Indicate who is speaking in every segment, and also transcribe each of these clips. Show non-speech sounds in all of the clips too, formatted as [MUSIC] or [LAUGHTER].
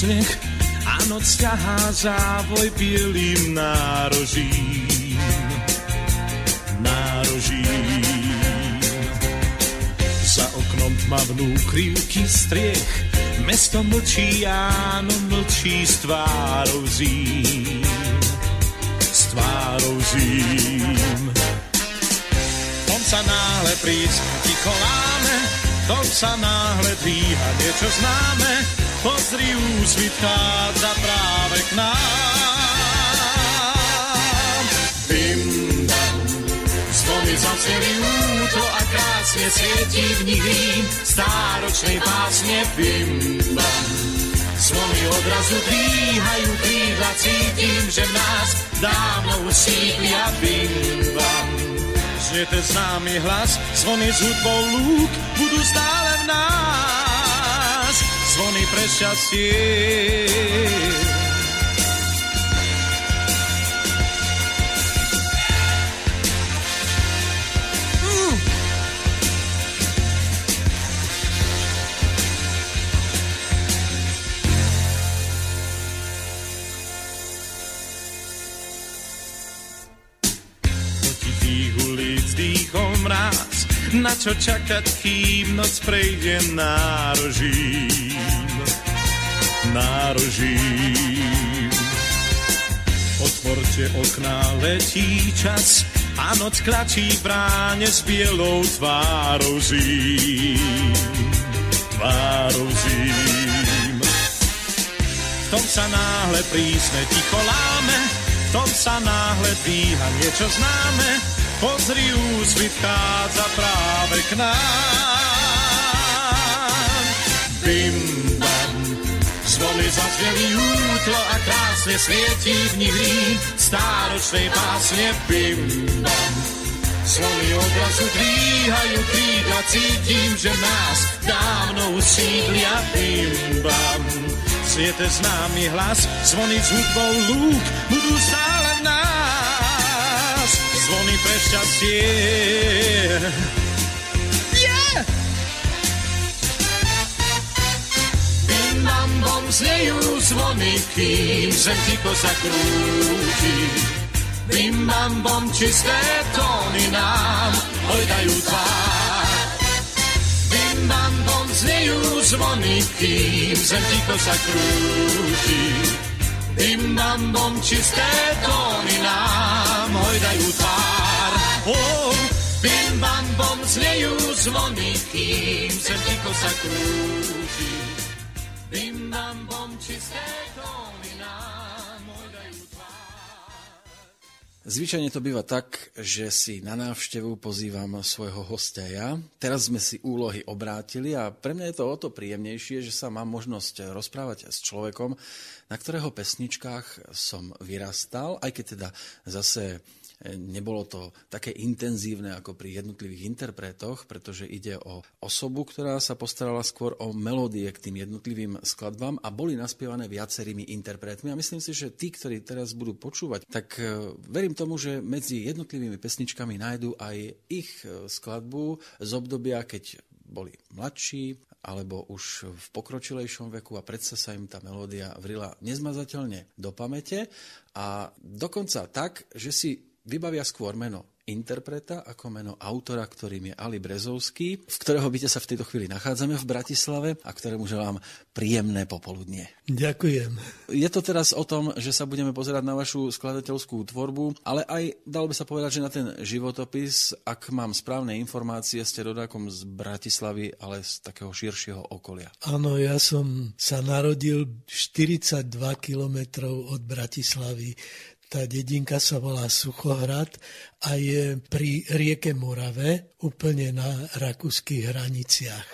Speaker 1: sneh a noc ťahá závoj bielým nárožím. Nárožím. Za oknom tmavnú krivky striech, mesto mlčí, áno, mlčí s tvárou zím. S tvárou zím. Tom sa náhle prísť, ticho láme, tom sa náhle dvíha niečo známe, pozri úsvit chádza práve k nám. Bim, bam, zvony zasneli úto a krásne svietí v nich rým, stáročnej pásne bim, bam. Zvony odrazu dvíhajú krídla, cítim, že v nás dávno usídlia bim, bam. Znie ten známy hlas, zvony z hudbou lúk budú stále v nás. Zvony pre šťastie. Čo čakať, kým noc prejde nárožím. Nárožím. Otvorte okná, letí čas a noc klačí bráne s bielou tvárou zím. Tvárou zím. V tom sa náhle prísne ticho láme, v tom sa náhle dvíha niečo známe, Pozri, úsvit chádza práve k nám. Bim, bam, zvony zazneli útlo a krásne svietí v nich lín stáročnej pásne. Bim, bam, zvony obrazu dvíhajú krídla, cítim, že nás dávno usídlia. Bim, bam, sviete známy hlas, zvony s hudbou lúk budú stále v nás zvony pre šťastie. Yeah! Bim bam bom znejú zvony, kým zem ticho zakrúti. Bim bam bom čisté tóny nám hojdajú tvár. Bim bam bom znejú zvony, kým zem ticho zakrúti. Bim bam bom čisté tóny nám hojdajú tvár. Oh, bim bam bom znejú zvony, kým ticho sa krúti. Bim bam bom čisté tóny nám.
Speaker 2: Zvyčajne to býva tak, že si na návštevu pozývam svojho hostia ja. Teraz sme si úlohy obrátili a pre mňa je to o to príjemnejšie, že sa mám možnosť rozprávať s človekom, na ktorého pesničkách som vyrastal, aj keď teda zase e, nebolo to také intenzívne ako pri jednotlivých interpretoch, pretože ide o osobu, ktorá sa postarala skôr o melódie k tým jednotlivým skladbám a boli naspievané viacerými interpretmi. A myslím si, že tí, ktorí teraz budú počúvať, tak e, verím tomu, že medzi jednotlivými pesničkami nájdú aj ich e, skladbu z obdobia, keď boli mladší, alebo už v pokročilejšom veku a predsa sa im tá melódia vrila nezmazateľne do pamäte. A dokonca tak, že si vybavia skôr meno interpreta ako meno autora, ktorým je Ali Brezovský, v ktorého byte sa v tejto chvíli nachádzame v Bratislave a ktorému želám príjemné popoludnie.
Speaker 3: Ďakujem.
Speaker 2: Je to teraz o tom, že sa budeme pozerať na vašu skladateľskú tvorbu, ale aj dalo by sa povedať, že na ten životopis, ak mám správne informácie, ste rodákom z Bratislavy, ale z takého širšieho okolia.
Speaker 3: Áno, ja som sa narodil 42 kilometrov od Bratislavy tá dedinka sa volá Suchohrad a je pri rieke Morave, úplne na rakúskych hraniciach.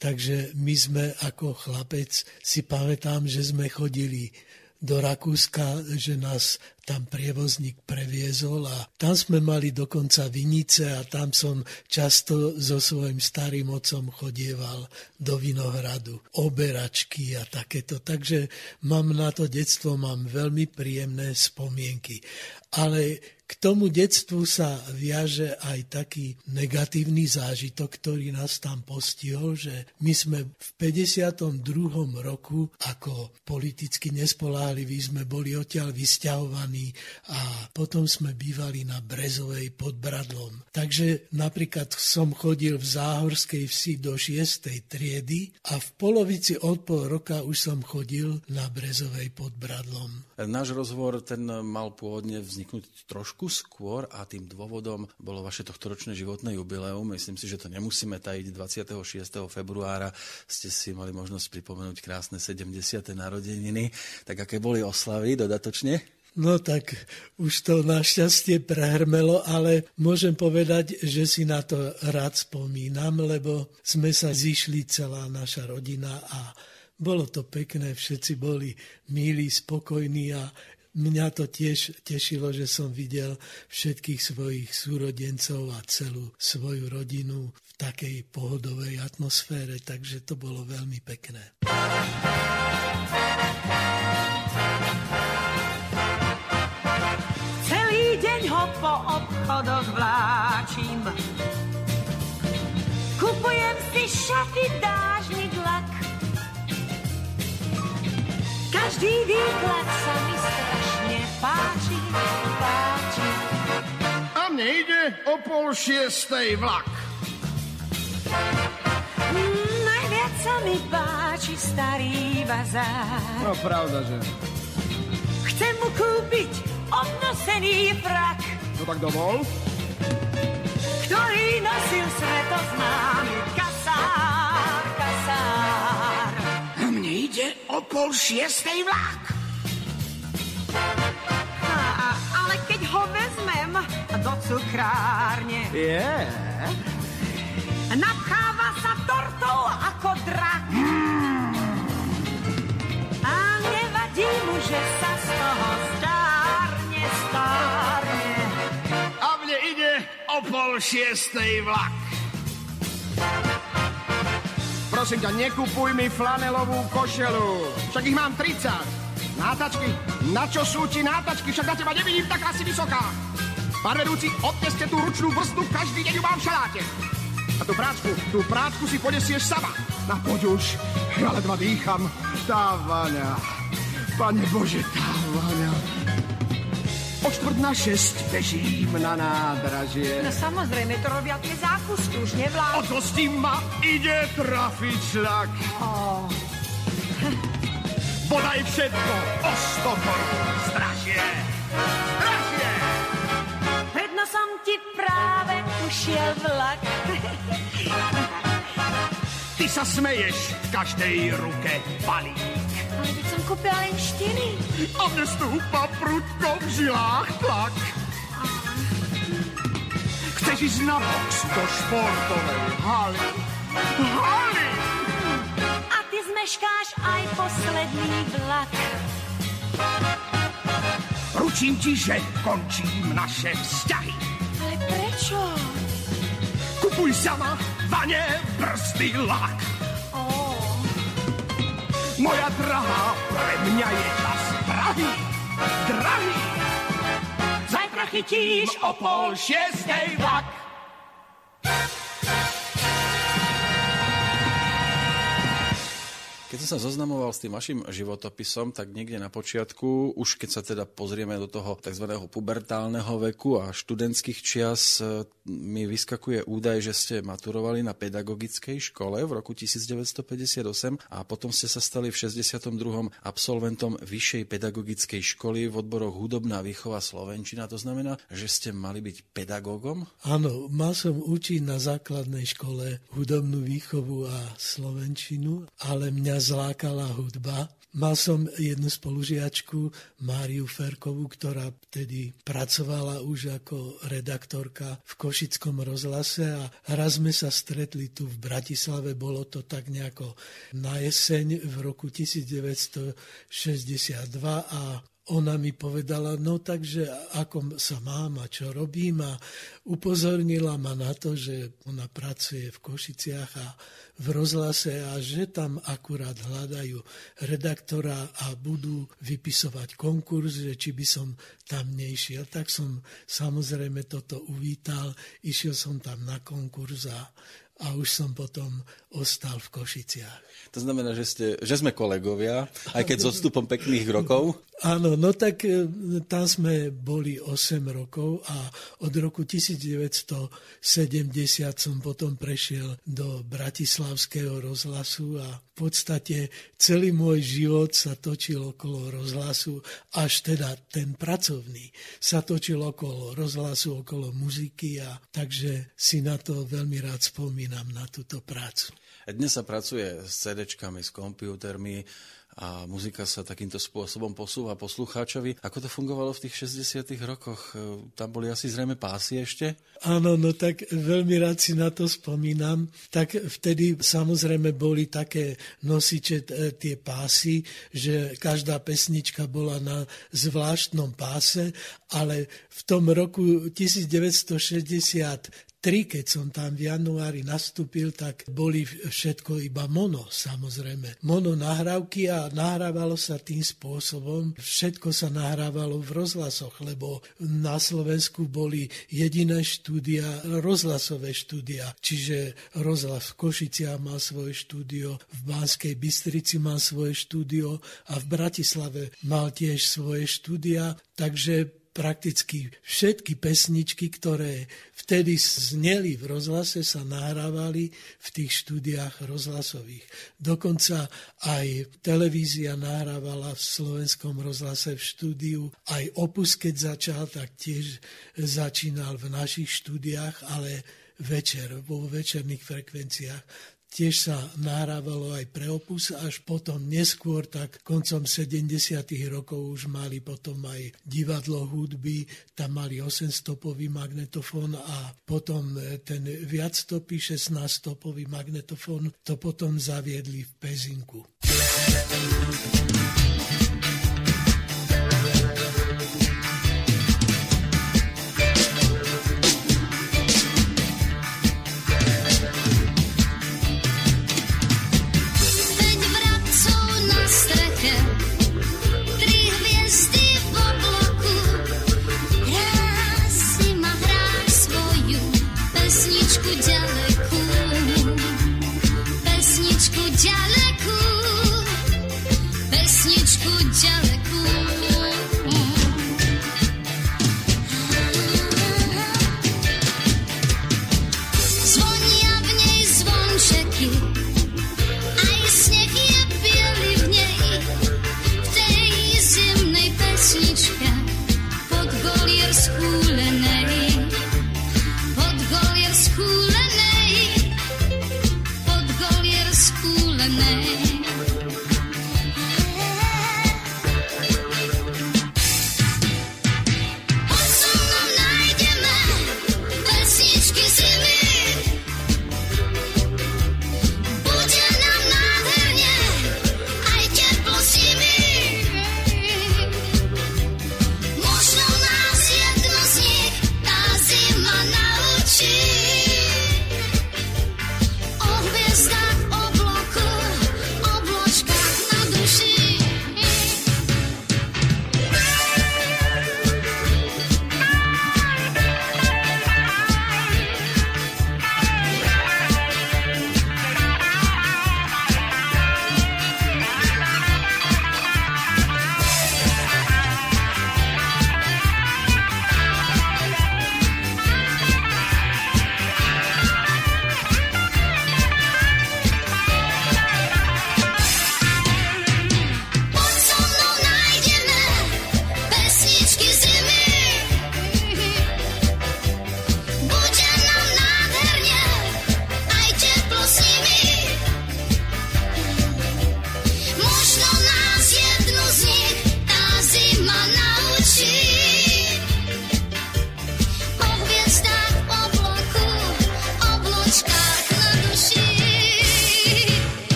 Speaker 3: Takže my sme ako chlapec, si pamätám, že sme chodili do Rakúska, že nás tam prievozník previezol a tam sme mali dokonca vinice a tam som často so svojím starým otcom chodieval do Vinohradu, oberačky a takéto. Takže mám na to detstvo, mám veľmi príjemné spomienky. Ale k tomu detstvu sa viaže aj taký negatívny zážitok, ktorý nás tam postihol, že my sme v 52. roku ako politicky nespoláhliví sme boli odtiaľ vysťahovaní a potom sme bývali na Brezovej pod Bradlom. Takže napríklad som chodil v Záhorskej vsi do 6. triedy a v polovici od pol roka už som chodil na Brezovej pod Bradlom.
Speaker 2: Náš rozhovor ten mal pôvodne vzniknúť trošku skôr a tým dôvodom bolo vaše tohtoročné životné jubileum. Myslím si, že to nemusíme tajiť. 26. februára ste si mali možnosť pripomenúť krásne 70. narodeniny. Tak aké boli oslavy dodatočne?
Speaker 3: No tak už to našťastie prehrmelo, ale môžem povedať, že si na to rád spomínam, lebo sme sa zišli celá naša rodina a bolo to pekné, všetci boli milí, spokojní a Mňa to tiež tešilo, že som videl všetkých svojich súrodencov a celú svoju rodinu v takej pohodovej atmosfére, takže to bolo veľmi pekné.
Speaker 4: Každý výklad sa mi páči, páči.
Speaker 5: A mne ide o pol šiestej vlak.
Speaker 4: Mm, najviac sa mi páči starý bazár.
Speaker 5: No pravda, že.
Speaker 4: Chcem mu kúpiť obnosený frak.
Speaker 5: No tak dovol.
Speaker 4: Ktorý nosil kasár,
Speaker 5: o pol šiestej vlak.
Speaker 4: ho vezmem do cukrárne.
Speaker 5: Yeah.
Speaker 4: Napcháva sa tortou ako drak. Mm. A nevadí mu, že sa z toho stárne, stárne.
Speaker 5: A mne ide o pol šiestej vlak. Prosím ťa, nekupuj mi flanelovú košelu. Však ich mám 30. Nátačky? Na čo sú ti nátačky? Však na teba nevidím tak asi vysoká. Pán vedúci, odneste tú ručnú brzdu, každý deň ju mám v šaláte. A tú práčku, tú práčku si ponesieš sama. Na poď už, ja ledva dýcham. Tá vaňa, pane Bože, tá vaňa. O čtvrt na šesť bežím na nádražie.
Speaker 4: No samozrejme, to robia tie zákusky, už nevládne.
Speaker 5: Od ma ide trafiť šlak. Oh bodaj všetko o sto strašie. Strašie!
Speaker 4: Pred nosom ti práve ušiel vlak.
Speaker 5: Ty sa smeješ v každej ruke balík.
Speaker 4: Štyri.
Speaker 5: A mne stúpa prudko v žilách tlak. Chceš ísť na box do športovej haly. Haly!
Speaker 4: zmeškáš aj posledný vlak.
Speaker 5: Ručím ti, že končím naše vzťahy.
Speaker 4: Ale prečo?
Speaker 5: Kupuj sama, vane, brzdy, lak. Moja drahá, pre mňa je čas drahý, drahý. Zajtra chytíš o pol šiestej vlak.
Speaker 2: Keď som sa zoznamoval s tým vašim životopisom, tak niekde na počiatku, už keď sa teda pozrieme do toho tzv. pubertálneho veku a študentských čias, e, mi vyskakuje údaj, že ste maturovali na pedagogickej škole v roku 1958 a potom ste sa stali v 62. absolventom Vyššej pedagogickej školy v odboroch hudobná výchova Slovenčina. To znamená, že ste mali byť pedagógom?
Speaker 3: Áno, mal som učiť na základnej škole hudobnú výchovu a Slovenčinu, ale mňa zlákala hudba. Mal som jednu spolužiačku, Máriu Ferkovú, ktorá vtedy pracovala už ako redaktorka v Košickom rozhlase a raz sme sa stretli tu v Bratislave, bolo to tak nejako na jeseň v roku 1962 a ona mi povedala, no takže ako sa mám a čo robím a upozornila ma na to, že ona pracuje v Košiciach a v rozhlase a že tam akurát hľadajú redaktora a budú vypisovať konkurs, že či by som tam nešiel. Tak som samozrejme toto uvítal, išiel som tam na konkurs a a už som potom ostal v Košiciach.
Speaker 2: To znamená, že, ste, že sme kolegovia, aj keď s odstupom pekných rokov?
Speaker 3: Áno, no tak e, tam sme boli 8 rokov a od roku 1970 som potom prešiel do Bratislavského rozhlasu a v podstate celý môj život sa točil okolo rozhlasu, až teda ten pracovný sa točil okolo rozhlasu, okolo muziky a takže si na to veľmi rád spomínam na túto prácu.
Speaker 2: Dnes sa pracuje s CD-čkami, s kompútermi a muzika sa takýmto spôsobom posúva poslucháčovi. Ako to fungovalo v tých 60 rokoch? E, tam boli asi zrejme pásy ešte?
Speaker 3: Áno, no tak veľmi rád si na to spomínam. Tak vtedy samozrejme boli také nosiče e, tie pásy, že každá pesnička bola na zvláštnom páse, ale v tom roku 1960 3, keď som tam v januári nastúpil, tak boli všetko iba mono, samozrejme. Mono nahrávky a nahrávalo sa tým spôsobom, všetko sa nahrávalo v rozhlasoch, lebo na Slovensku boli jediné štúdia, rozhlasové štúdia, čiže rozhlas v Košiciach mal svoje štúdio, v Banskej Bystrici mal svoje štúdio a v Bratislave mal tiež svoje štúdia, takže prakticky všetky pesničky, ktoré vtedy zneli v rozhlase, sa nahrávali v tých štúdiách rozhlasových. Dokonca aj televízia nahrávala v slovenskom rozhlase v štúdiu. Aj Opus, keď začal, tak tiež začínal v našich štúdiách, ale večer, vo večerných frekvenciách tiež sa nahrávalo aj pre opus, až potom neskôr, tak koncom 70. rokov už mali potom aj divadlo hudby, tam mali 8-stopový magnetofón a potom e, ten viacstopý 16-stopový magnetofón to potom zaviedli v Pezinku.
Speaker 2: dnes si Just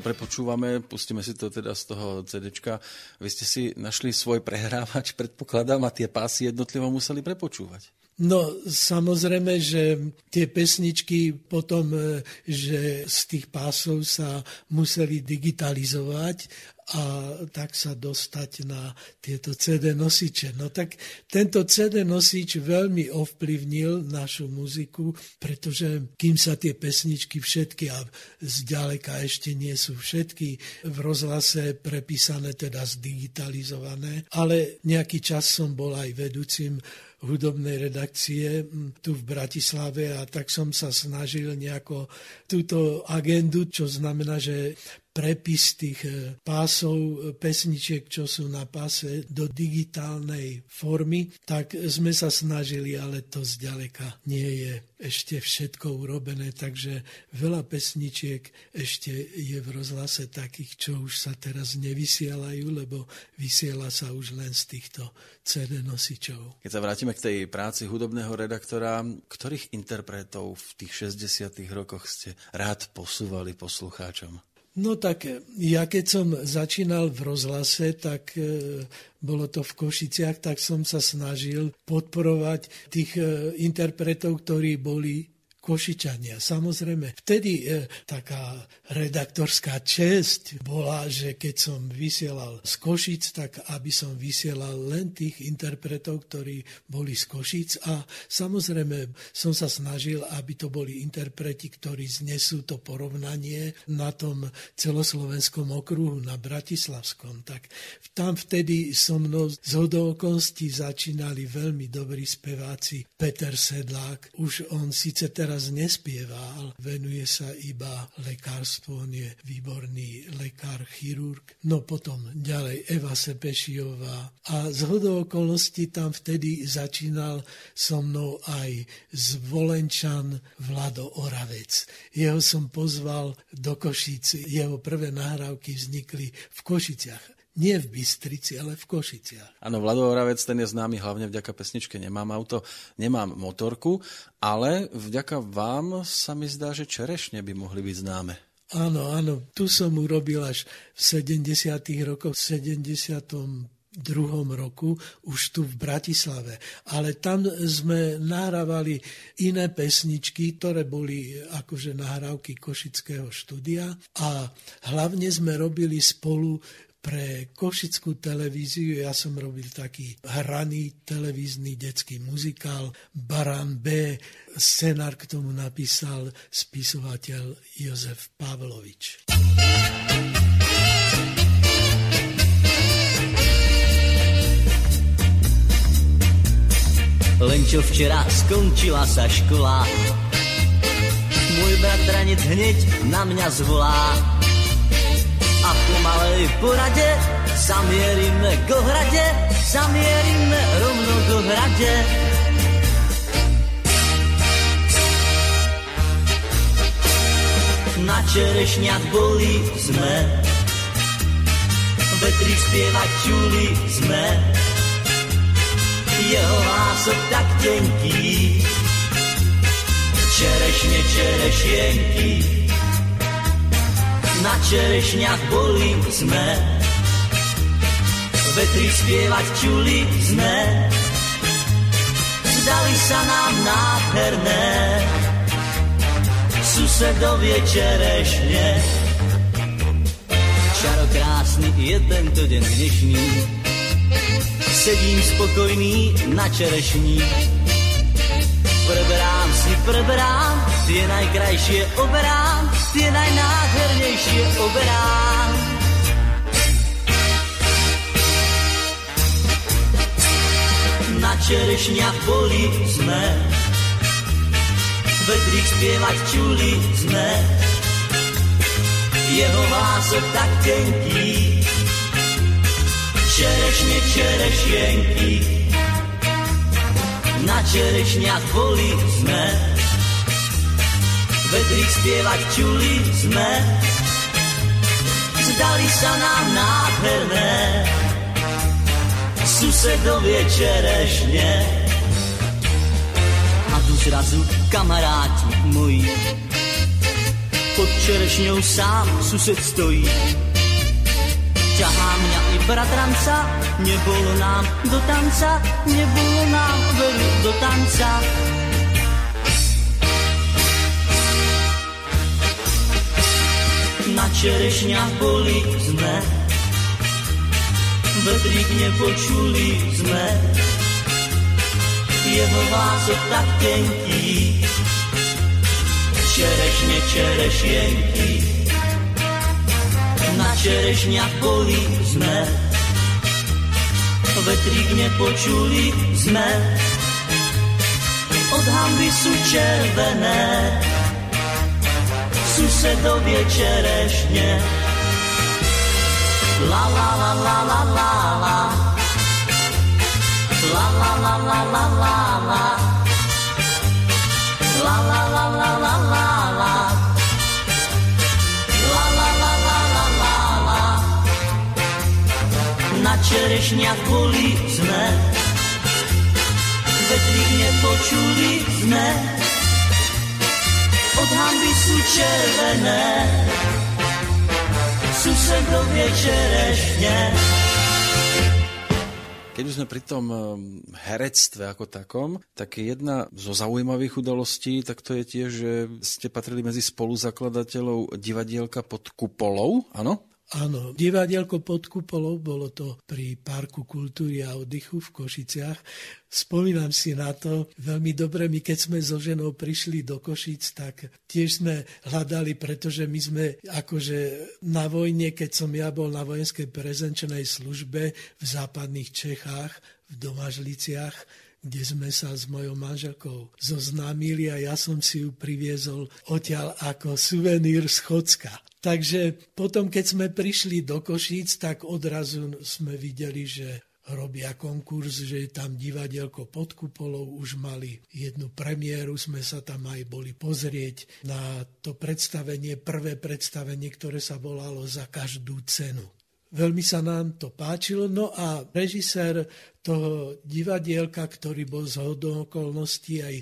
Speaker 2: to prepočúvame, pustíme si to teda z toho CDčka. Vy ste si našli svoj prehrávač, [LAUGHS] predpokladám, a tie pásy jednotlivo museli prepočúvať.
Speaker 3: No samozrejme, že tie pesničky potom, e, že z tých pásov sa museli digitalizovať a tak sa dostať na tieto CD nosiče. No tak tento CD nosič veľmi ovplyvnil našu muziku, pretože kým sa tie pesničky všetky, a zďaleka ešte nie sú všetky v rozhlase prepísané, teda zdigitalizované, ale nejaký čas som bol aj vedúcim hudobnej redakcie tu v Bratislave a tak som sa snažil nejako túto agendu, čo znamená, že prepis tých e, pásov e, pesničiek, čo sú na páse do digitálnej formy, tak sme sa snažili, ale to zďaleka nie je ešte všetko urobené, takže veľa pesničiek ešte je v rozhlase takých, čo už sa teraz nevysielajú, lebo vysiela sa už len z týchto CD nosičov.
Speaker 2: Keď sa vrátime k tej práci hudobného redaktora, ktorých interpretov v tých 60 rokoch ste rád posúvali poslucháčom?
Speaker 3: No tak ja keď som začínal v rozhlase, tak e, bolo to v Košiciach, tak som sa snažil podporovať tých e, interpretov, ktorí boli Košičania. Samozrejme, vtedy e, taká redaktorská čest bola, že keď som vysielal z Košic, tak aby som vysielal len tých interpretov, ktorí boli z Košic a samozrejme som sa snažil, aby to boli interpreti, ktorí znesú to porovnanie na tom celoslovenskom okruhu, na Bratislavskom. Tak tam vtedy so mnou z hodovokosti začínali veľmi dobrí speváci. Peter Sedlák, už on síce teraz teraz nespieval, venuje sa iba lekárstvu, on je výborný lekár, chirurg. No potom ďalej Eva Sepešiová a z hodou okolností tam vtedy začínal so mnou aj zvolenčan Vlado Oravec. Jeho som pozval do Košic, jeho prvé nahrávky vznikli v Košiciach nie v Bystrici, ale v Košiciach.
Speaker 2: Áno, Vlado Oravec, ten je známy hlavne vďaka pesničke Nemám auto, nemám motorku, ale vďaka vám sa mi zdá, že čerešne by mohli byť známe.
Speaker 3: Áno, áno, tu som urobil až v 70. rokoch, v 70 druhom roku už tu v Bratislave. Ale tam sme nahrávali iné pesničky, ktoré boli akože nahrávky Košického štúdia a hlavne sme robili spolu pre košickú televíziu. Ja som robil taký hraný televízny detský muzikál Baran B. Scenár k tomu napísal spisovateľ Jozef Pavlovič.
Speaker 6: Len čo včera skončila sa škola, môj bratranec hneď na mňa zvolá malej porade zamierime k hrade, zamierime rovno k hrade. Na čerešňach boli sme, vetri spievať čuli sme, jeho hlások tak tenký, čerešne, čerešienky na čerešňach boli sme. Vetri spievať čuli sme. Zdali sa nám nádherné, susedovie čerešne. Čarokrásny je tento deň dnešný, sedím spokojný na čerešní. Preberám si, preberám, tie najkrajšie oberám, tie najnádhernejšie oberám. Na čerešňach boli sme, vedrík spievať čuli sme, jeho hlások tak tenký, čerešne, čerešienky. Na čerešňach boli sme, vedrých spievať čuli sme. Zdali sa nám nádherné, susedovie čerešne. A tu zrazu kamaráti moji pod čerešňou sám sused stojí. Ťahá mňa i bratranca, nebolo nám do tanca, nebolo nám veru do tanca. Na čerešňach boli sme, vetrík nepočuli sme, jeho vások tak tenký, čerešne čerešienky. Na čerešňach boli sme, vetrík nepočuli sme, od hamby sú červené, susedovie čerešne. La la la la la la La la la la la la la La la la la la la la Na čerešniach boli sme Vetrík nepočuli sme Od hamby sú červené Susedovie čerešne
Speaker 2: Keď už sme pri tom um, herectve ako takom, tak jedna zo zaujímavých udalostí, tak to je tiež, že ste patrili medzi spoluzakladateľov divadielka pod kupolou, áno?
Speaker 3: Áno, divadielko pod kupolou, bolo to pri Parku kultúry a oddychu v Košiciach. Spomínam si na to veľmi dobre, my keď sme so ženou prišli do Košic, tak tiež sme hľadali, pretože my sme akože na vojne, keď som ja bol na vojenskej prezenčenej službe v západných Čechách, v Domažliciach, kde sme sa s mojou manželkou zoznámili a ja som si ju priviezol odtiaľ ako suvenír z Chocka. Takže potom, keď sme prišli do Košíc, tak odrazu sme videli, že robia konkurs, že je tam divadielko pod kupolou, už mali jednu premiéru, sme sa tam aj boli pozrieť na to predstavenie, prvé predstavenie, ktoré sa volalo Za každú cenu. Veľmi sa nám to páčilo, no a režisér toho divadielka, ktorý bol z okolností aj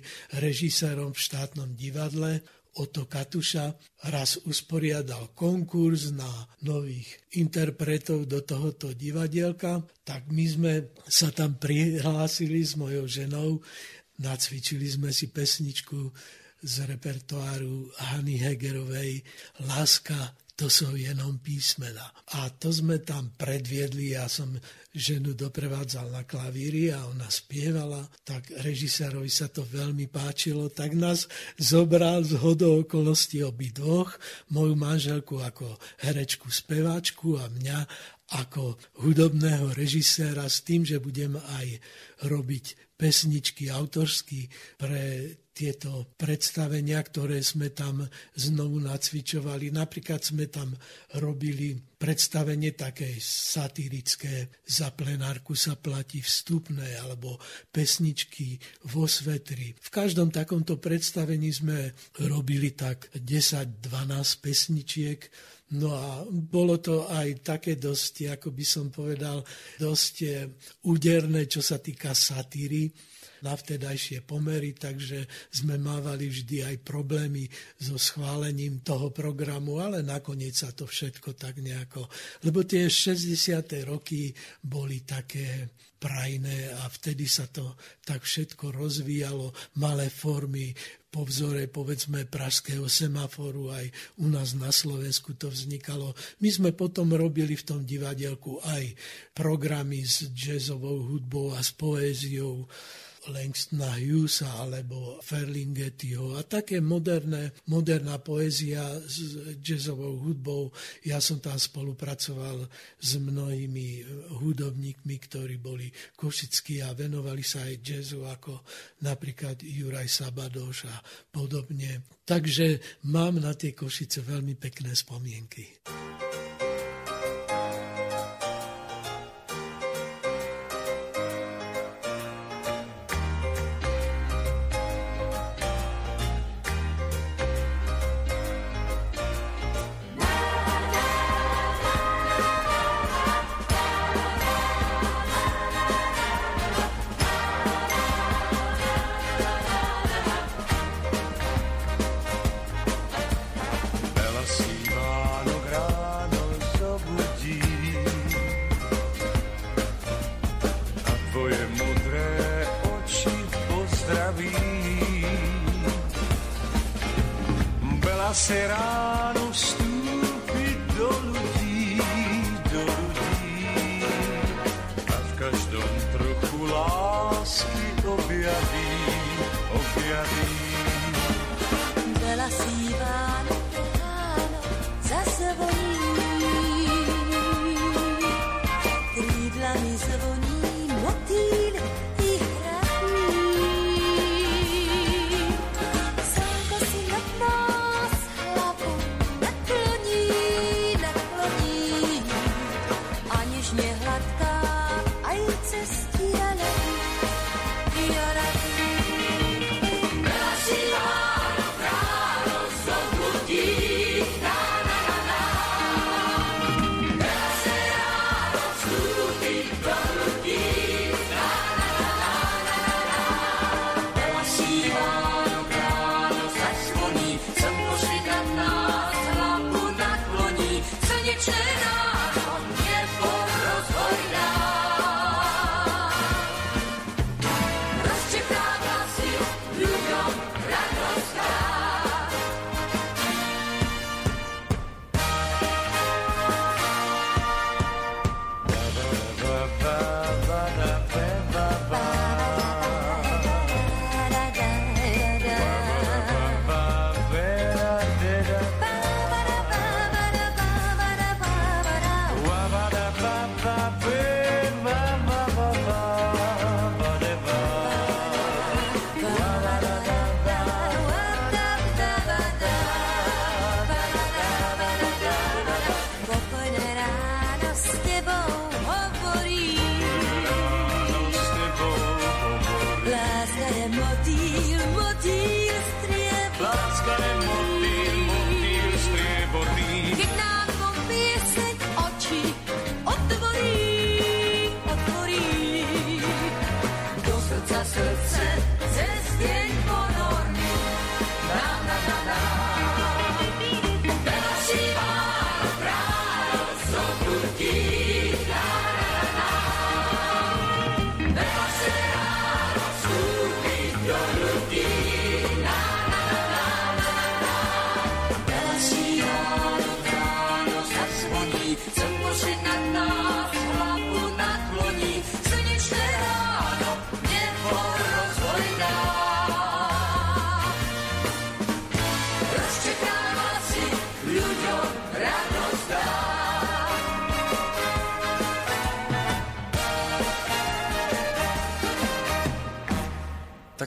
Speaker 3: režisérom v štátnom divadle, Oto Katuša raz usporiadal konkurs na nových interpretov do tohoto divadielka, tak my sme sa tam prihlásili s mojou ženou, nacvičili sme si pesničku z repertoáru Hany Hegerovej Láska to sú jenom písmena. A to sme tam predviedli, ja som ženu doprevádzal na klavíri a ona spievala, tak režisérovi sa to veľmi páčilo, tak nás zobral z hodou okolností obidvoch, moju manželku ako herečku, speváčku a mňa ako hudobného režiséra s tým, že budem aj robiť pesničky autorsky pre tieto predstavenia, ktoré sme tam znovu nacvičovali. Napríklad sme tam robili predstavenie také satirické, za plenárku sa platí vstupné, alebo pesničky vo svetri. V každom takomto predstavení sme robili tak 10-12 pesničiek, No a bolo to aj také dosť, ako by som povedal, dosť eh, úderné, čo sa týka satíry na vtedajšie pomery, takže sme mávali vždy aj problémy so schválením toho programu, ale nakoniec sa to všetko tak nejako... Lebo tie 60. roky boli také prajné a vtedy sa to tak všetko rozvíjalo, malé formy, po vzore povedzme pražského semaforu aj u nás na Slovensku to vznikalo. My sme potom robili v tom divadielku aj programy s jazzovou hudbou a s poéziou Langstona Hughesa alebo Ferlinghettiho a také moderné, moderná poézia s jazzovou hudbou. Ja som tam spolupracoval s mnohými hudobníkmi, ktorí boli košickí a venovali sa aj jazzu, ako napríklad Juraj Sabadoš a podobne. Takže mám na tie Košice veľmi pekné spomienky.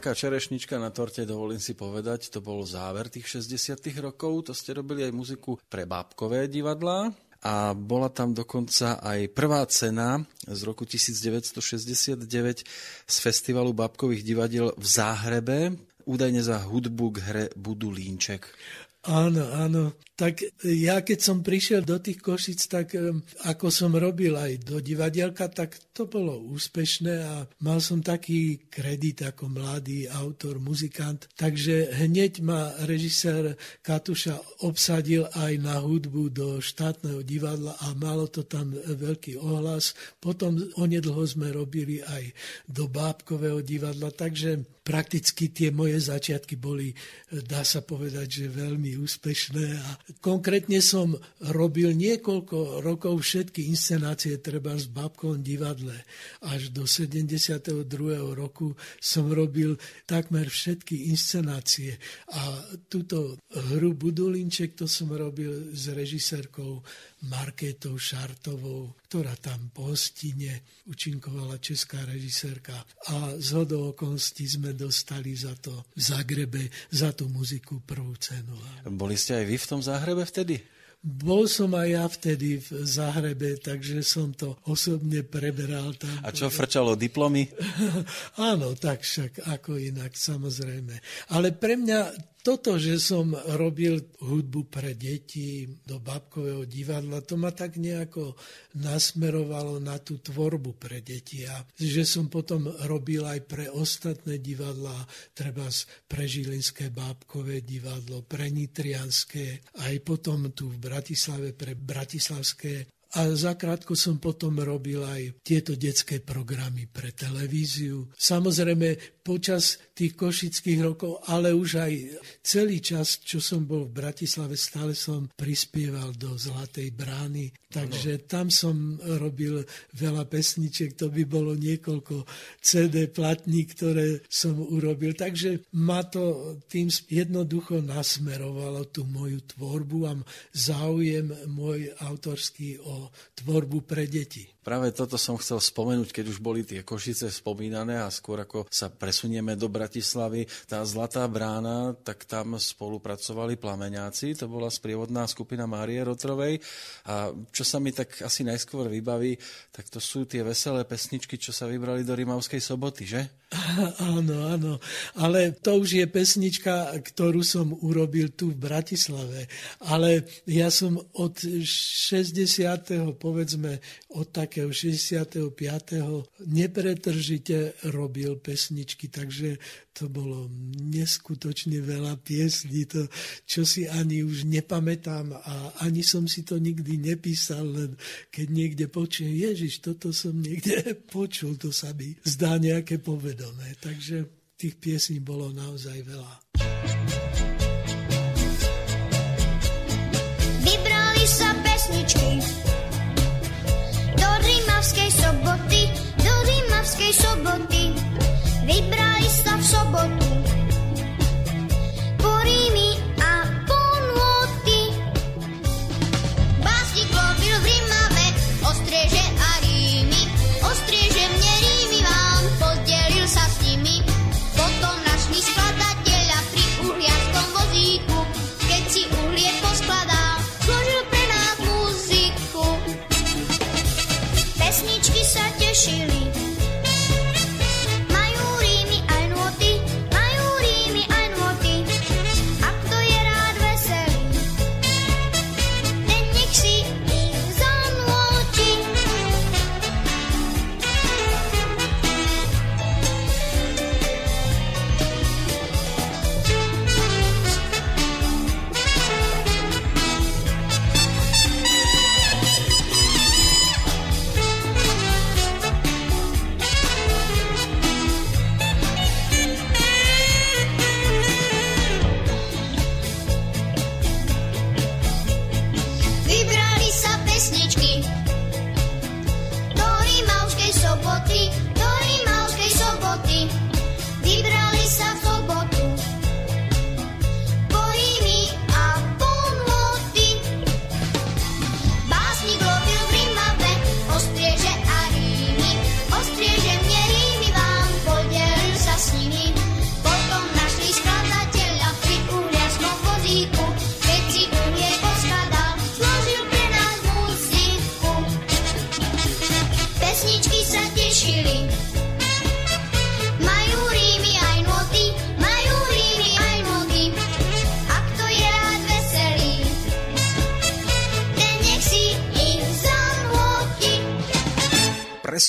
Speaker 2: Taká čerešnička na torte, dovolím si povedať, to bol záver tých 60 rokov, to ste robili aj muziku pre bábkové divadlá a bola tam dokonca aj prvá cena z roku 1969 z festivalu bábkových divadiel v Záhrebe, údajne za hudbu k hre Budulínček.
Speaker 3: Áno, áno. Tak ja keď som prišiel do tých Košic, tak ako som robil aj do divadielka, tak to bolo úspešné a mal som taký kredit ako mladý autor, muzikant. Takže hneď ma režisér Katuša obsadil aj na hudbu do štátneho divadla a malo to tam veľký ohlas. Potom onedlho sme robili aj do bábkového divadla, takže prakticky tie moje začiatky boli, dá sa povedať, že veľmi úspešné a konkrétne som robil niekoľko rokov všetky inscenácie treba v Babkovom divadle. Až do 72. roku som robil takmer všetky inscenácie a túto hru Budulinček to som robil s režisérkou Markétou Šartovou, ktorá tam po hostine učinkovala česká režisérka a z hodou okolností sme dostali za to v Zagrebe, za tú muziku prvú cenu.
Speaker 2: Boli ste aj vy v tom záhrebe vtedy?
Speaker 3: Bol som aj ja vtedy v Zahrebe, takže som to osobne preberal tam.
Speaker 2: A čo frčalo diplomy? [LAUGHS]
Speaker 3: Áno, tak však ako inak, samozrejme. Ale pre mňa toto, že som robil hudbu pre deti do babkového divadla, to ma tak nejako nasmerovalo na tú tvorbu pre deti. A že som potom robil aj pre ostatné divadlá, treba pre Žilinské bábkové divadlo, pre Nitrianské, aj potom tu v Bratislave pre Bratislavské A zakrátko som potom robil aj tieto detské programy pre televíziu. Samozrejme, počas tých košických rokov, ale už aj celý čas, čo som bol v Bratislave, stále som prispieval do Zlatej brány. Takže tam som robil veľa pesničiek, to by bolo niekoľko CD platní, ktoré som urobil. Takže ma to tým jednoducho nasmerovalo tú moju tvorbu a záujem môj autorský o tvorbu pre deti.
Speaker 2: Práve toto som chcel spomenúť, keď už boli tie Košice spomínané a skôr ako sa presunieme do Bratislavy, tá Zlatá brána, tak tam spolupracovali plameňáci, to bola sprievodná skupina Márie Rotrovej a čo sa mi tak asi najskôr vybaví, tak to sú tie veselé pesničky, čo sa vybrali do Rimavskej soboty, že? [LAUGHS]
Speaker 3: Áno, áno, ale to už je pesnička, ktorú som urobil tu v Bratislave, ale ja som od 60. povedzme od takého 65. nepretržite robil pesničky, takže to bolo neskutočne veľa piesní, to, čo si ani už nepamätám a ani som si to nikdy nepísal, len keď niekde počujem, Ježiš, toto som niekde [LAUGHS] počul, to sa mi zdá nejaké povedomé. Takže tých piesní bolo naozaj veľa.
Speaker 7: Vybrali sa pesničky Rímavskej soboty, do Rímavskej soboty. Vybrali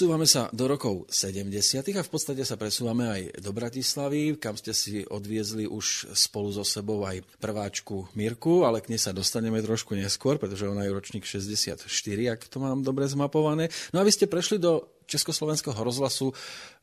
Speaker 2: Presúvame sa do rokov 70. a v podstate sa presúvame aj do Bratislavy, kam ste si odviezli už spolu so sebou aj prváčku Mirku, ale k nej sa dostaneme trošku neskôr, pretože ona je ročník 64, ak to mám dobre zmapované. No a vy ste prešli do Československého rozhlasu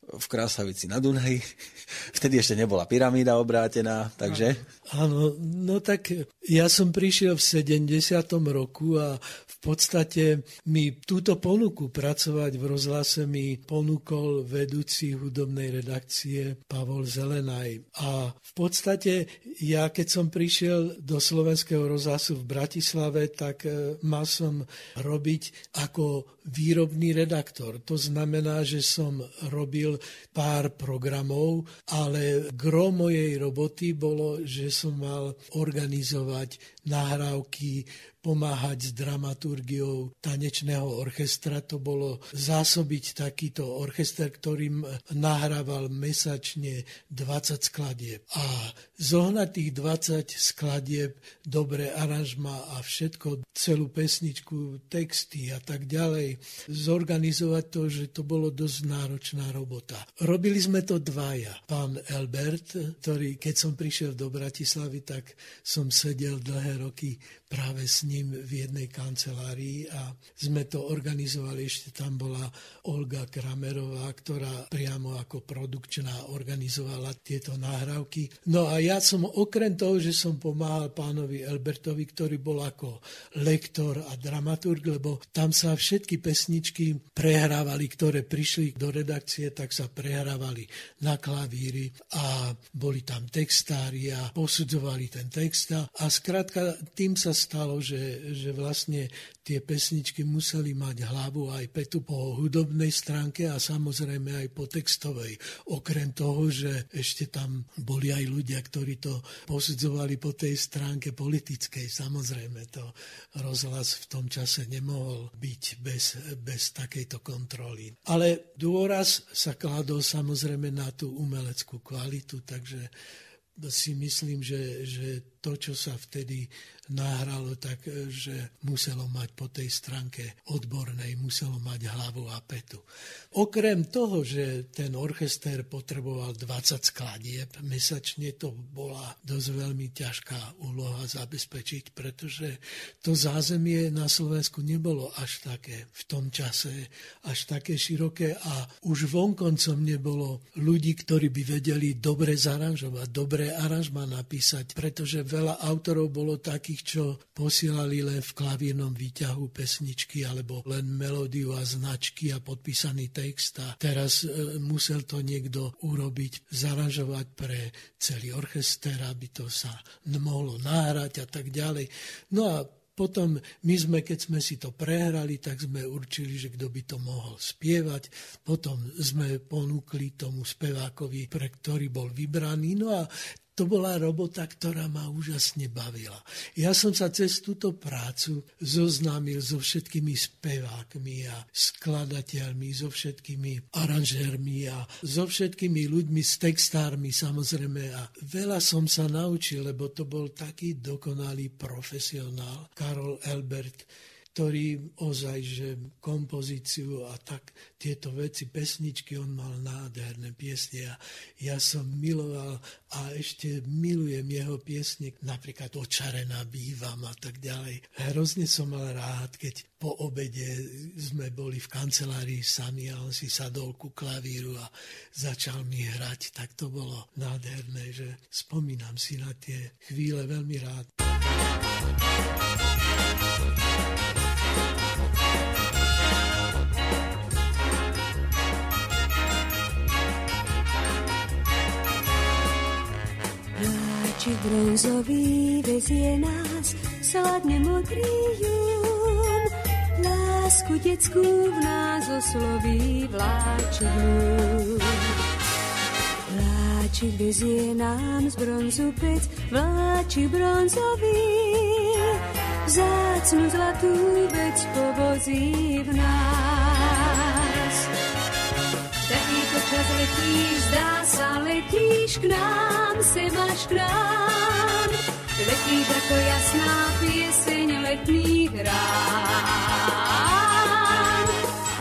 Speaker 2: v Krásavici na Dunaji. [LAUGHS] Vtedy ešte nebola pyramída obrátená, takže...
Speaker 3: Áno, no tak ja som prišiel v 70. roku a podstate mi túto ponuku pracovať v rozhlase mi ponúkol vedúci hudobnej redakcie Pavol Zelenaj. A v podstate ja, keď som prišiel do slovenského rozhlasu v Bratislave, tak e, mal som robiť ako výrobný redaktor. To znamená, že som robil pár programov, ale gro mojej roboty bolo, že som mal organizovať nahrávky, pomáhať s dramaturgiou tanečného orchestra. To bolo zásobiť takýto orchester, ktorým nahrával mesačne 20 skladieb. A zohnať tých 20 skladieb, dobré aranžma a všetko, celú pesničku, texty a tak ďalej, zorganizovať to, že to bolo dosť náročná robota. Robili sme to dvaja. Pán Elbert, ktorý keď som prišiel do Bratislavy, tak som sedel dlhé roky práve s ním v jednej kancelárii a sme to organizovali, ešte tam bola Olga Kramerová, ktorá priamo ako produkčná organizovala tieto nahrávky. No a ja som okrem toho, že som pomáhal pánovi Elbertovi, ktorý bol ako lektor a dramaturg, lebo tam sa všetky pesničky prehrávali, ktoré prišli do redakcie, tak sa prehrávali na klavíri a boli tam textári a posudzovali ten text a, a skrátka tým sa stalo, že, že vlastne tie pesničky museli mať hlavu aj petu po hudobnej stránke a samozrejme aj po textovej. Okrem toho, že ešte tam boli aj ľudia, ktorí to posudzovali po tej stránke politickej. Samozrejme, to rozhlas v tom čase nemohol byť bez, bez takejto kontroly. Ale dôraz sa kladol samozrejme na tú umeleckú kvalitu, takže si myslím, že, že to, čo sa vtedy nahralo, tak že muselo mať po tej stránke odbornej, muselo mať hlavu a petu. Okrem toho, že ten orchester potreboval 20 skladieb mesačne, to bola dosť veľmi ťažká úloha zabezpečiť, pretože to zázemie na Slovensku nebolo až také v tom čase, až také široké a už vonkoncom nebolo ľudí, ktorí by vedeli dobre zaranžovať, dobré aranžma napísať, pretože veľa autorov bolo takých, čo posielali len v klavírnom výťahu pesničky alebo len melódiu a značky a podpísaný text a teraz e, musel to niekto urobiť, zaranžovať pre celý orchester, aby to sa mohlo nahrať a tak ďalej. No a potom my sme, keď sme si to prehrali, tak sme určili, že kto by to mohol spievať. Potom sme ponúkli tomu spevákovi, pre ktorý bol vybraný. No a to bola robota, ktorá ma úžasne bavila. Ja som sa cez túto prácu zoznámil so všetkými spevákmi a skladateľmi, so všetkými aranžérmi a so všetkými ľuďmi, s textármi samozrejme. A veľa som sa naučil, lebo to bol taký dokonalý profesionál, Karol Elbert, ktorý ozaj, že kompozíciu a tak tieto veci, pesničky, on mal nádherné piesne a ja som miloval a ešte milujem jeho piesne, napríklad Očarená bývam a tak ďalej. Hrozne som mal rád, keď po obede sme boli v kancelárii sami a on si sadol ku klavíru a začal mi hrať, tak to bolo nádherné, že spomínam si na tie chvíle veľmi rád.
Speaker 8: Vláčik bronzový vezie nás, sladne modrý jún. Lásku detskú v nás osloví vláčik blúd. Vláčik vezie nám z bronzu pec, vláčik bronzový. Vzácnu zlatú vec povozí v nás. Čas letíš, zdá sa, letíš k nám, sem až k nám. Letíš ako jasná pieseň letných rán.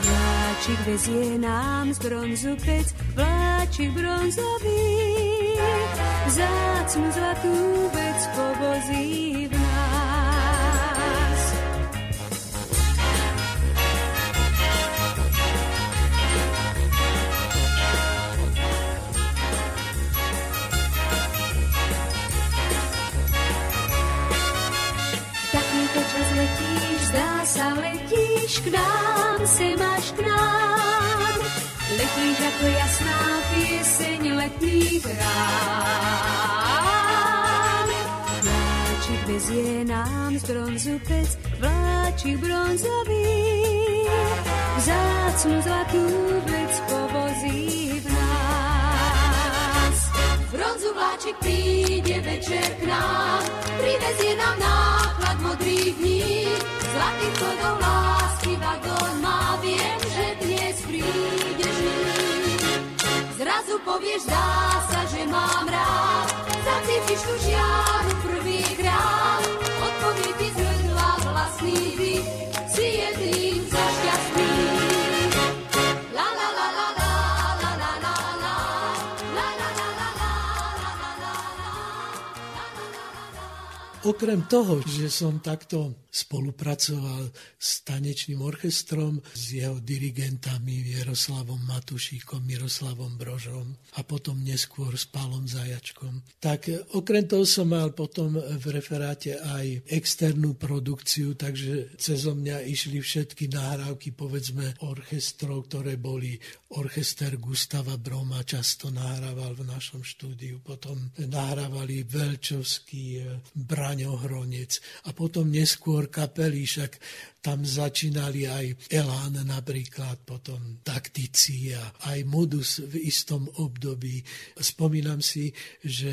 Speaker 8: Vláčik vezie nám z bronzu pec, vláčik bronzový. Zácnu zlatú vec povozí k nám, sem až k nám. Letíš ako jasná pieseň letných rán. Vláčik vezie nám z bronzu pec, vláčik bronzový. Vzácnu zlatú vec povozí v nás.
Speaker 9: Bronzu vláčik príde večer k nám, privezie nám náklad modrých dní. Zlatých chodov lásky vagón má, viem, že dnes prídeš. Zrazu povieš, dá sa, že mám rád, zacítiš tu žiaru prvýkrát. Odpovie ti z hrdla vlastný dých, si jedným za la la.
Speaker 3: Okrem toho, že som takto spolupracoval s tanečným orchestrom, s jeho dirigentami Jaroslavom Matušíkom, Miroslavom Brožom a potom neskôr s Pálom Zajačkom. Tak okrem toho som mal potom v referáte aj externú produkciu, takže cez mňa išli všetky nahrávky, povedzme, orchestrov, ktoré boli orchester Gustava Broma, často nahrával v našom štúdiu, potom nahrávali Velčovský, Braňo Hronec a potom neskôr kapely, však tam začínali aj Elán napríklad, potom taktici a aj modus v istom období. Spomínam si, že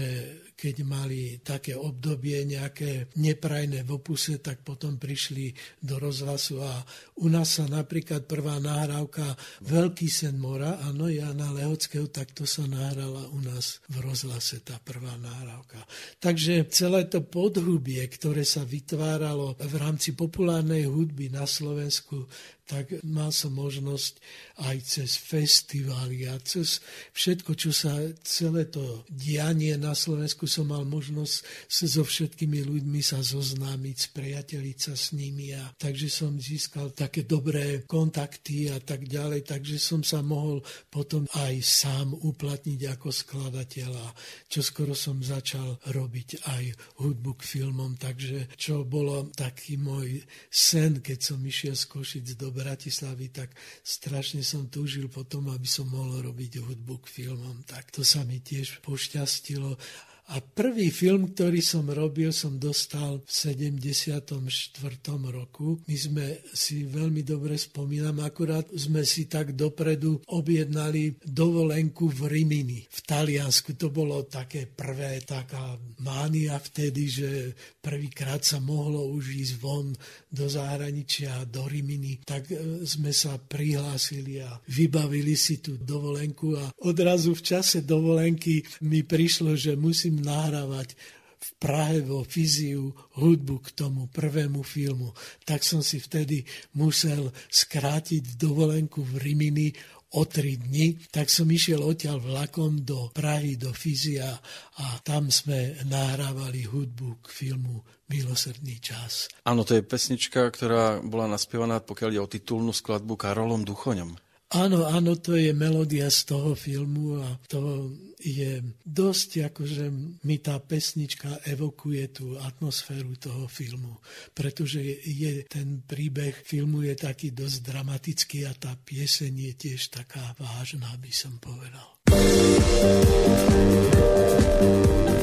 Speaker 3: keď mali také obdobie nejaké neprajné v opuse, tak potom prišli do rozhlasu a u nás sa napríklad prvá nahrávka Veľký sen mora, áno, Jana Lehockého, tak to sa nahrala u nás v rozhlase, tá prvá nahrávka. Takže celé to podhubie, ktoré sa vytváralo v rámci populárnej hudby na Slovensku, tak mal som možnosť aj cez festivály a cez všetko, čo sa celé to dianie na Slovensku som mal možnosť so všetkými ľuďmi sa zoznámiť, spriateliť sa s nimi a takže som získal také dobré kontakty a tak ďalej, takže som sa mohol potom aj sám uplatniť ako skladateľ a čo skoro som začal robiť aj hudbu k filmom, takže čo bolo taký môj sen, keď som išiel z Košic do Bratislavy, tak strašne som túžil potom, aby som mohol robiť hudbu k filmom. Tak to sa mi tiež pošťastilo. A prvý film, ktorý som robil, som dostal v 74. roku. My sme si veľmi dobre spomínam, akurát sme si tak dopredu objednali dovolenku v Rimini, v Taliansku. To bolo také prvé, taká mánia vtedy, že prvýkrát sa mohlo už ísť von do zahraničia, do Rimini. Tak e, sme sa prihlásili a vybavili si tú dovolenku a odrazu v čase dovolenky mi prišlo, že musím musím nahrávať v Prahe vo Fiziu hudbu k tomu prvému filmu. Tak som si vtedy musel skrátiť dovolenku v Rimini o tri dni, tak som išiel odtiaľ vlakom do Prahy, do Fizia a tam sme nahrávali hudbu k filmu Milosrdný čas.
Speaker 2: Áno, to je pesnička, ktorá bola naspievaná, pokiaľ ide o titulnú skladbu Karolom Duchoňom.
Speaker 3: Áno, áno, to je melódia z toho filmu a to je dosť, akože mi tá pesnička evokuje tú atmosféru toho filmu, pretože je, ten príbeh filmu je taký dosť dramatický a tá pieseň je tiež taká vážna, by som povedal.
Speaker 2: Nielen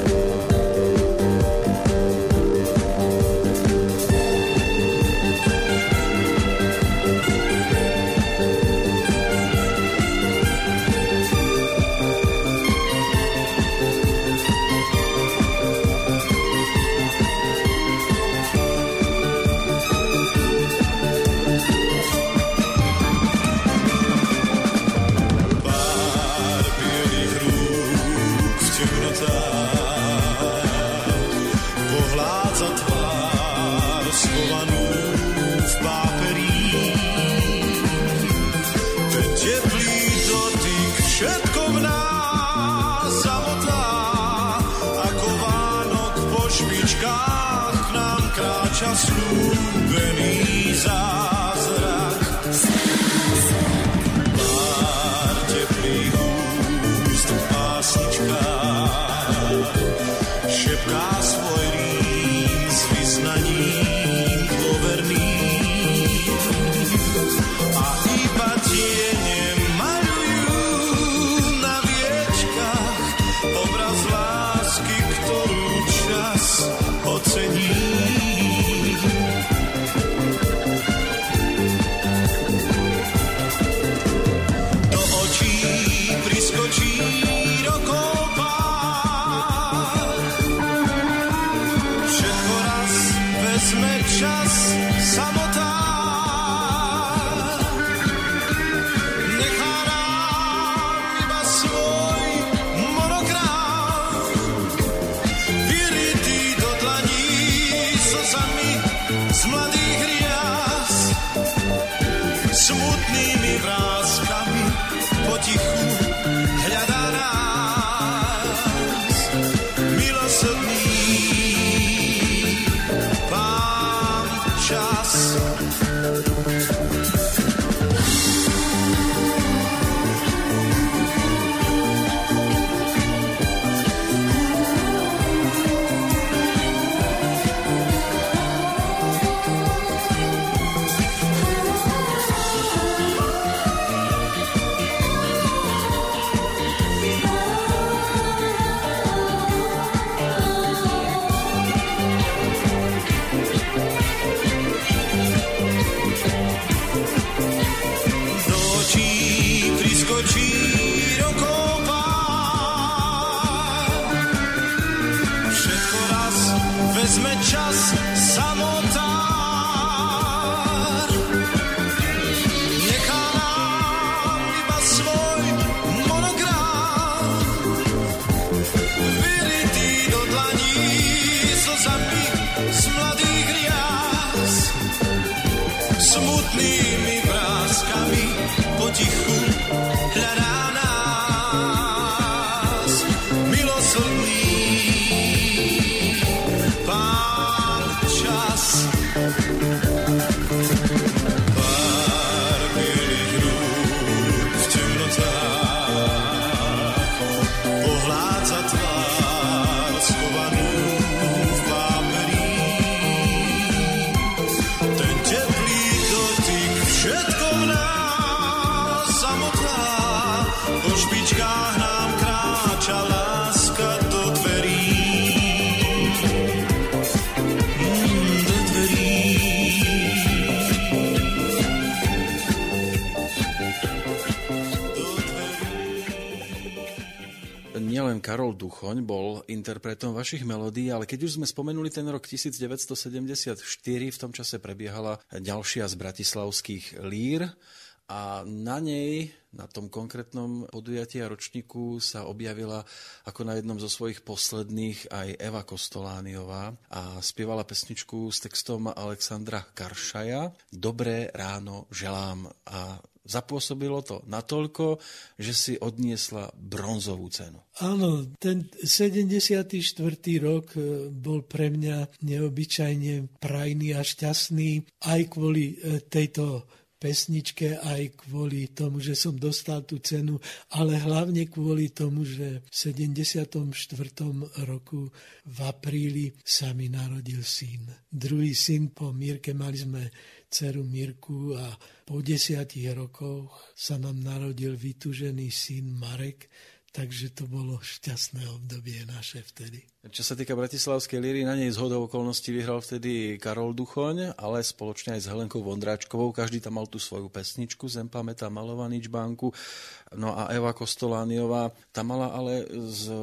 Speaker 2: interpretom vašich melódií, ale keď už sme spomenuli ten rok 1974, v tom čase prebiehala ďalšia z bratislavských lír a na nej, na tom konkrétnom podujatí a ročníku sa objavila ako na jednom zo svojich posledných aj Eva Kostolániová a spievala pesničku s textom Alexandra Karšaja Dobré ráno želám a Zapôsobilo to natoľko, že si odniesla bronzovú cenu.
Speaker 3: Áno, ten 74. rok e, bol pre mňa neobyčajne prajný a šťastný aj kvôli e, tejto pesničke aj kvôli tomu, že som dostal tú cenu, ale hlavne kvôli tomu, že v 74. roku v apríli sa mi narodil syn. Druhý syn po Mírke mali sme dceru Mirku a po desiatich rokoch sa nám narodil vytužený syn Marek, takže to bolo šťastné obdobie naše vtedy.
Speaker 2: Čo sa týka Bratislavskej líry, na nej z hodou okolností vyhral vtedy Karol Duchoň, ale spoločne aj s Helenkou Vondráčkovou. Každý tam mal tú svoju pesničku, Zem pamätá malovaný čbánku. No a Eva Kostolániová, tam mala ale z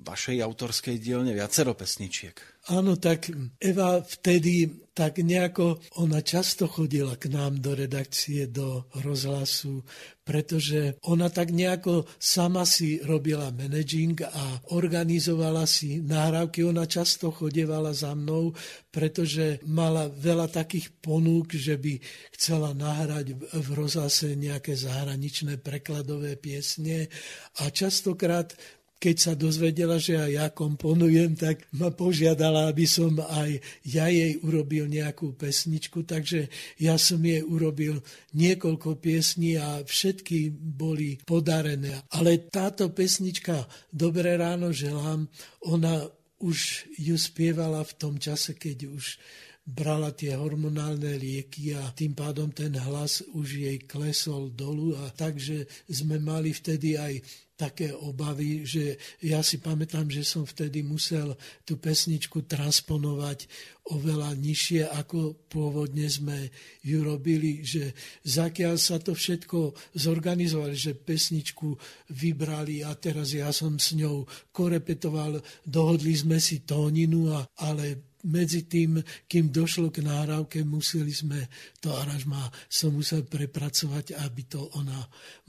Speaker 2: vašej autorskej dielne viacero pesničiek.
Speaker 3: Áno, tak Eva vtedy tak nejako, ona často chodila k nám do redakcie, do rozhlasu, pretože ona tak nejako sama si robila managing a organizovala si nahrávky. Ona často chodevala za mnou, pretože mala veľa takých ponúk, že by chcela nahrať v rozhlase nejaké zahraničné prekladové piesne a častokrát keď sa dozvedela, že aj ja komponujem, tak ma požiadala, aby som aj ja jej urobil nejakú pesničku, takže ja som jej urobil niekoľko piesní a všetky boli podarené. Ale táto pesnička Dobré ráno želám, ona už ju spievala v tom čase, keď už brala tie hormonálne lieky a tým pádom ten hlas už jej klesol dolu a takže sme mali vtedy aj také obavy, že ja si pamätám, že som vtedy musel tú pesničku transponovať oveľa nižšie, ako pôvodne sme ju robili, že zakiaľ sa to všetko zorganizovali, že pesničku vybrali a teraz ja som s ňou korepetoval, dohodli sme si tóninu, a, ale medzi tým, kým došlo k náhrávke, museli sme to aranžma som musel prepracovať, aby to ona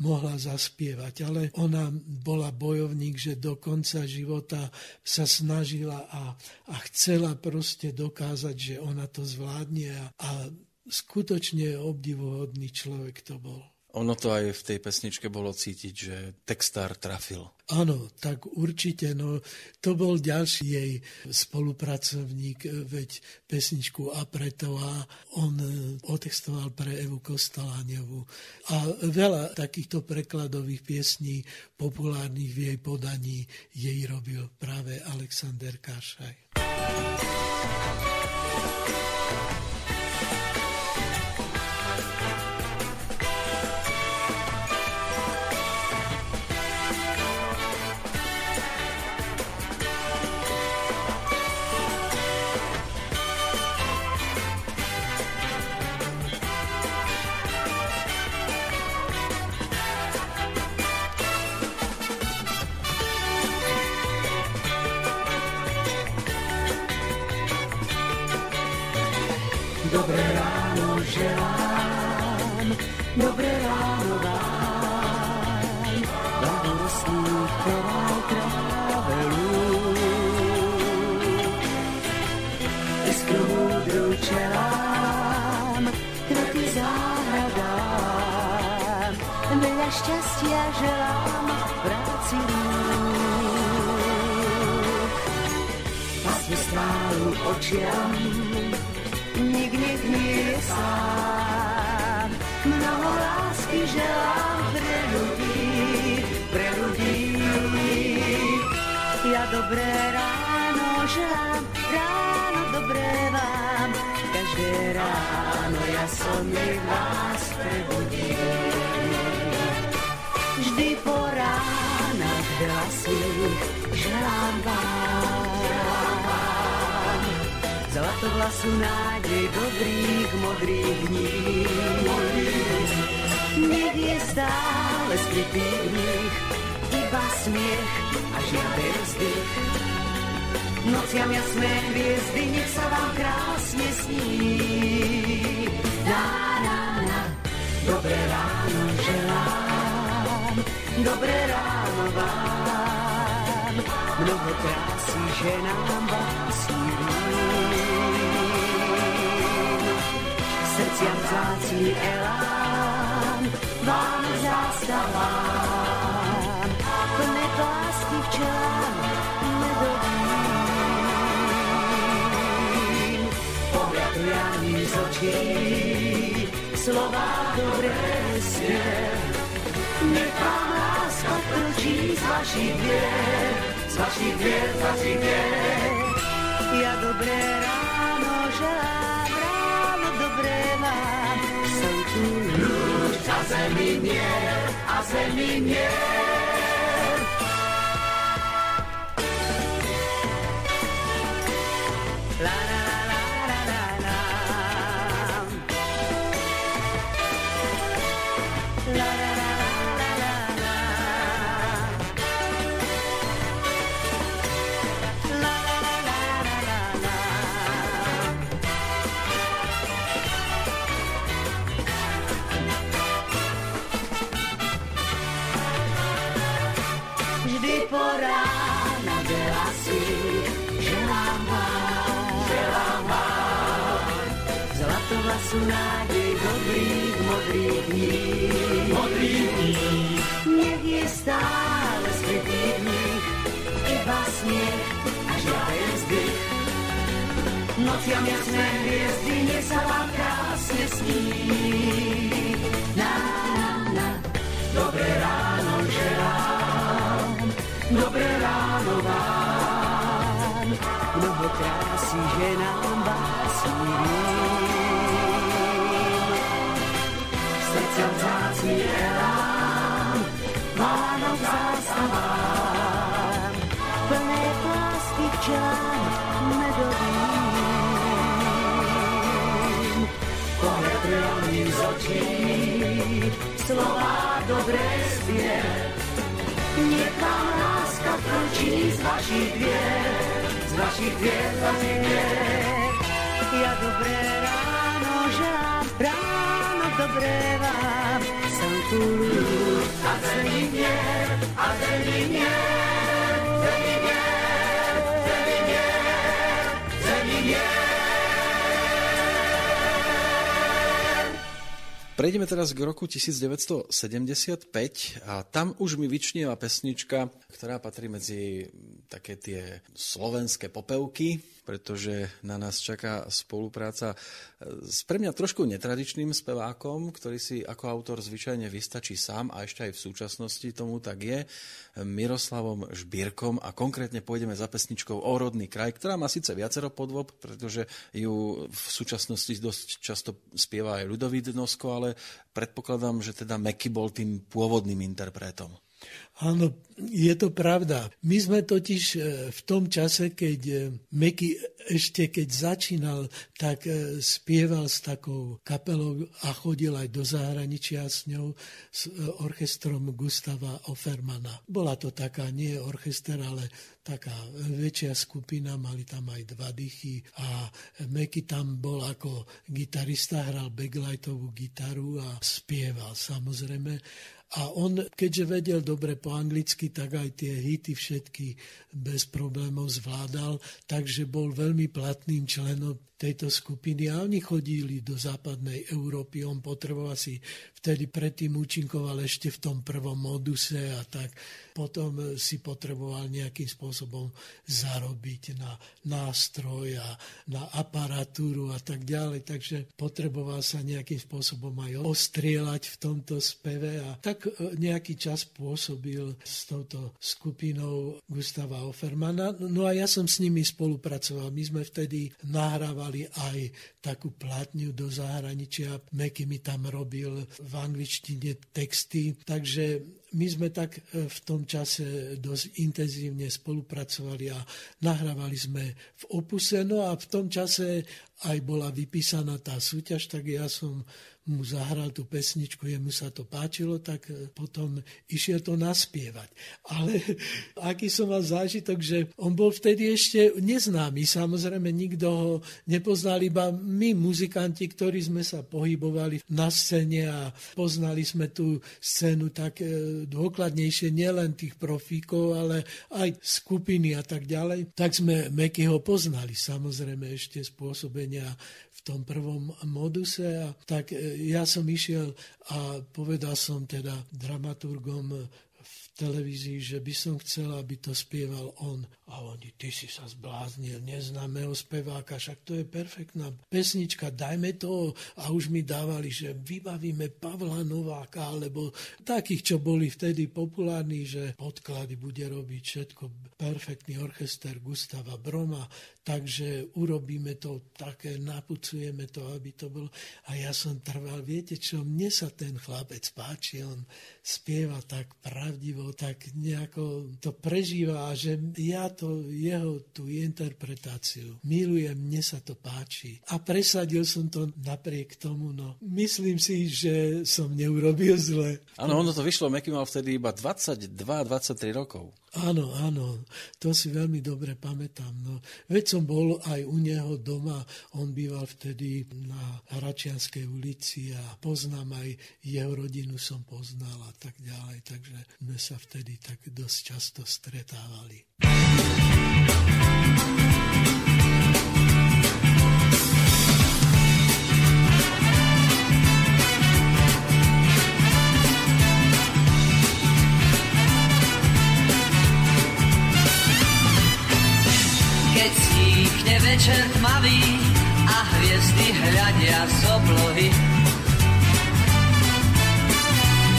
Speaker 3: mohla zaspievať. Ale ona bola bojovník, že do konca života sa snažila a, a chcela proste dokázať, že ona to zvládne a, a skutočne obdivuhodný človek to bol.
Speaker 2: Ono to aj v tej pesničke bolo cítiť, že textár trafil.
Speaker 3: Áno, tak určite. No, to bol ďalší jej spolupracovník, veď pesničku a preto a on otextoval pre Evu Kostaláňovú. A veľa takýchto prekladových piesní populárnych v jej podaní jej robil práve Alexander Karšaj.
Speaker 10: Želám, dobré ráno vám, rostných korál krávelu. Iskru múdru čelám, kroky záhradám, veľa šťastia želám práci rúk. Pasmi strálu očiam, nik nech nie je sám. Mnoho lásky želám pre ľudí, pre ľudí. Ja dobré ráno želám, ráno dobré vám. Každé ráno ja som nech vás prebudím. Vždy po ránach veľa sných želám vám. Zlato vlasu nádej dobrých modrých dní. Nech je stále skrytý v nich iba smiech a žiaden vzdych. Nociam jasné hviezdy, nech sa vám krásne sní. Na, na, na, dobré ráno želám, dobré ráno vám. Mnoho krásy, že nám vás Srdciam vzácný elán, vám zastávam. Plné lásky včelám, medovým. Pohľad priamý z očí, slova dobré smier. Nech vám láska prčí z vašich dvier, z vašich dvier, z vašich dvier. Ja dobré ráno želám, mám. Som tu ľud a zemi mier, a zemi mier. Zlatovlasú nádej dobrých modrých dní, modrých dní. Nech je stále skrytý v nich iba smiech a žiaden vzdych. Nociam jasné hviezdy, nech sa vám krásne sní. Na, na, na, dobré ráno želám, dobré ráno vám. Mnoho krásy, že nám vás Srdcem slova dobré zvier. Nech vám láska prčí z vašich dvier, z vašich dvier, z vašich dvier. Ja dobré ráno dobré vám. Som tu a mier, a zemi mier, zemi mier.
Speaker 2: Prejdeme teraz k roku 1975 a tam už mi vyčnieva pesnička, ktorá patrí medzi také tie slovenské popevky, pretože na nás čaká spolupráca s pre mňa trošku netradičným spevákom, ktorý si ako autor zvyčajne vystačí sám a ešte aj v súčasnosti tomu tak je, Miroslavom Žbírkom a konkrétne pôjdeme za pesničkou O rodný kraj, ktorá má síce viacero podvob, pretože ju v súčasnosti dosť často spieva aj ľudový Dnosko, ale predpokladám, že teda Meky bol tým pôvodným interpretom.
Speaker 3: Áno, je to pravda. My sme totiž e, v tom čase, keď e, Meky ešte keď začínal, tak e, spieval s takou kapelou a chodil aj do zahraničia s ňou, s orchestrom Gustava Offermana. Bola to taká, nie orchester, ale taká väčšia skupina, mali tam aj dva dychy a Meky tam bol ako gitarista, hral backlightovú gitaru a spieval samozrejme. A on, keďže vedel dobre po anglicky, tak aj tie hity všetky bez problémov zvládal, takže bol veľmi platným členom tejto skupiny a oni chodili do západnej Európy. On potreboval si vtedy predtým účinkoval ešte v tom prvom moduse a tak potom si potreboval nejakým spôsobom zarobiť na nástroj a na aparatúru a tak ďalej. Takže potreboval sa nejakým spôsobom aj ostrieľať v tomto speve a tak nejaký čas pôsobil s touto skupinou Gustava Offermana. No a ja som s nimi spolupracoval. My sme vtedy nahrávali aj takú platňu do zahraničia. Meky mi tam robil v angličtine texty, takže my sme tak v tom čase dosť intenzívne spolupracovali a nahrávali sme v opuse. No a v tom čase aj bola vypísaná tá súťaž, tak ja som mu zahral tú pesničku, jemu sa to páčilo, tak e, potom išiel to naspievať. Ale [LAUGHS] aký som mal zážitok, že on bol vtedy ešte neznámy, samozrejme nikto ho nepoznal, iba my muzikanti, ktorí sme sa pohybovali na scéne a poznali sme tú scénu tak e, dôkladnejšie, nielen tých profíkov, ale aj skupiny a tak ďalej, tak sme Mekyho poznali, samozrejme ešte spôsobenia tom prvom moduse. A tak e, ja som išiel a povedal som teda dramaturgom v televízii, že by som chcel, aby to spieval on. A oni, ty si sa zbláznil, neznámeho speváka, však to je perfektná pesnička, dajme to. A už mi dávali, že vybavíme Pavla Nováka, alebo takých, čo boli vtedy populárni, že podklady bude robiť všetko. Perfektný orchester Gustava Broma, takže urobíme to také, napucujeme to, aby to bolo. A ja som trval, viete čo, mne sa ten chlapec páči, on spieva tak pravdivo, tak nejako to prežíva že ja to, jeho tú interpretáciu milujem, mne sa to páči. A presadil som to napriek tomu, no myslím si, že som neurobil zle.
Speaker 2: Áno, ono to vyšlo, Meky mal vtedy iba 22-23 rokov.
Speaker 3: Áno, áno, to si veľmi dobre pamätám. No, veď som bol aj u neho doma, on býval vtedy na Hračianskej ulici a poznám aj jeho rodinu som poznal a tak ďalej, takže sme sa vtedy tak dosť často stretávali.
Speaker 6: Keď stíchne večer tmavý a hviezdy hľadia z oblohy.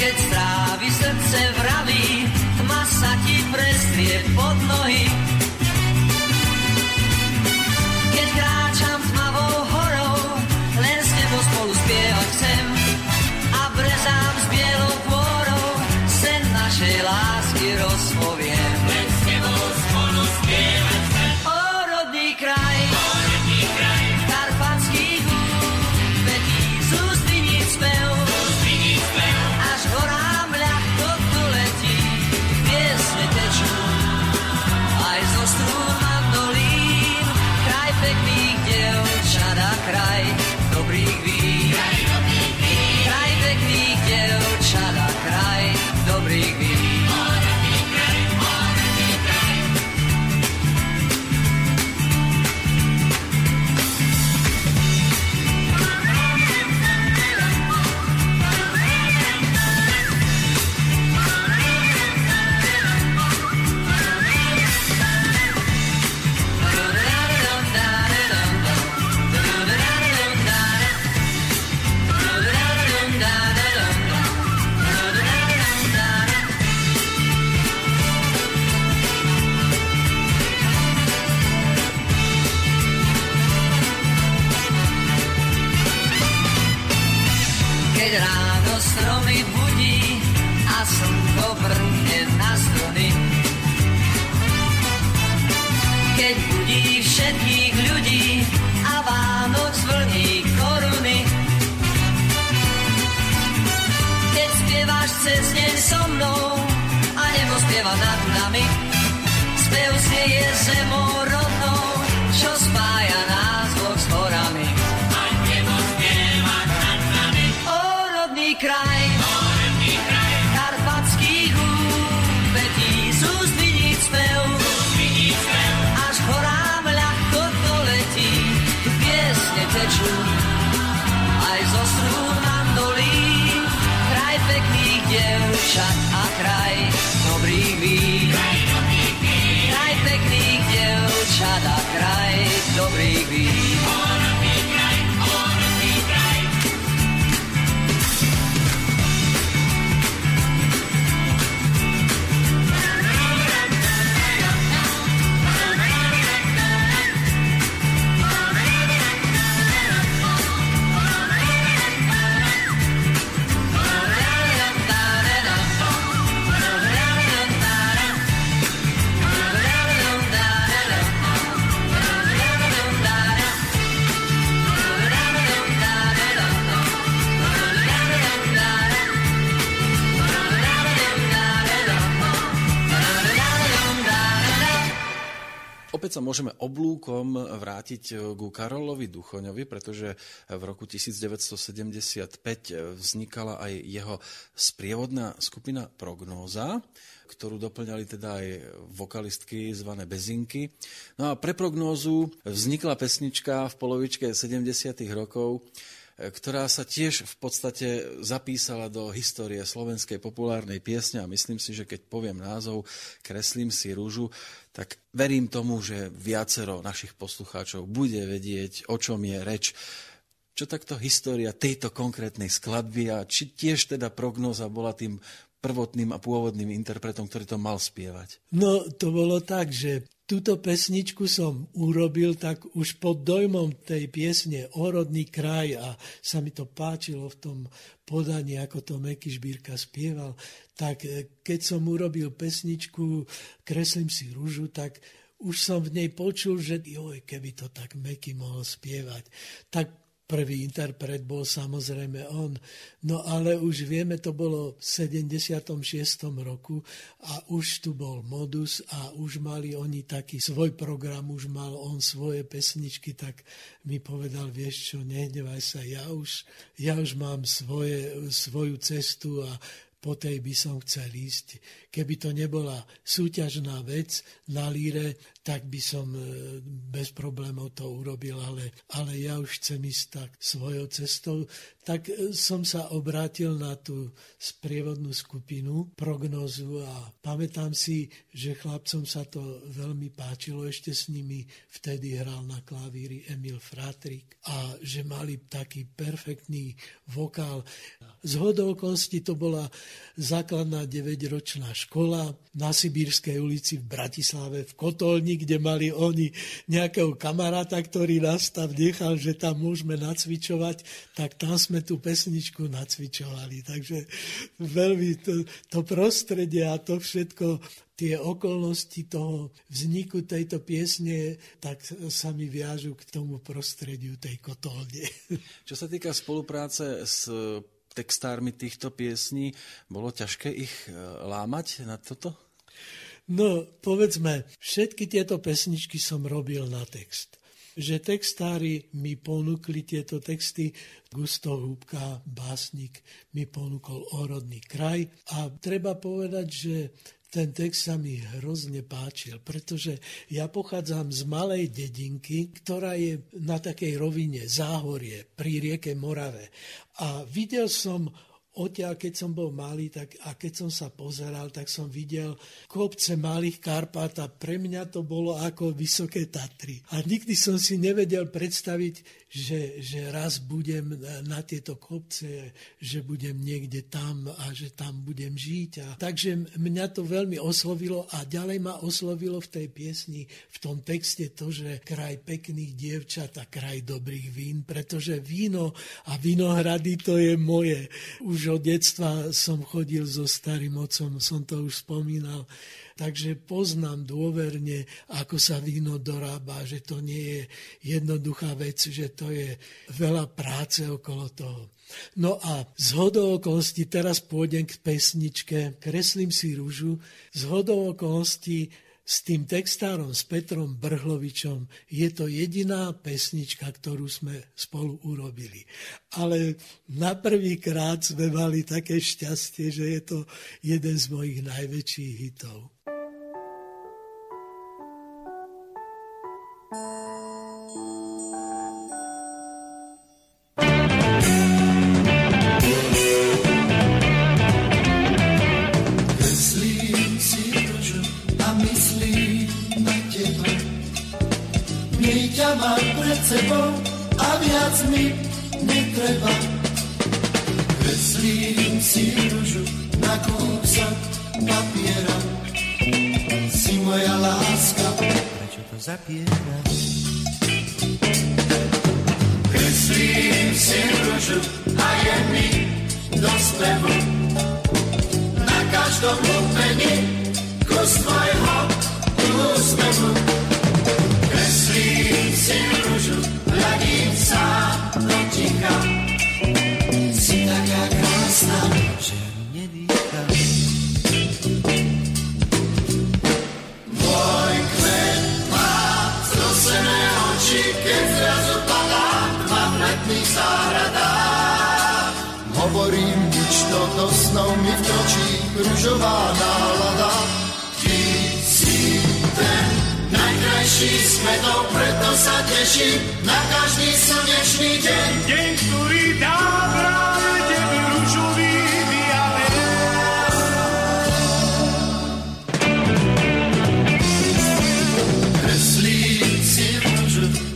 Speaker 6: Keď strávi srdce vraví, tma sa ti prestrie pod nohy. Keď kráčam tmavou horou, len s tebou spolu spievať chcem a brezám s bielou pôrou, sen našej lásky nad nami. Spev je zemou
Speaker 2: Opäť sa môžeme oblúkom vrátiť ku Karolovi Duchoňovi, pretože v roku 1975 vznikala aj jeho sprievodná skupina Prognóza, ktorú doplňali teda aj vokalistky zvané Bezinky. No a pre prognózu vznikla pesnička v polovičke 70. rokov, ktorá sa tiež v podstate zapísala do histórie slovenskej populárnej piesne a myslím si, že keď poviem názov Kreslím si rúžu, tak verím tomu, že viacero našich poslucháčov bude vedieť, o čom je reč. Čo takto história tejto konkrétnej skladby a či tiež teda prognoza bola tým prvotným a pôvodným interpretom, ktorý to mal spievať?
Speaker 3: No, to bolo tak, že túto pesničku som urobil tak už pod dojmom tej piesne Orodný kraj a sa mi to páčilo v tom podaní, ako to Meky Žbírka spieval, tak e, keď som urobil pesničku Kreslím si rúžu, tak už som v nej počul, že joj, keby to tak Meky mohol spievať. Tak Prvý interpret bol samozrejme on, no ale už vieme, to bolo v 76. roku a už tu bol modus a už mali oni taký svoj program, už mal on svoje pesničky, tak mi povedal, vieš čo, nehnevaj sa, ja už, ja už mám svoje, svoju cestu a po tej by som chcel ísť. Keby to nebola súťažná vec na líre, tak by som e, bez problémov to urobil, ale, ale ja už chcem ísť tak svojou cestou. Tak e, som sa obrátil na tú sprievodnú skupinu, prognozu a pamätám si, že chlapcom sa to veľmi páčilo, ešte s nimi vtedy hral na klavíri Emil Fratrik a že mali taký perfektný vokál. Z hodovokosti to bola základná 9-ročná škola na Sibírskej ulici v Bratislave v Kotolni, kde mali oni nejakého kamaráta, ktorý nás tam nechal, že tam môžeme nacvičovať, tak tam sme tú pesničku nacvičovali. Takže veľmi to, to prostredie a to všetko tie okolnosti toho vzniku tejto piesne, tak sa mi viažu k tomu prostrediu tej kotolne.
Speaker 2: Čo sa týka spolupráce s textármi týchto piesní, bolo ťažké ich e, lámať na toto?
Speaker 3: No, povedzme, všetky tieto pesničky som robil na text že textári mi ponúkli tieto texty. Gusto Húbka, básnik, mi ponúkol Orodný kraj. A treba povedať, že ten text sa mi hrozne páčil, pretože ja pochádzam z malej dedinky, ktorá je na takej rovine záhorie pri rieke Morave. A videl som odtiaľ, keď som bol malý tak, a keď som sa pozeral, tak som videl kopce malých Karpát a pre mňa to bolo ako vysoké Tatry. A nikdy som si nevedel predstaviť, že, že raz budem na tieto kopce, že budem niekde tam a že tam budem žiť. A, takže mňa to veľmi oslovilo a ďalej ma oslovilo v tej piesni, v tom texte to, že kraj pekných dievčat a kraj dobrých vín, pretože víno a vinohrady to je moje. Už od detstva som chodil so starým otcom, som to už spomínal, takže poznám dôverne, ako sa víno dorába, že to nie je jednoduchá vec, že to je veľa práce okolo toho. No a z hodou okolností, teraz pôjdem k pesničke, kreslím si rúžu, z hodou okolností s tým textárom, s Petrom Brhlovičom, je to jediná pesnička, ktorú sme spolu urobili. Ale na prvý krát sme mali také šťastie, že je to jeden z mojich najväčších hitov.
Speaker 11: Spevu. Na každom lúpení kus tvojho úsmevu si rúžu, hľadím sám do ticha. Si taká krásna, mi vtočí ružová nálada. Ty si ten najkrajší z kvetov, preto sa teším na každý slnečný deň.
Speaker 12: Deň, ktorý dá práve tebe
Speaker 11: ružu,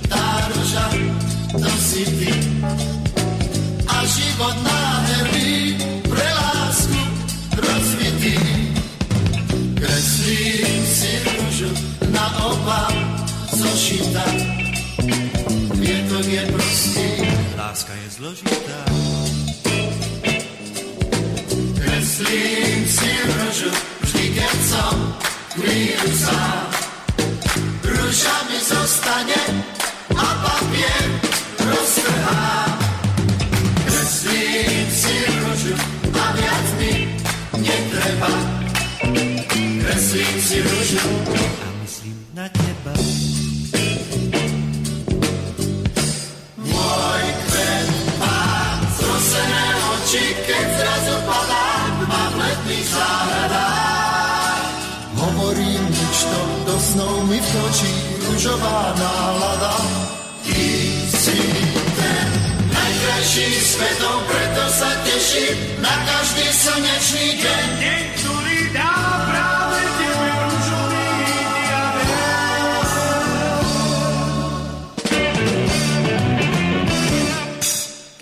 Speaker 11: tá ruža, to si ty. A život nádherný, Kvietok je prostý,
Speaker 13: Láska je zložitá.
Speaker 11: Kreslím si vždy keď som sám. Ružová nálada. Ty si ten najkrajší svetov, preto sa teším na každý slnečný deň.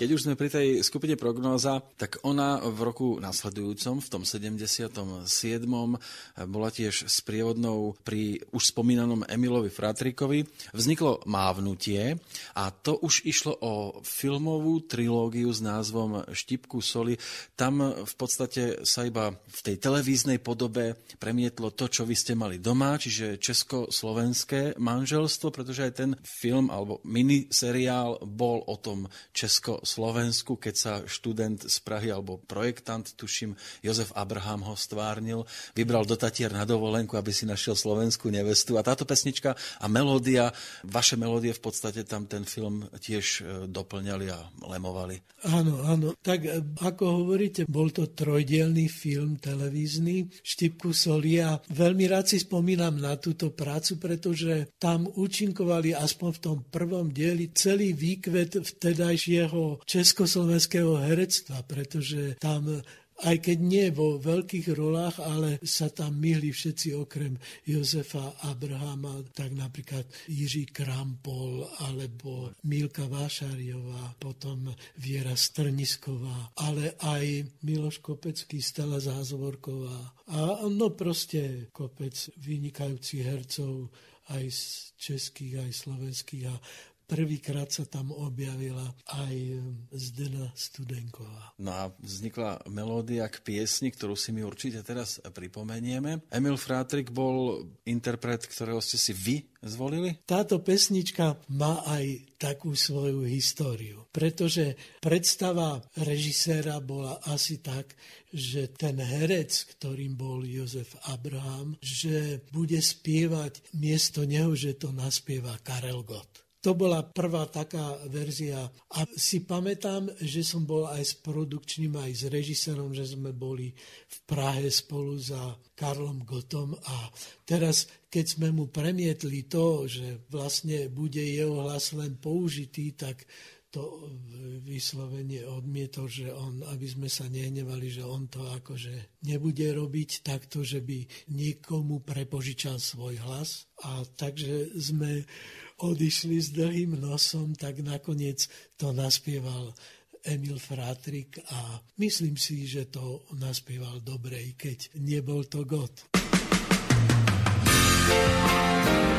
Speaker 2: Keď už sme pri tej skupine Prognóza, tak ona v roku nasledujúcom, v tom 77. bola tiež sprievodnou pri už spomínanom Emilovi Fratrikovi. Vzniklo Mávnutie a to už išlo o filmovú trilógiu s názvom Štipku soli. Tam v podstate sa iba v tej televíznej podobe premietlo to, čo vy ste mali doma, čiže česko-slovenské manželstvo, pretože aj ten film alebo miniseriál bol o tom Československu, keď sa študent z Prahy alebo projektant, tuším, Jozef Abraham ho stvárnil, vybral do na dovolenku, aby si našiel slovenskú nevestu. A táto pesnička a melódia, vaše melódie v podstate tam ten film tiež e, doplňali a lemovali.
Speaker 3: Áno, áno. Tak e, ako hovoríte, bol to trojdielný film televízny Štipku soli a veľmi rád si spomínam na túto prácu, pretože tam účinkovali aspoň v tom prvom dieli celý výkvet vtedajšieho československého herectva, pretože tam aj keď nie vo veľkých rolách, ale sa tam myhli všetci okrem Jozefa Abrahama, tak napríklad Jiří Krampol alebo Milka Vášariová, potom Viera Strnisková, ale aj Miloš Kopecký, Stala Zázvorková. A no proste kopec vynikajúcich hercov aj z českých, aj slovenských. A prvýkrát sa tam objavila aj Zdena Studenková.
Speaker 2: No a vznikla melódia k piesni, ktorú si my určite teraz pripomenieme. Emil Frátrik bol interpret, ktorého ste si vy zvolili?
Speaker 3: Táto pesnička má aj takú svoju históriu, pretože predstava režiséra bola asi tak, že ten herec, ktorým bol Jozef Abraham, že bude spievať miesto neho, že to naspieva Karel Gott. To bola prvá taká verzia. A si pamätám, že som bol aj s produkčným, aj s režisérom, že sme boli v Prahe spolu za Karlom Gotom a teraz, keď sme mu premietli to, že vlastne bude jeho hlas len použitý, tak to vyslovene odmietol, že on, aby sme sa nehnevali, že on to akože nebude robiť takto, že by niekomu prepožičal svoj hlas. A takže sme odišli s dlhým nosom, tak nakoniec to naspieval Emil Fratrik a myslím si, že to naspieval dobre, i keď nebol to God.
Speaker 13: Mávnutie je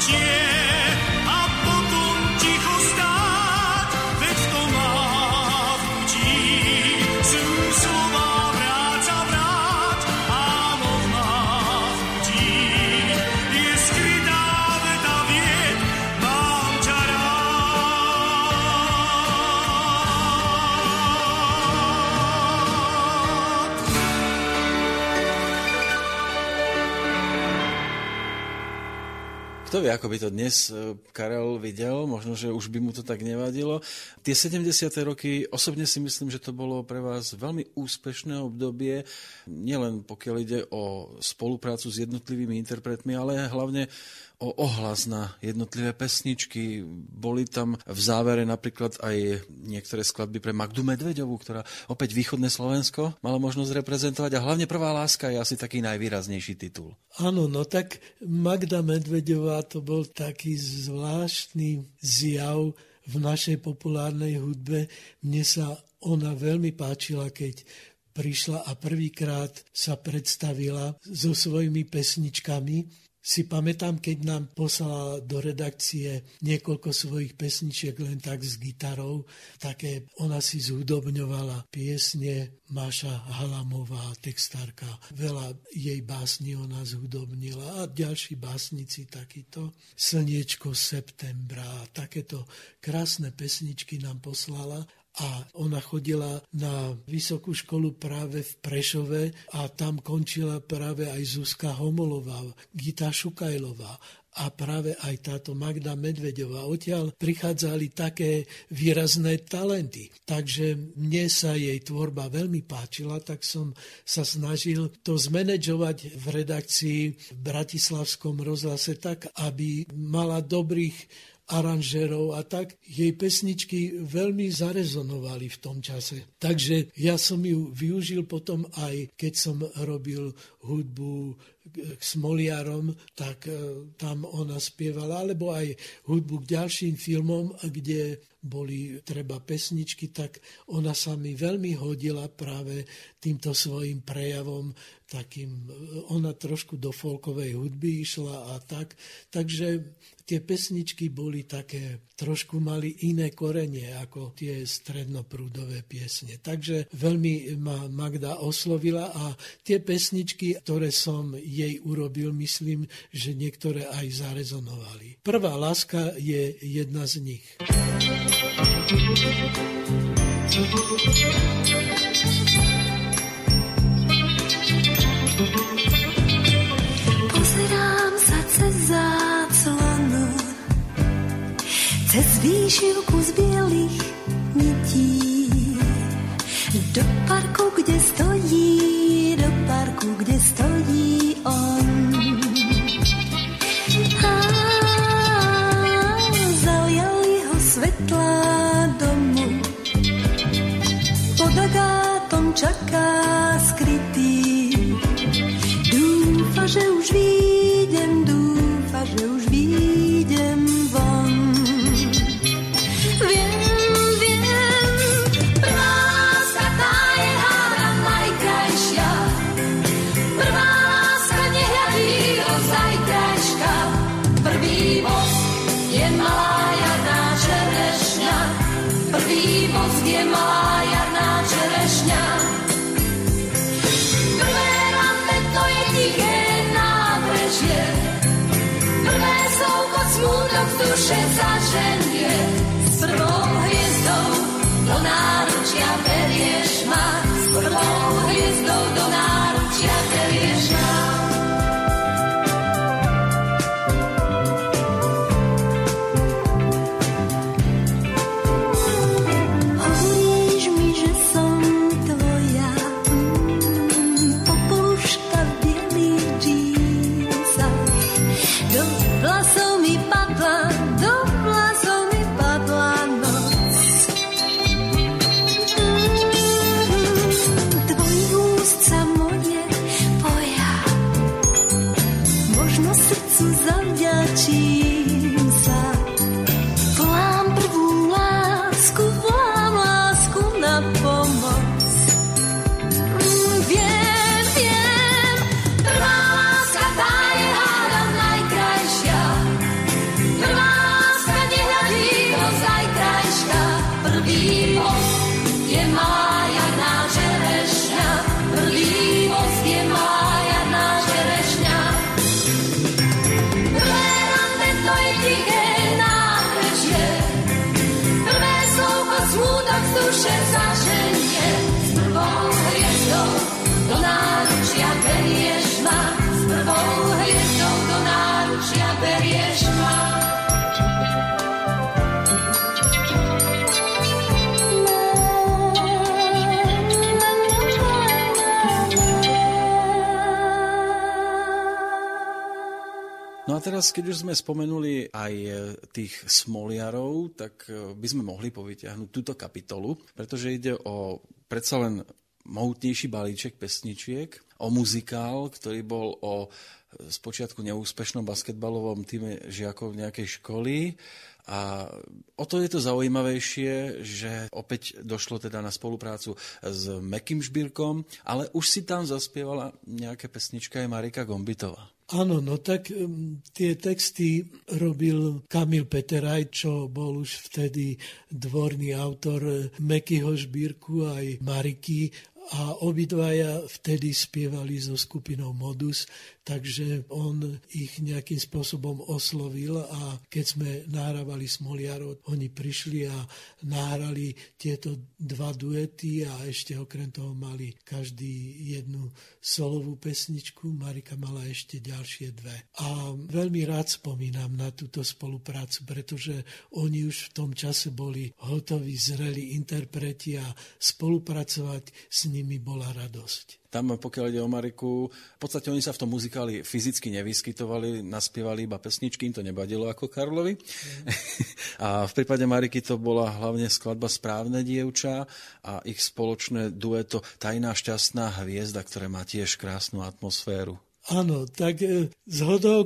Speaker 13: 血
Speaker 2: Kto vie, ako by to dnes e, Karel videl, možno, že už by mu to tak nevadilo. Tie 70. roky, osobne si myslím, že to bolo pre vás veľmi úspešné obdobie, nielen pokiaľ ide o spoluprácu s jednotlivými interpretmi, ale hlavne o ohlas na jednotlivé pesničky. Boli tam v závere napríklad aj niektoré skladby pre Magdu Medvedovú, ktorá opäť východné Slovensko mala možnosť reprezentovať a hlavne Prvá láska je asi taký najvýraznejší titul.
Speaker 3: Áno, no tak Magda Medvedová to bol taký zvláštny zjav v našej populárnej hudbe. Mne sa ona veľmi páčila, keď prišla a prvýkrát sa predstavila so svojimi pesničkami si pamätám, keď nám poslala do redakcie niekoľko svojich pesničiek len tak s gitarou, také ona si zhudobňovala piesne, Máša Halamová, textárka, veľa jej básni ona zhudobnila a ďalší básnici takýto. Slniečko septembra, takéto krásne pesničky nám poslala a ona chodila na vysokú školu práve v Prešove a tam končila práve aj Zuzka Homolová, Gita Šukajlová a práve aj táto Magda Medvedová. Odtiaľ prichádzali také výrazné talenty. Takže mne sa jej tvorba veľmi páčila, tak som sa snažil to zmanéžovať v redakcii v Bratislavskom rozhlase tak, aby mala dobrých aranžérov a tak, jej pesničky veľmi zarezonovali v tom čase. Takže ja som ju využil potom aj, keď som robil hudbu k Smoliarom, tak e, tam ona spievala, alebo aj hudbu k ďalším filmom, kde boli treba pesničky, tak ona sa mi veľmi hodila práve týmto svojim prejavom, takým, ona trošku do folkovej hudby išla a tak, takže tie pesničky boli také, trošku mali iné korenie ako tie strednoprúdové piesne. Takže veľmi ma Magda oslovila a tie pesničky, ktoré som jej urobil, myslím, že niektoré aj zarezonovali. Prvá láska je jedna z nich.
Speaker 8: Pozerám sa cez záclonu, cez výšivku z bielých nití. Do parku, čaká skrytý. Dúfa, že už výjdem, dúfa, že už smútok z
Speaker 2: teraz, keď už sme spomenuli aj e, tých smoliarov, tak e, by sme mohli povytiahnuť túto kapitolu, pretože ide o predsa len mohutnejší balíček pesničiek, o muzikál, ktorý bol o spočiatku neúspešnom basketbalovom týme žiakov nejakej školy a o to je to zaujímavejšie, že opäť došlo teda na spoluprácu s Mekým Žbírkom, ale už si tam zaspievala nejaké pesnička aj Marika Gombitová.
Speaker 3: Áno, no tak um, tie texty robil Kamil Peteraj, čo bol už vtedy dvorný autor Mekyho Žbírku aj Mariky. A obidvaja vtedy spievali so skupinou Modus, takže on ich nejakým spôsobom oslovil a keď sme nahrávali Smoliarov, oni prišli a nahrali tieto dva duety a ešte okrem toho mali každý jednu solovú pesničku, Marika mala ešte ďalšie dve. A veľmi rád spomínam na túto spoluprácu, pretože oni už v tom čase boli hotoví, zreli interpreti a spolupracovať s nimi bola radosť.
Speaker 2: Tam, pokiaľ ide o Mariku, v podstate oni sa v tom muzikáli fyzicky nevyskytovali, naspievali iba pesničky, im to nebadilo ako Karlovi. Mm. [LAUGHS] a v prípade Mariky to bola hlavne skladba Správne dievča a ich spoločné dueto Tajná šťastná hviezda, ktoré má tiež krásnu atmosféru.
Speaker 3: Áno, tak e, z hodou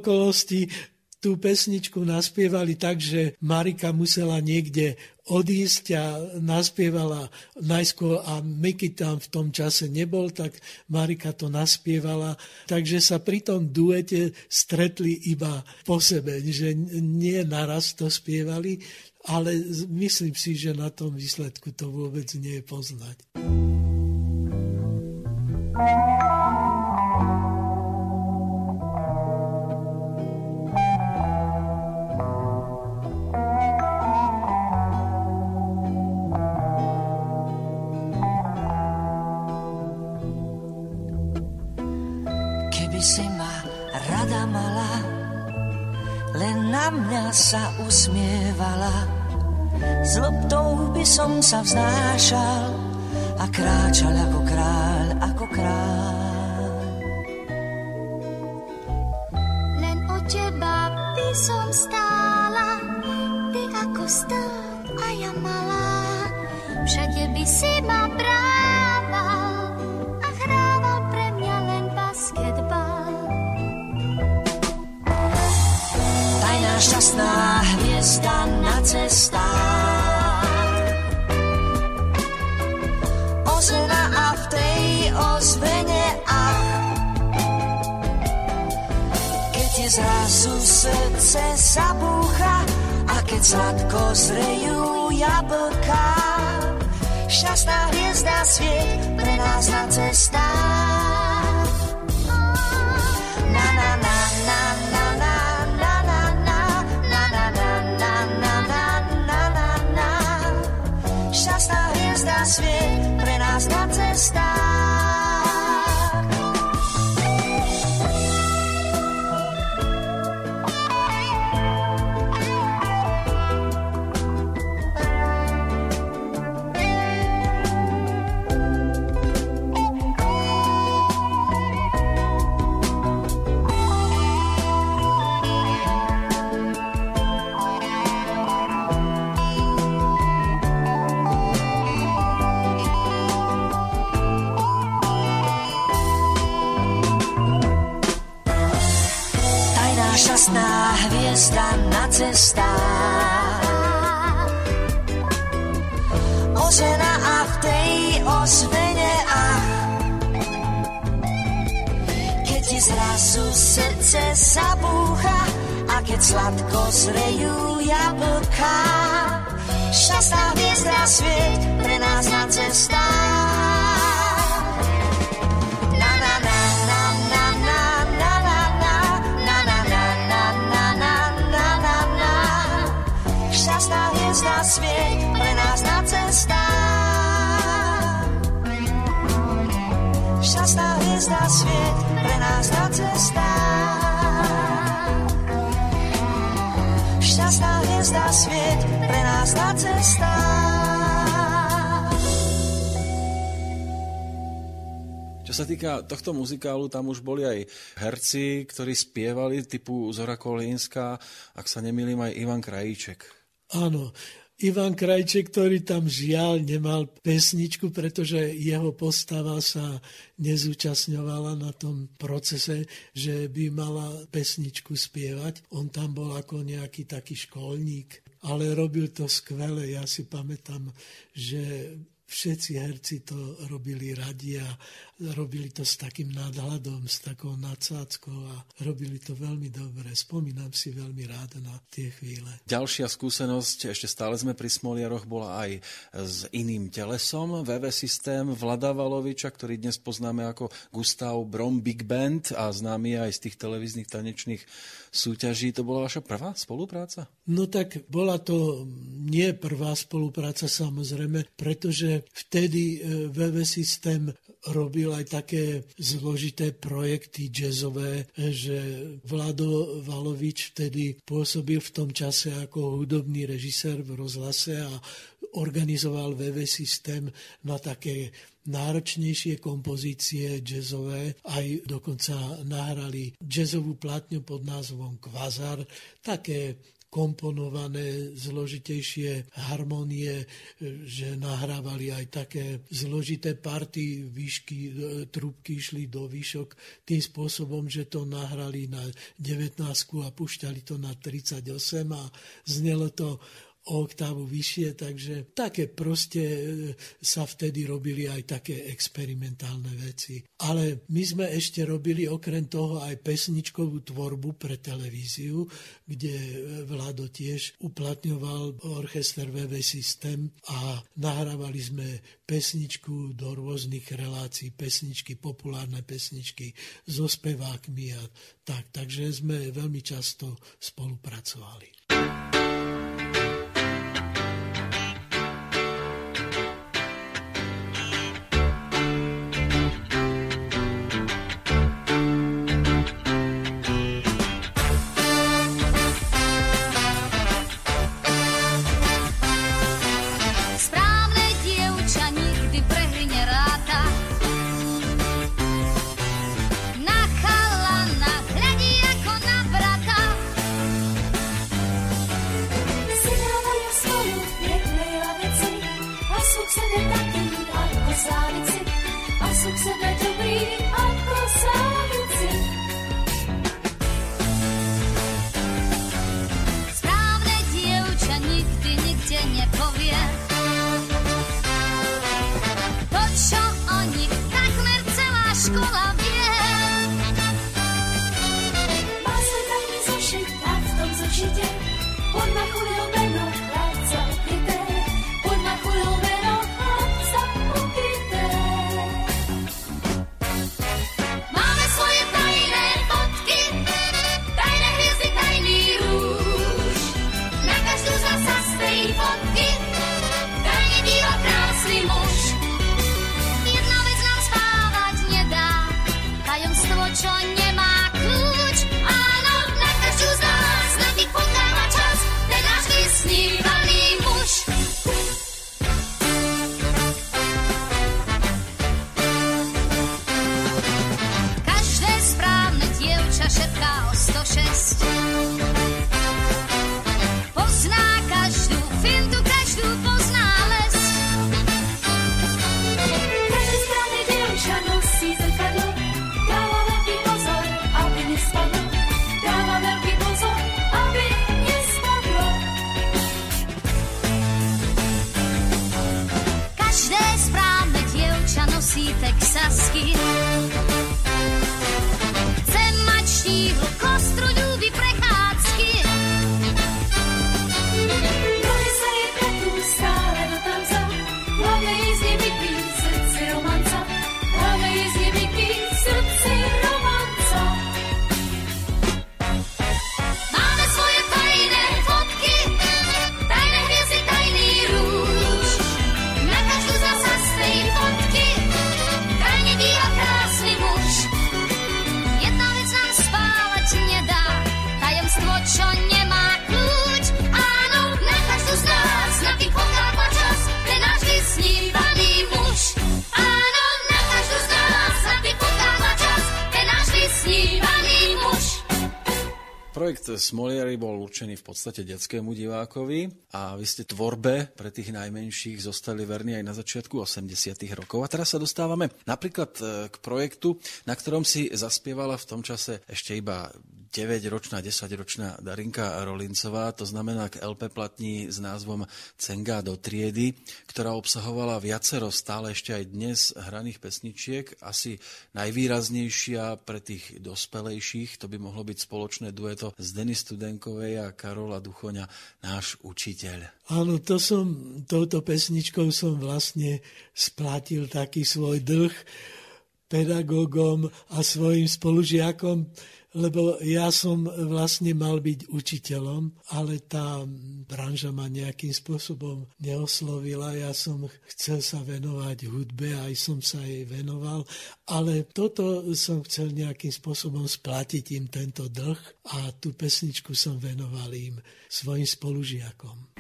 Speaker 3: tú pesničku naspievali tak, že Marika musela niekde odísť a naspievala najskôr a Miky tam v tom čase nebol, tak Marika to naspievala. Takže sa pri tom duete stretli iba po sebe, že nie naraz to spievali, ale myslím si, že na tom výsledku to vôbec nie je poznať.
Speaker 14: Mňa sa usmievala. S loptou by som sa vznášal a kráčal ako kráľ, ako kráľ.
Speaker 7: Len o teba by som stála, ty ako stát a ja malá. Všade by si ma brával
Speaker 14: šťastná hviezda na cestách. Ozvena a v tej ozvene ach. Keď ti zrazu srdce zabúcha a keď sladko zrejú jablka. Šťastná hviezda svieť pre nás na cestách. Cestách. Ozvena a v tej ozvene ach. Keď ti zrazu srdce zabúcha a keď sladko zrejú jablka. Šťastná hviezda svieť pre nás na cestách. Šťastná hviezda svieť pre nás na cestách. Šťastná hviezda svieť pre nás na cestách.
Speaker 2: Čo sa týka tohto muzikálu, tam už boli aj herci, ktorí spievali typu Zora Kolínska, ak sa nemýlim aj Ivan Krajíček.
Speaker 3: Áno, Ivan Krajček, ktorý tam žiaľ nemal pesničku, pretože jeho postava sa nezúčastňovala na tom procese, že by mala pesničku spievať. On tam bol ako nejaký taký školník, ale robil to skvele. Ja si pamätám, že všetci herci to robili radi a robili to s takým nadhľadom, s takou nadsádzkou a robili to veľmi dobre. Spomínam si veľmi rád na tie chvíle.
Speaker 2: Ďalšia skúsenosť, ešte stále sme pri Smoliaroch, bola aj s iným telesom, VV systém Vlada Valoviča, ktorý dnes poznáme ako Gustav Brom Big Band a známy aj z tých televíznych tanečných súťaží. To bola vaša prvá spolupráca?
Speaker 3: No tak bola to nie prvá spolupráca samozrejme, pretože vtedy VV systém robil aj také zložité projekty jazzové, že Vlado Valovič vtedy pôsobil v tom čase ako hudobný režisér v rozhlase a organizoval VV systém na také náročnejšie kompozície jazzové, aj dokonca nahrali jazzovú platňu pod názvom Kvazar, také komponované zložitejšie harmonie, že nahrávali aj také zložité party, výšky, e, trúbky išli do výšok tým spôsobom, že to nahrali na 19 a pušťali to na 38 a znelo to o oktávu vyššie, takže také proste e, sa vtedy robili aj také experimentálne veci. Ale my sme ešte robili okrem toho aj pesničkovú tvorbu pre televíziu, kde e, Vlado tiež uplatňoval orchester VV systém a nahrávali sme pesničku do rôznych relácií, pesničky, populárne pesničky so spevákmi a tak. Takže sme veľmi často spolupracovali.
Speaker 7: Ako
Speaker 2: Smoliery bol určený v podstate detskému divákovi a vy ste tvorbe pre tých najmenších zostali verní aj na začiatku 80 rokov. A teraz sa dostávame napríklad e, k projektu, na ktorom si zaspievala v tom čase ešte iba 9-ročná, 10-ročná Darinka Rolincová, to znamená k LP platní s názvom Cenga do triedy, ktorá obsahovala viacero stále ešte aj dnes hraných pesničiek. Asi najvýraznejšia pre tých dospelejších, to by mohlo byť spoločné dueto z Denis Studenkovej a Karola Duchoňa, náš učiteľ.
Speaker 3: Áno, to som, touto pesničkou som vlastne splatil taký svoj dlh pedagógom a svojim spolužiakom, lebo ja som vlastne mal byť učiteľom, ale tá branža ma nejakým spôsobom neoslovila. Ja som chcel sa venovať hudbe, aj som sa jej venoval, ale toto som chcel nejakým spôsobom splatiť im tento dlh a tú pesničku som venoval im svojim spolužiakom.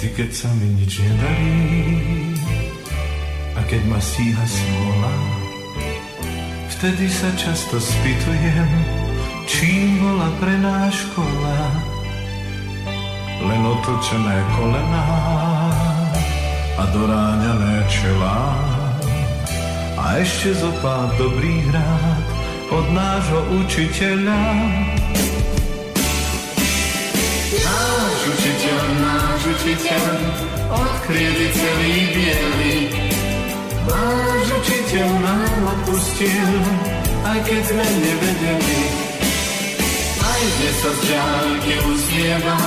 Speaker 1: Vždy, keď sa mi nič nedarí a keď ma stíha smola, vtedy sa často spýtujem, čím bola pre nás škola. Len otočené kolená a doráňané čelá a ešte zo pár dobrých rád od nášho učiteľa.
Speaker 8: Náš učiteľ, náš učiteľ, od kriedy celý biely. Učiteľ nám odpustil, aj keď sme nevedeli. Aj dnes sa z ďalky usmieva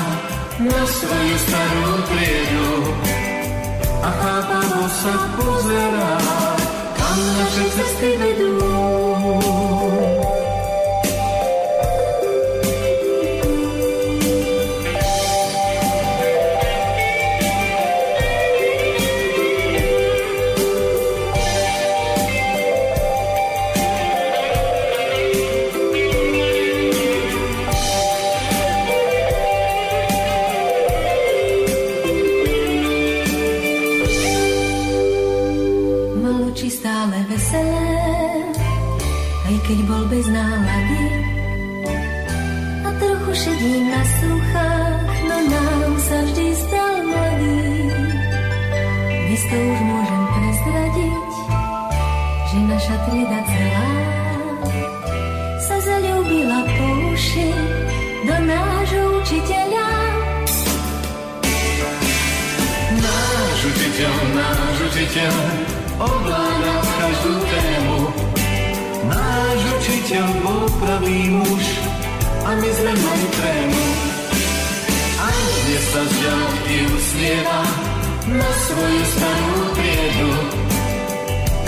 Speaker 8: na svoju starú priedu. A chápavo sa pozerá, kam naše cesty vedú. Náš učiteľ, ovládal každú tému.
Speaker 1: Náš učiteľ bol pravý muž a my sme mali trému.
Speaker 8: Aj dnes sa z ďalky usmieva na svoju starú priedu.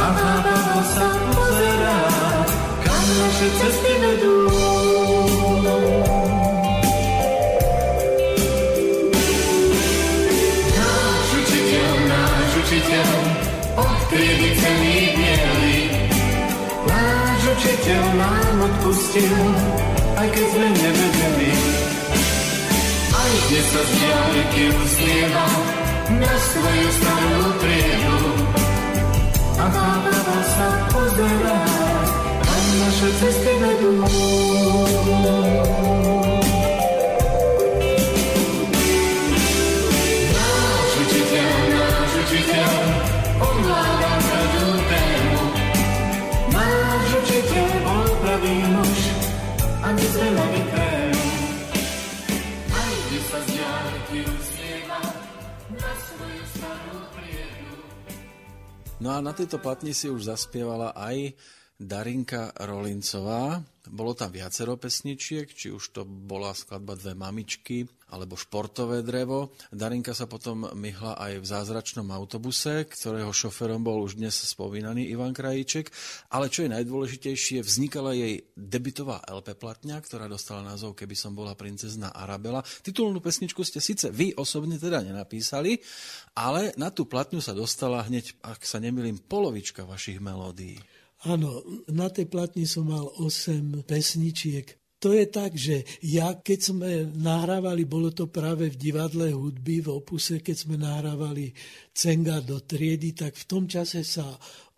Speaker 8: A chápavo sa pozerá, kam naše cesty vedú. Náš triedy celý biely.
Speaker 1: Náš učiteľ nám odpustil, aj keď sme nevedeli.
Speaker 8: Aj dnes sa z ďalky usmieva na svoju starú priedu.
Speaker 1: A chápavo sa pozerá, kam naše cesty vedú. Sme mali.
Speaker 8: Aj dnes sa z ďalky usmieva na svoju starú priedu.
Speaker 2: No a na tejto platni si už zaspievala aj Darinka Rolincová. Bolo tam viacero pesničiek, či už to bola skladba Dve mamičky, alebo Športové drevo. Darinka sa potom myhla aj v zázračnom autobuse, ktorého šoferom bol už dnes spomínaný Ivan Krajíček. Ale čo je najdôležitejšie, vznikala jej debitová LP platňa, ktorá dostala názov Keby som bola princezna Arabela. Titulnú pesničku ste síce vy osobne teda nenapísali, ale na tú platňu sa dostala hneď, ak sa nemýlim, polovička vašich melódií.
Speaker 3: Áno, na tej platni som mal 8 pesničiek. To je tak, že ja, keď sme nahrávali, bolo to práve v divadle hudby, v opuse, keď sme nahrávali Cenga do triedy, tak v tom čase sa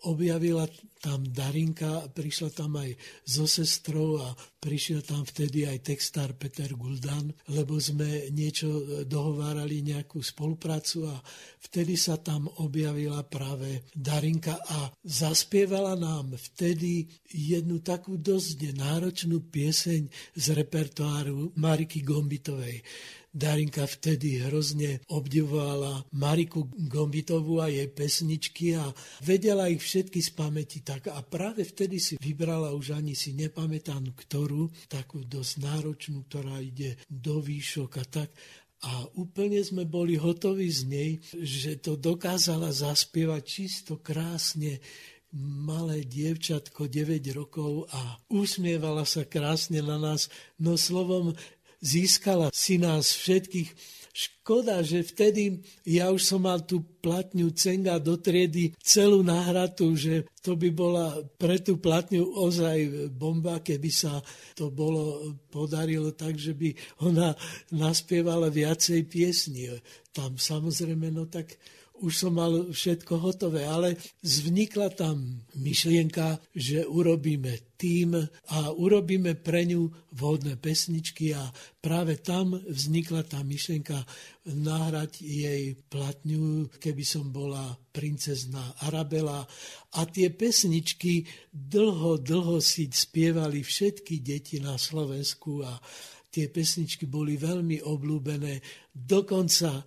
Speaker 3: objavila tam Darinka, prišla tam aj so sestrou a prišiel tam vtedy aj textár Peter Guldan, lebo sme niečo dohovárali, nejakú spoluprácu a vtedy sa tam objavila práve Darinka a zaspievala nám vtedy jednu takú dosť náročnú pieseň z repertoáru Mariky Gombitovej. Darinka vtedy hrozne obdivovala Mariku Gombitovú a jej pesničky a vedela ich všetky z pamäti. Tak a práve vtedy si vybrala, už ani si nepamätám ktorú, takú dosť náročnú, ktorá ide do výšok a tak. A úplne sme boli hotoví z nej, že to dokázala zaspievať čisto krásne, malé dievčatko 9 rokov a usmievala sa krásne na nás. No slovom, získala si nás všetkých. Škoda, že vtedy ja už som mal tú platňu Cenga do triedy celú nahratú, že to by bola pre tú platňu ozaj bomba, keby sa to bolo podarilo tak, že by ona naspievala viacej piesní. Tam samozrejme, no tak už som mal všetko hotové, ale vznikla tam myšlienka, že urobíme tým a urobíme pre ňu vhodné pesničky a práve tam vznikla tá myšlienka nahrať jej platňu, keby som bola princezná Arabela. A tie pesničky dlho, dlho si spievali všetky deti na Slovensku a tie pesničky boli veľmi obľúbené. Dokonca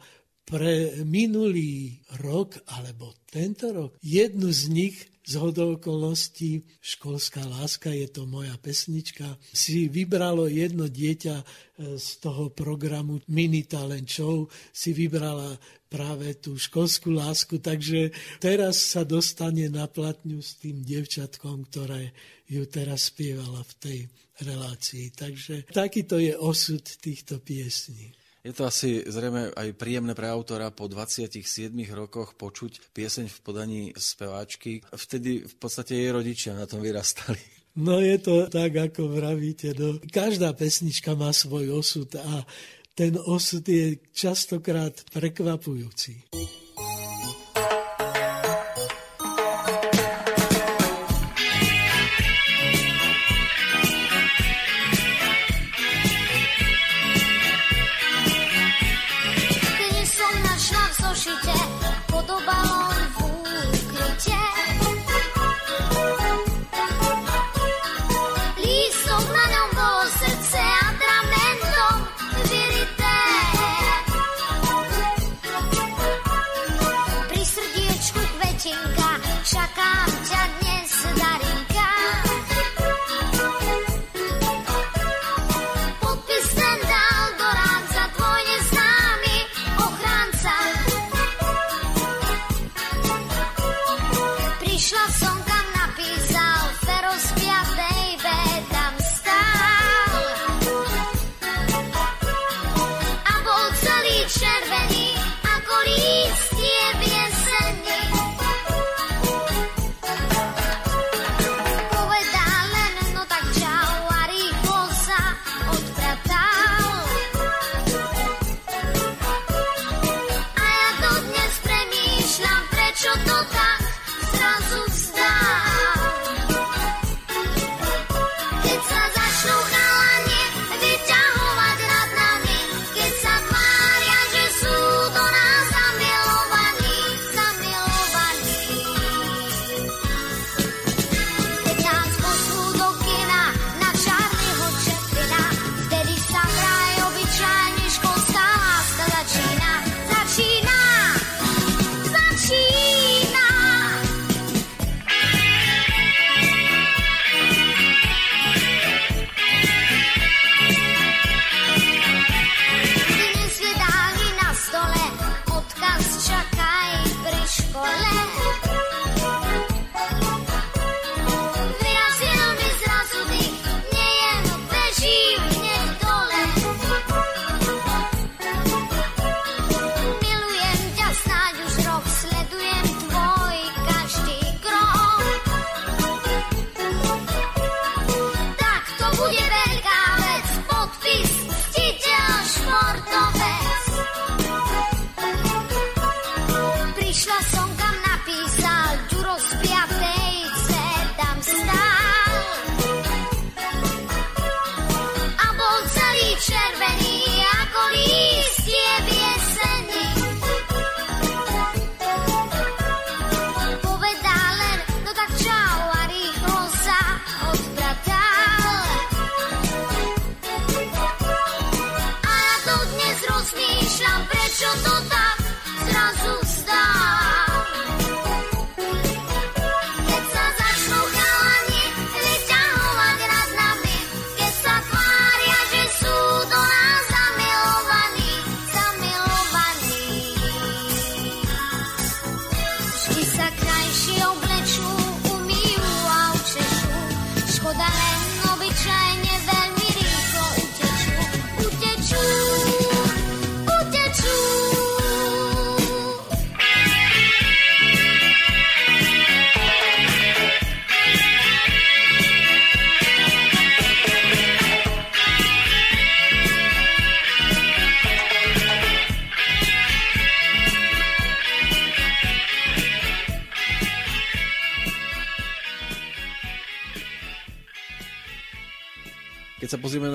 Speaker 3: pre minulý rok, alebo tento rok, jednu z nich z okolností Školská láska, je to moja pesnička, si vybralo jedno dieťa e, z toho programu Mini Talent Show, si vybrala práve tú školskú lásku, takže teraz sa dostane na platňu s tým devčatkom, ktoré ju teraz spievala v tej relácii. Takže takýto je osud týchto piesní.
Speaker 2: Je to asi zrejme aj príjemné pre autora po 27 rokoch počuť pieseň v podaní speváčky. Vtedy v podstate jej rodičia na tom vyrastali. [LAUGHS]
Speaker 3: No je to tak, ako vravíte. No. Každá pesnička má svoj osud a ten osud je častokrát prekvapujúci.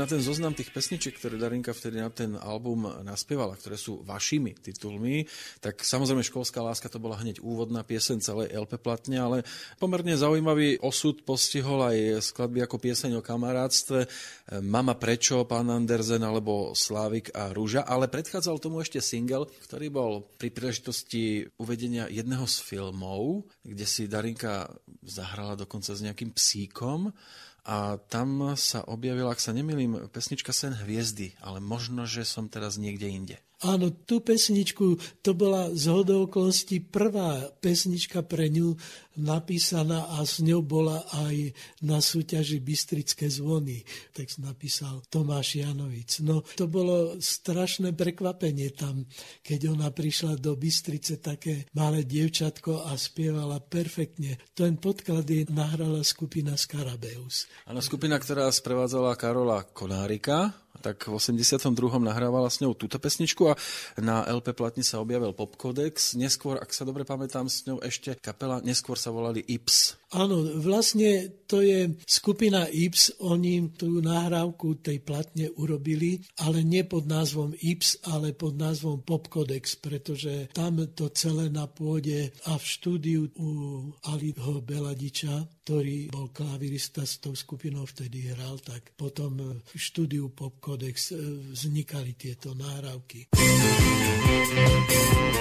Speaker 2: Na ten zoznam tých pesničiek, ktoré Darinka vtedy na ten album naspievala, ktoré sú vašimi titulmi, tak samozrejme Školská láska to bola hneď úvodná piesen celej LP platne, ale pomerne zaujímavý osud postihol aj skladby ako pieseň o kamarátstve, Mama prečo, Pán Andersen alebo Slávik a Rúža, ale predchádzal tomu ešte single, ktorý bol pri príležitosti uvedenia jedného z filmov, kde si Darinka zahrala dokonca s nejakým psíkom a tam sa objavila, ak sa nemýlim, pesnička Sen hviezdy, ale možno, že som teraz niekde inde.
Speaker 3: Áno, tú pesničku, to bola z okolností prvá pesnička pre ňu napísaná a s ňou bola aj na súťaži Bystrické zvony. Text napísal Tomáš Janovic. No to bolo strašné prekvapenie tam, keď ona prišla do Bystrice, také malé dievčatko a spievala perfektne. Ten podklad je nahrala skupina Skarabeus.
Speaker 2: Áno, skupina, ktorá sprevádzala Karola Konárika, tak v 82. nahrávala s ňou túto pesničku a na LP platni sa objavil Pop Codex. Neskôr, ak sa dobre pamätám, s ňou ešte kapela, neskôr sa volali Ips.
Speaker 3: Áno, vlastne to je skupina Ips, oni tú nahrávku tej platne urobili, ale nie pod názvom Ips, ale pod názvom Pop Codex, pretože tam to celé na pôde a v štúdiu u Aliho Beladiča, ktorý bol klavirista s tou skupinou vtedy hral, tak potom v štúdiu Pop Codex e, vznikali tieto nahrávky.
Speaker 7: Ja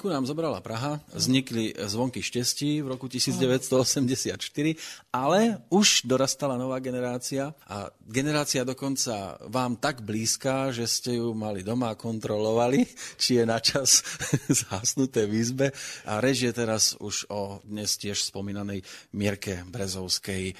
Speaker 2: Darinku nám zobrala Praha, vznikli zvonky štestí v roku 1984, ale už dorastala nová generácia a generácia dokonca vám tak blízka, že ste ju mali doma a kontrolovali, či je na čas [LAUGHS] zhasnuté v izbe a reč je teraz už o dnes tiež spomínanej Mirke Brezovskej.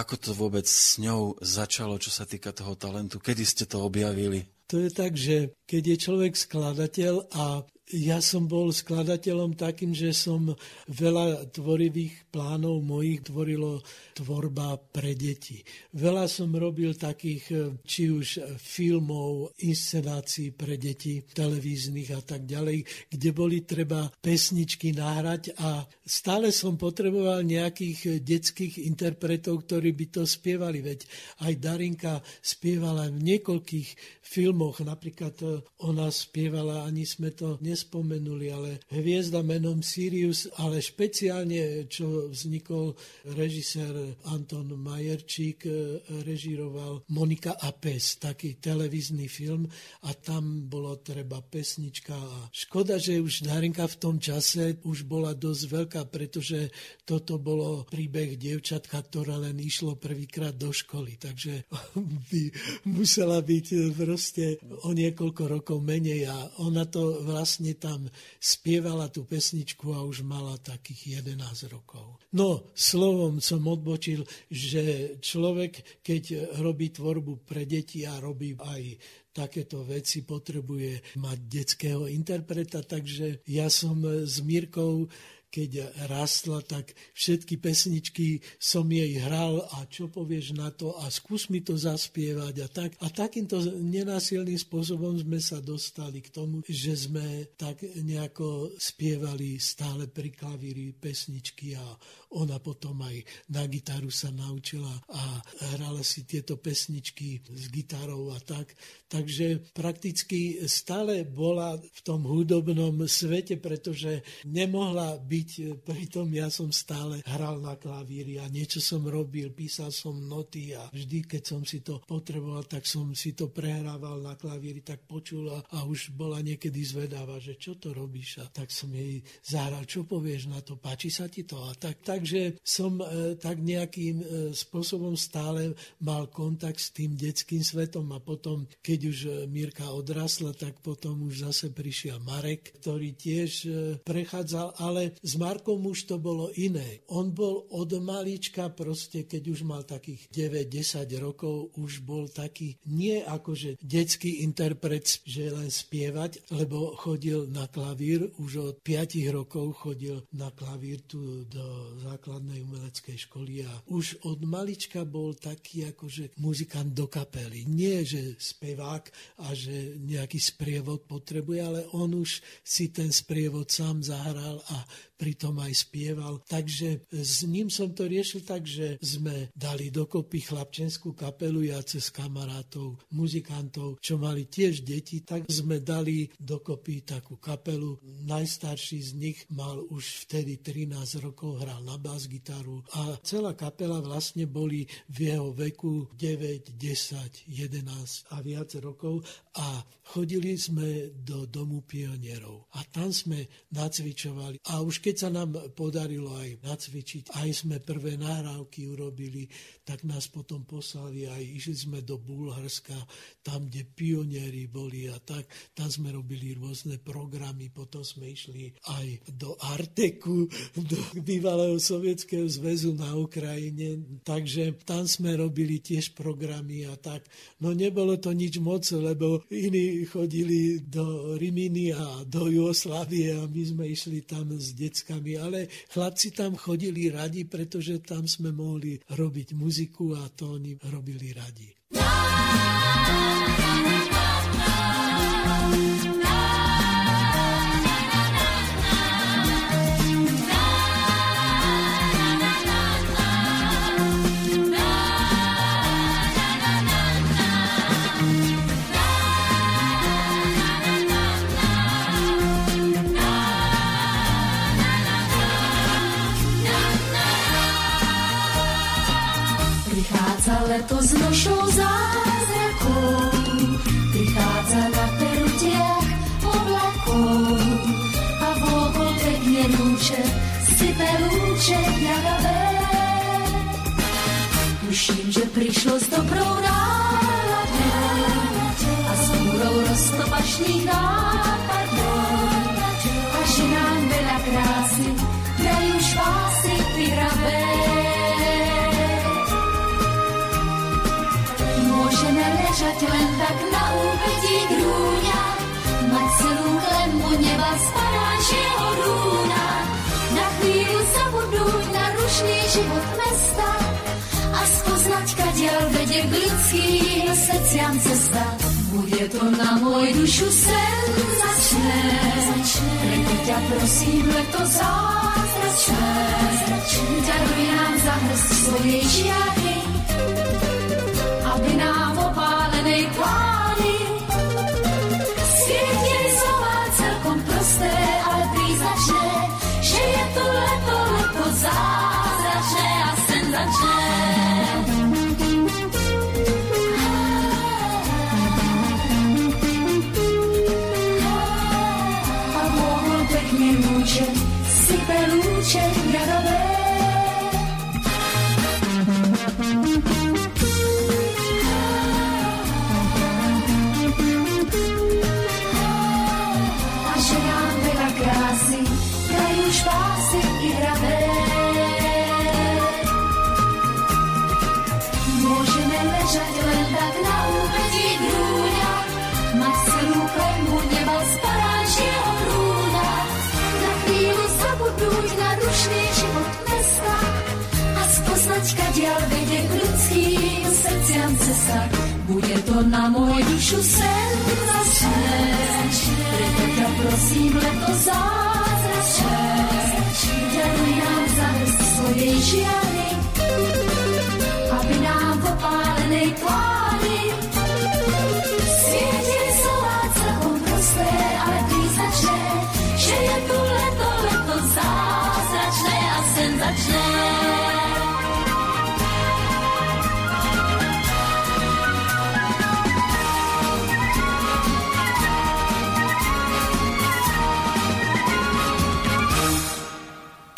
Speaker 2: Ako to vôbec s ňou začalo, čo sa týka toho talentu? Kedy ste to objavili?
Speaker 3: To je tak, že keď je človek skladateľ a ja som bol skladateľom takým, že som veľa tvorivých plánov mojich tvorilo tvorba pre deti. Veľa som robil takých, e, či už filmov, inscenácií pre deti, televíznych a tak ďalej, kde boli treba pesničky nahrať a stále som potreboval nejakých detských interpretov, ktorí by to spievali. Veď aj Darinka spievala v niekoľkých filmoch, napríklad e, ona spievala, ani sme to nespomenuli, ale hviezda menom Sirius, ale špeciálne, čo vznikol režisér Anton Majerčík, e, režiroval Monika a pes, taký televízny film. A tam bolo treba pesnička a škoda, že už Darinka v tom čase už bola dosť veľká, pretože toto bolo príbeh dievčatka, ktoré len išlo prvýkrát do školy, takže [LAUGHS] by musela byť proste o niekoľko rokov menej a ona to vlastne tam spievala tú pesničku a už mala takých 11 rokov. No, slovom som odbočil, že človek, keď robí tvorbu pre deti a robí aj takéto veci, potrebuje mať detského interpreta, takže ja som s Mírkou keď rastla, tak všetky pesničky som jej hral a čo povieš na to a skús mi to zaspievať a tak. A takýmto nenásilným spôsobom sme sa dostali k tomu, že sme tak nejako spievali stále pri klavíri pesničky a ona potom aj na gitaru sa naučila a hrala si tieto pesničky s gitarou a tak. Takže prakticky stále bola v tom hudobnom svete, pretože nemohla byť, pritom ja som stále hral na klavíri a niečo som robil, písal som noty a vždy, keď som si to potreboval, tak som si to prehrával na klavíri, tak počula a už bola niekedy zvedáva, že čo to robíš? A tak som jej zahral, čo povieš na to, páči sa ti to? A tak, takže som e, tak nejakým e, spôsobom stále mal kontakt s tým detským svetom a potom, keď už e, Mirka odrasla, tak potom už zase prišiel Marek, ktorý tiež e, prechádzal, ale s Markom už to bolo iné. On bol od malička proste, keď už mal takých 9-10 rokov, už bol taký nie akože detský interpret, že len spievať, lebo chodil na klavír, už od 5 rokov chodil na klavír tu do základnej umeleckej školy a už od malička bol taký akože muzikant do kapely. Nie, že spevá spevák a že nejaký sprievod potrebuje, ale on už si ten sprievod sám zahral a pritom aj spieval. Takže s ním som to riešil tak, že sme dali dokopy chlapčenskú kapelu ja cez kamarátov, muzikantov, čo mali tiež deti, tak sme dali dokopy takú kapelu. Najstarší z nich mal už vtedy 13 rokov, hral na bas gitaru a celá kapela vlastne boli v jeho veku 9, 10, 11 a viac rokov a chodili sme do domu pionierov a tam sme nacvičovali. A už keď sa nám podarilo aj nacvičiť, aj sme prvé nahrávky urobili, tak nás potom poslali aj išli sme do Bulharska, tam, kde pionieri boli a tak. Tam sme robili rôzne programy, potom sme išli aj do Arteku, do bývalého sovietského zväzu na Ukrajine. Takže tam sme robili tiež programy a tak. No nebolo to nič moc, lebo iní chodili do Riminy a do Jugoslávie a my sme išli tam s deckami, ale chlapci tam chodili radi, pretože tam sme mohli robiť muziku a to oni robili radi.
Speaker 15: Prichádza že prišlo s dobrou náladou a s búrou roztopačných nápadov. A že nám veľa krásy dajú špásy vyhravé. Môžeme ležať len tak na k ľudským srdciam cesta. Bude to na môj dušu senzačné, preto ťa prosím, leto zázračné. Daruj nám za hrst svojej žiary, aby nám opálenej pláni Na môj dušu senzačné, preto ťa prosím, leto zázračné. Daruj nám za hrst svojej žiary, aby nám v opálenej tvári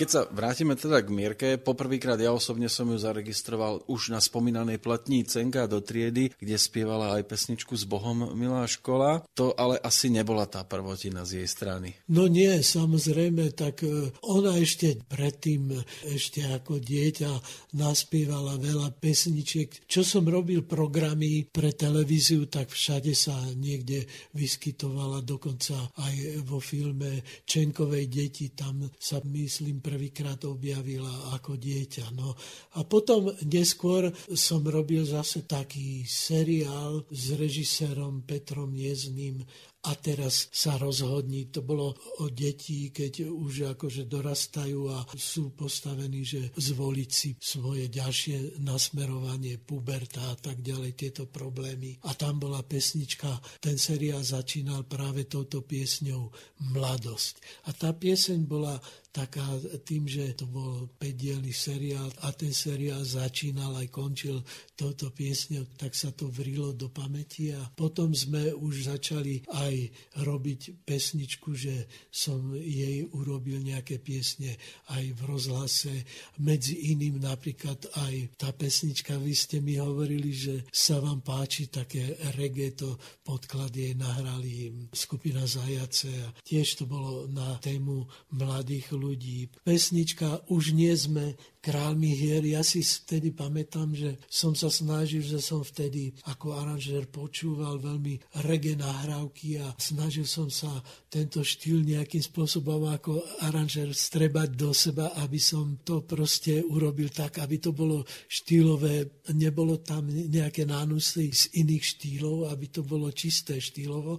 Speaker 2: Keď sa vrátime teda k Mierke, poprvýkrát ja osobne som ju zaregistroval už na spomínanej platní Cenka do triedy, kde spievala aj pesničku s Bohom Milá škola. To ale asi nebola tá prvotina z jej strany.
Speaker 3: No nie, samozrejme, tak e, ona ešte predtým, ešte ako dieťa, naspievala veľa pesničiek. Čo som robil programy pre televíziu, tak všade sa niekde vyskytovala, dokonca aj vo filme Čenkovej deti, tam sa myslím prvýkrát objavila ako dieťa. No. A potom neskôr som robil zase taký seriál s režisérom Petrom Jezným a teraz sa rozhodní. To bolo o detí, keď už akože dorastajú a sú postavení, že zvoliť si svoje ďalšie nasmerovanie, puberta a tak ďalej, tieto problémy. A tam bola pesnička, ten seriál začínal práve touto piesňou Mladosť. A tá pieseň bola taká tým, že to bol 5 seriál a ten seriál začínal aj končil touto piesňou, tak sa to vrilo do pamäti a potom sme už začali aj robiť pesničku, že som jej urobil nejaké piesne aj v rozhlase. Medzi iným napríklad aj tá pesnička, vy ste mi hovorili, že sa vám páči také reggae, to podklad jej nahrali skupina Zajace a tiež to bolo na tému mladých ľudí. Pesnička Už nie sme kráľmi hier. Ja si vtedy pamätám, že som sa snažil, že som vtedy ako aranžér počúval veľmi reggae nahrávky a snažil som sa tento štýl nejakým spôsobom ako aranžér strebať do seba, aby som to proste urobil tak, aby to bolo štýlové, nebolo tam nejaké nánusy z iných štýlov, aby to bolo čisté štýlovo.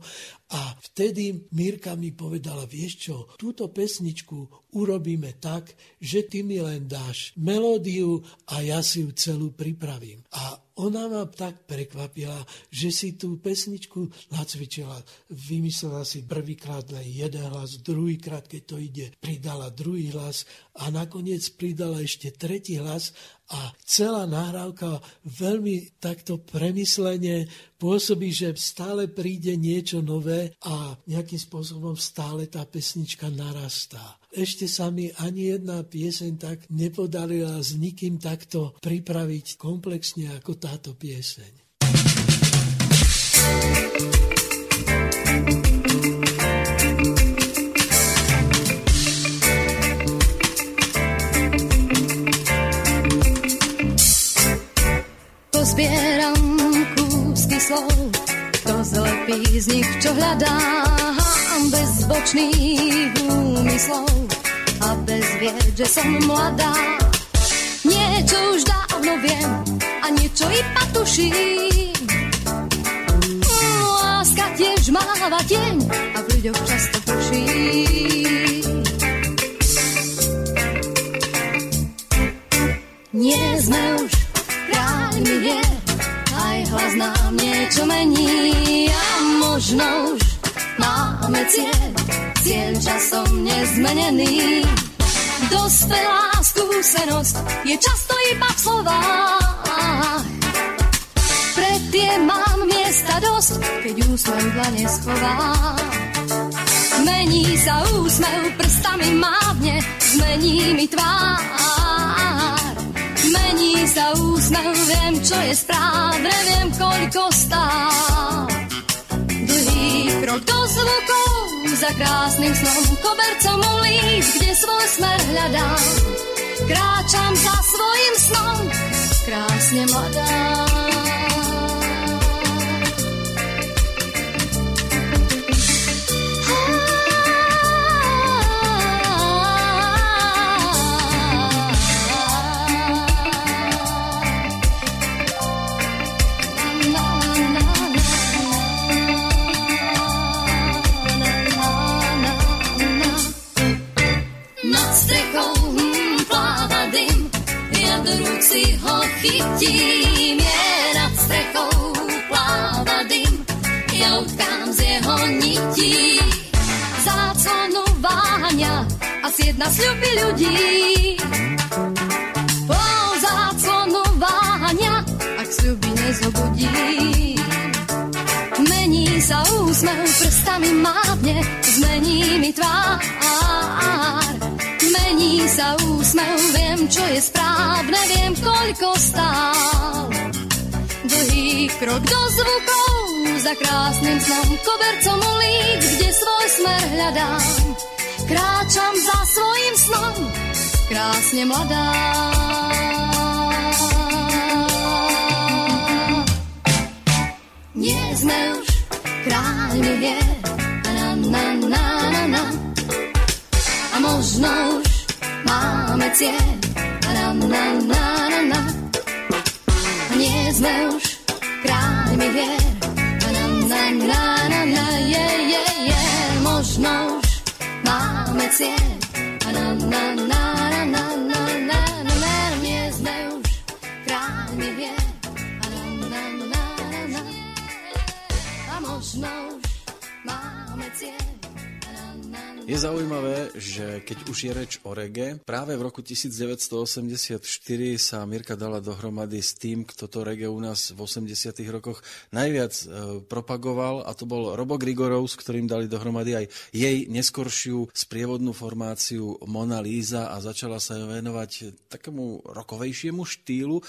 Speaker 3: A vtedy Mirka mi povedala, vieš čo, túto pesničku urobíme tak, že ty mi len dáš melódiu a ja si ju celú pripravím. A ona ma tak prekvapila, že si tú pesničku nacvičila. Vymyslela si prvýkrát len jeden hlas, druhýkrát, keď to ide, pridala druhý hlas a nakoniec pridala ešte tretí hlas a celá nahrávka veľmi takto premyslene pôsobí, že stále príde niečo nové a nejakým spôsobom stále tá pesnička narastá. Ešte sa mi ani jedna pieseň tak nepodarila s nikým takto pripraviť komplexne ako táto pieseň.
Speaker 9: Pozbieram kúsky slov, to zlepí z nich, čo hľadám bez bočných úmyslov a bez vied, že som mladá. Niečo už dávno viem a niečo iba tuším. Láska tiež máva deň a v ľuďoch často prší. Nie sme už kráľmi hier, aj hlas nám niečo mení a možno už máme cieľ, cieľ časom nezmenený. Dospelá skúsenosť je často iba v slovách. Pre tie mám miesta dosť, keď úsmev dlane schová. Mení sa úsmev, prstami mávne, zmení mi tvár. Mení sa úsmev, viem, čo je správne, viem, koľko stál. Krok do zvukov, za krásnym snom, kobercom ulic, kde svoj smer hľadám. Kráčam za svojim snom, krásne mladá. Chytím. Je nad strechou pláva dym, ja utkám z jeho nití. Záclonu váhania, asi jedna sľuby ľudí. Po záclonu váhania, ak sľuby nezobudí. Mení sa úsmev, prstami mávne, zmení mi tvár. Mení sa úsmev, viem, čo je správne, viem, koľko stál. Dlhý krok do zvukov, za krásnym snom, kobercom ulic, kde svoj smer hľadám. Kráčam za svojim snom, krásne mladá. Nie sme už kráľmi na, na, na, na, na. A možno už máme cieľ, na, na, na, na, na. A nie sme už kráľmi vier, na, na, na, na, na, je, je, je. Možno už máme cieľ, na, na, na, na, na, na. Nie sme už kráľmi vier, na, na, na, na, na. A možno už
Speaker 2: Je zaujímavé, že keď už je reč o reggae, práve v roku 1984 sa Mirka dala dohromady s tým, kto to reggae u nás v 80 rokoch najviac e, propagoval a to bol Robo Grigorov, s ktorým dali dohromady aj jej neskoršiu sprievodnú formáciu Mona Lisa a začala sa venovať takému rokovejšiemu štýlu.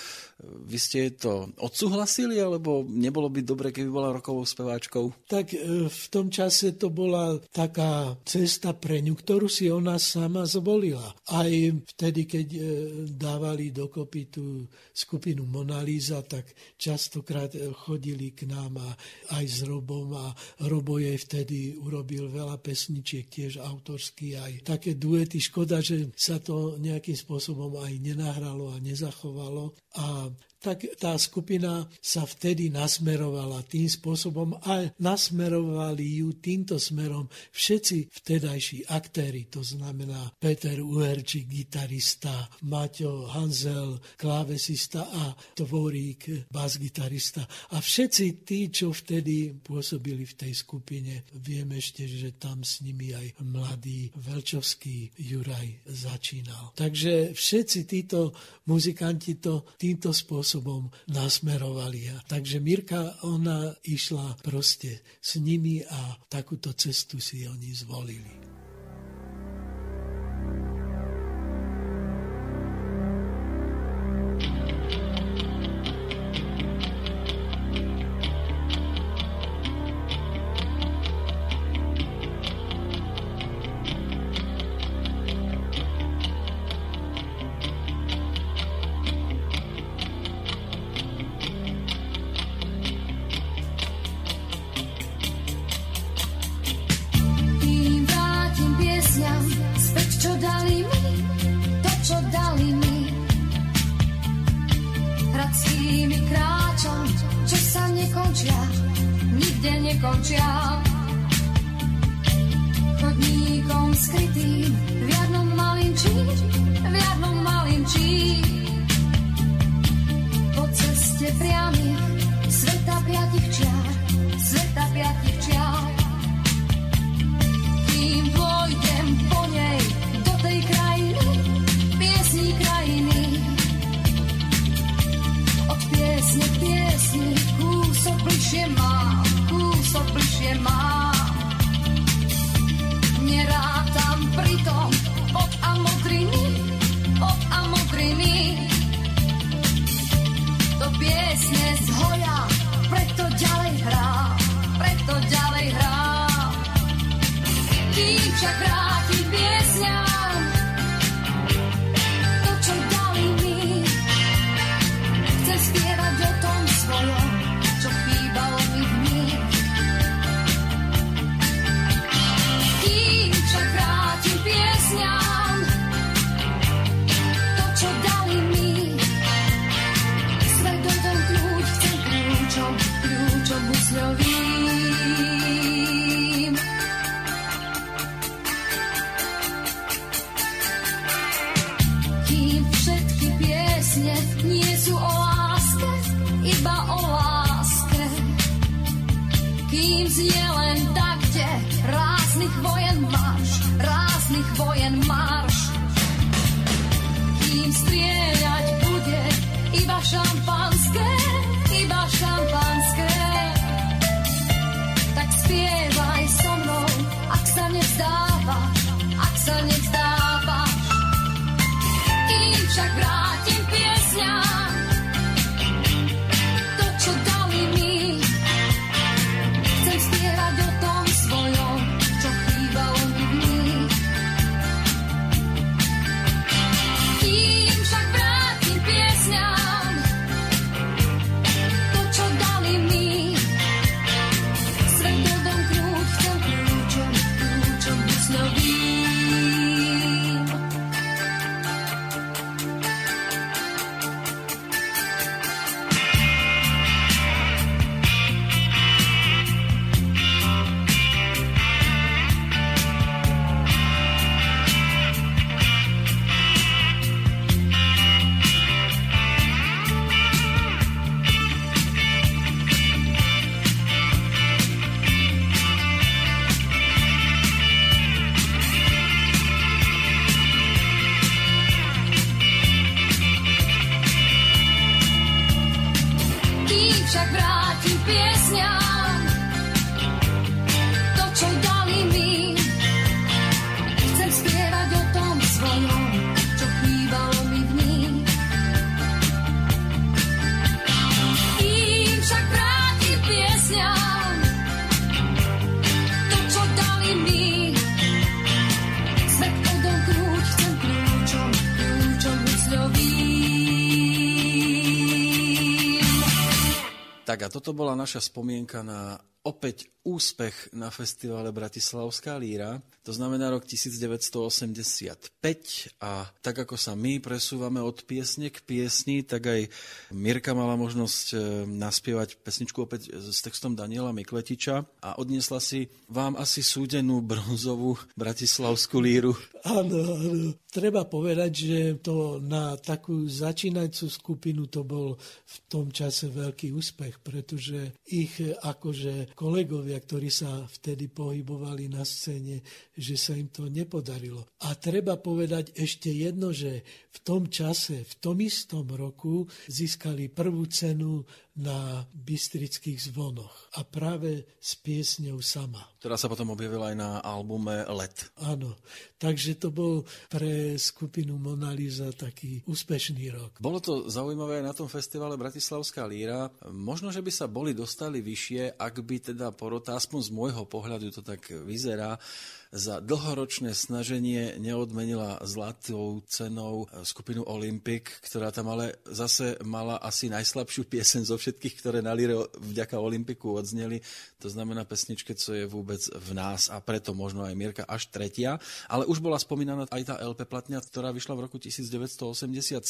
Speaker 2: Vy ste to odsúhlasili, alebo nebolo by dobre, keby bola rokovou speváčkou?
Speaker 3: Tak e, v tom čase to bola taká cesta pre ňu, ktorú si ona sama zvolila. Aj vtedy, keď e, dávali dokopy tú skupinu Mona Lisa, tak častokrát e, chodili k nám a aj s Robom a Robo jej vtedy urobil veľa pesničiek, tiež autorský, aj také duety. Škoda, že sa to nejakým spôsobom aj nenahralo a nezachovalo. A tak tá skupina sa vtedy nasmerovala tým spôsobom a nasmerovali ju týmto smerom všetci vtedajší aktéry, to znamená Peter Uherčík, gitarista, Maťo Hanzel, klávesista a Tvorík, basgitarista. A všetci tí, čo vtedy pôsobili v tej skupine, viem ešte, že tam s nimi aj mladý Velčovský Juraj začínal. Takže všetci títo muzikanti to týmto spôsobom spôsobom nasmerovali. A takže Mirka, ona išla proste s nimi a takúto cestu si oni zvolili.
Speaker 2: Toto bola naša spomienka na opäť úspech na festivale Bratislavská líra. To znamená rok 1985 a tak ako sa my presúvame od piesne k piesni, tak aj Mirka mala možnosť e, naspievať pesničku opäť s textom Daniela Mikletiča a odniesla si vám asi súdenú bronzovú Bratislavskú líru.
Speaker 3: Áno, áno. Treba povedať, že to na takú začínajúcu skupinu to bol v tom čase veľký úspech, pretože ich akože kolegovia, ktorí sa vtedy pohybovali na scéne, že sa im to nepodarilo. A treba povedať ešte jedno, že v tom čase, v tom istom roku získali prvú cenu na Bystrických zvonoch. A práve s piesňou sama.
Speaker 2: Ktorá sa potom objavila aj na albume Let.
Speaker 3: Áno, takže to bol pre skupinu Mona Lisa taký úspešný rok.
Speaker 2: Bolo to zaujímavé aj na tom festivale Bratislavská líra. Možno, že by sa boli dostali vyššie, ak by teda porota, aspoň z môjho pohľadu to tak vyzerá, za dlhoročné snaženie neodmenila zlatou cenou skupinu Olympic, ktorá tam ale zase mala asi najslabšiu piesen zo všetkých, ktoré na Lire vďaka Olympiku odzneli. To znamená pesničke, co je vôbec v nás a preto možno aj Mirka až tretia. Ale už bola spomínaná aj tá LP platňa, ktorá vyšla v roku 1987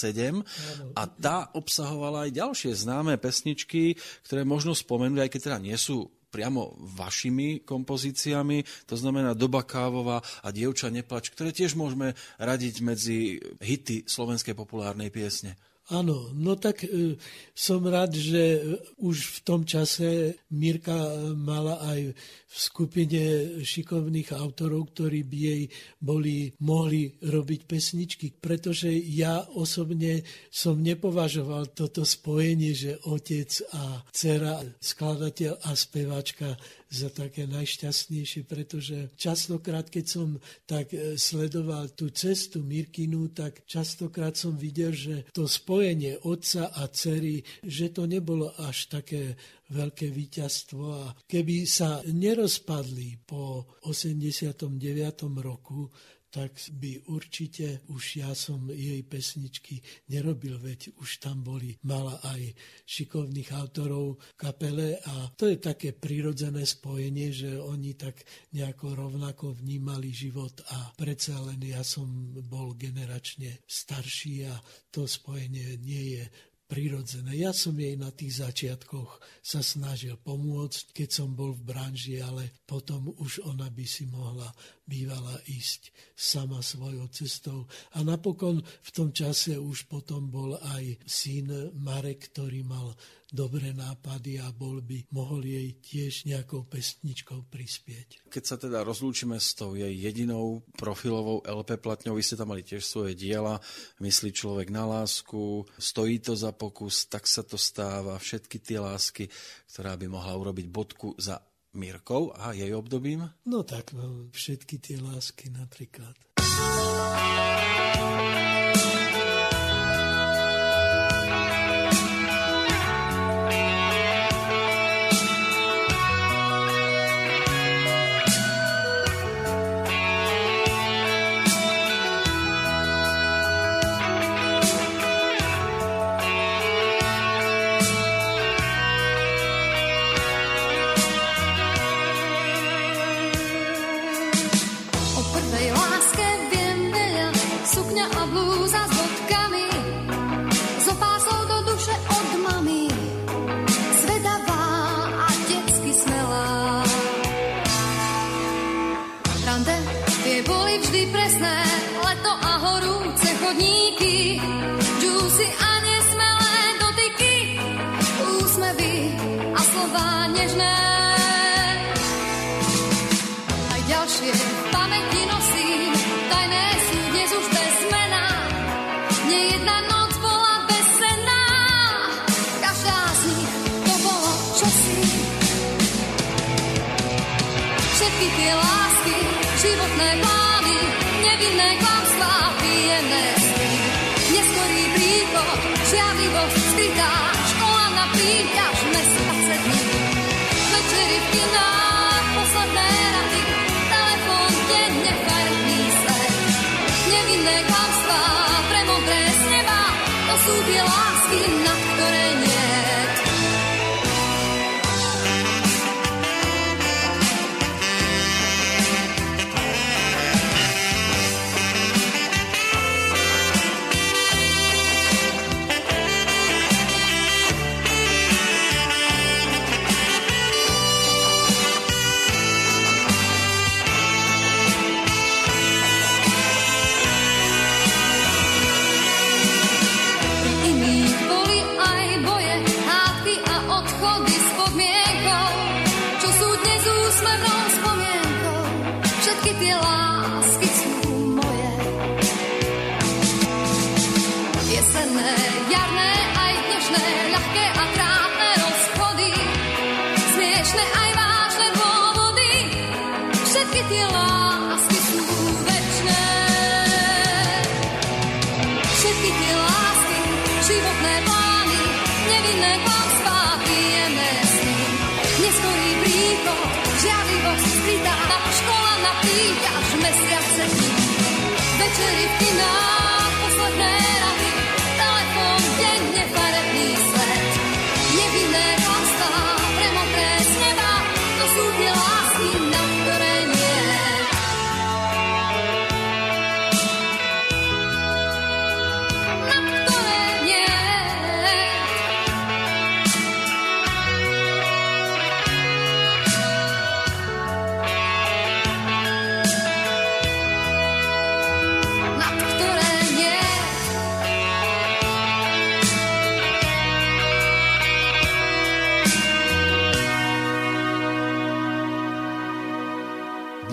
Speaker 2: a tá obsahovala aj ďalšie známe pesničky, ktoré možno spomenúť, aj keď teda nie sú priamo vašimi kompozíciami, to znamená Doba kávová a Dievča neplač, ktoré tiež môžeme radiť medzi hity slovenskej populárnej piesne.
Speaker 3: Áno, no tak e, som rád, že už v tom čase Mirka mala aj v skupine šikovných autorov, ktorí by jej boli mohli robiť pesničky, pretože ja osobne som nepovažoval toto spojenie, že otec a dcera, skladateľ a speváčka za také najšťastnejšie, pretože častokrát, keď som tak e, sledoval tú cestu Mirkinu, tak častokrát som videl, že to spojenie otca a cery, že to nebolo až také veľké víťazstvo a keby sa nerozpadli po 89. roku, tak by určite už ja som jej pesničky nerobil, veď už tam boli, mala aj šikovných autorov kapele a to je také prirodzené spojenie, že oni tak nejako rovnako vnímali život a predsa len ja som bol generačne starší a to spojenie nie je prirodzené. Ja som jej na tých začiatkoch sa snažil pomôcť, keď som bol v branži, ale potom už ona by si mohla bývala ísť sama svojou cestou. A napokon v tom čase už potom bol aj syn Marek, ktorý mal dobré nápady a bol by mohol jej tiež nejakou pestničkou prispieť.
Speaker 2: Keď sa teda rozlúčime s tou jej jedinou profilovou LP platňou, vy ste tam mali tiež svoje diela, myslí človek na lásku, stojí to za pokus, tak sa to stáva, všetky tie lásky, ktorá by mohla urobiť bodku za Mirkou a jej obdobím?
Speaker 3: No tak, no, všetky tie lásky napríklad.
Speaker 9: O sedí. Večery v kinách, posledné rady, telefon denne farebný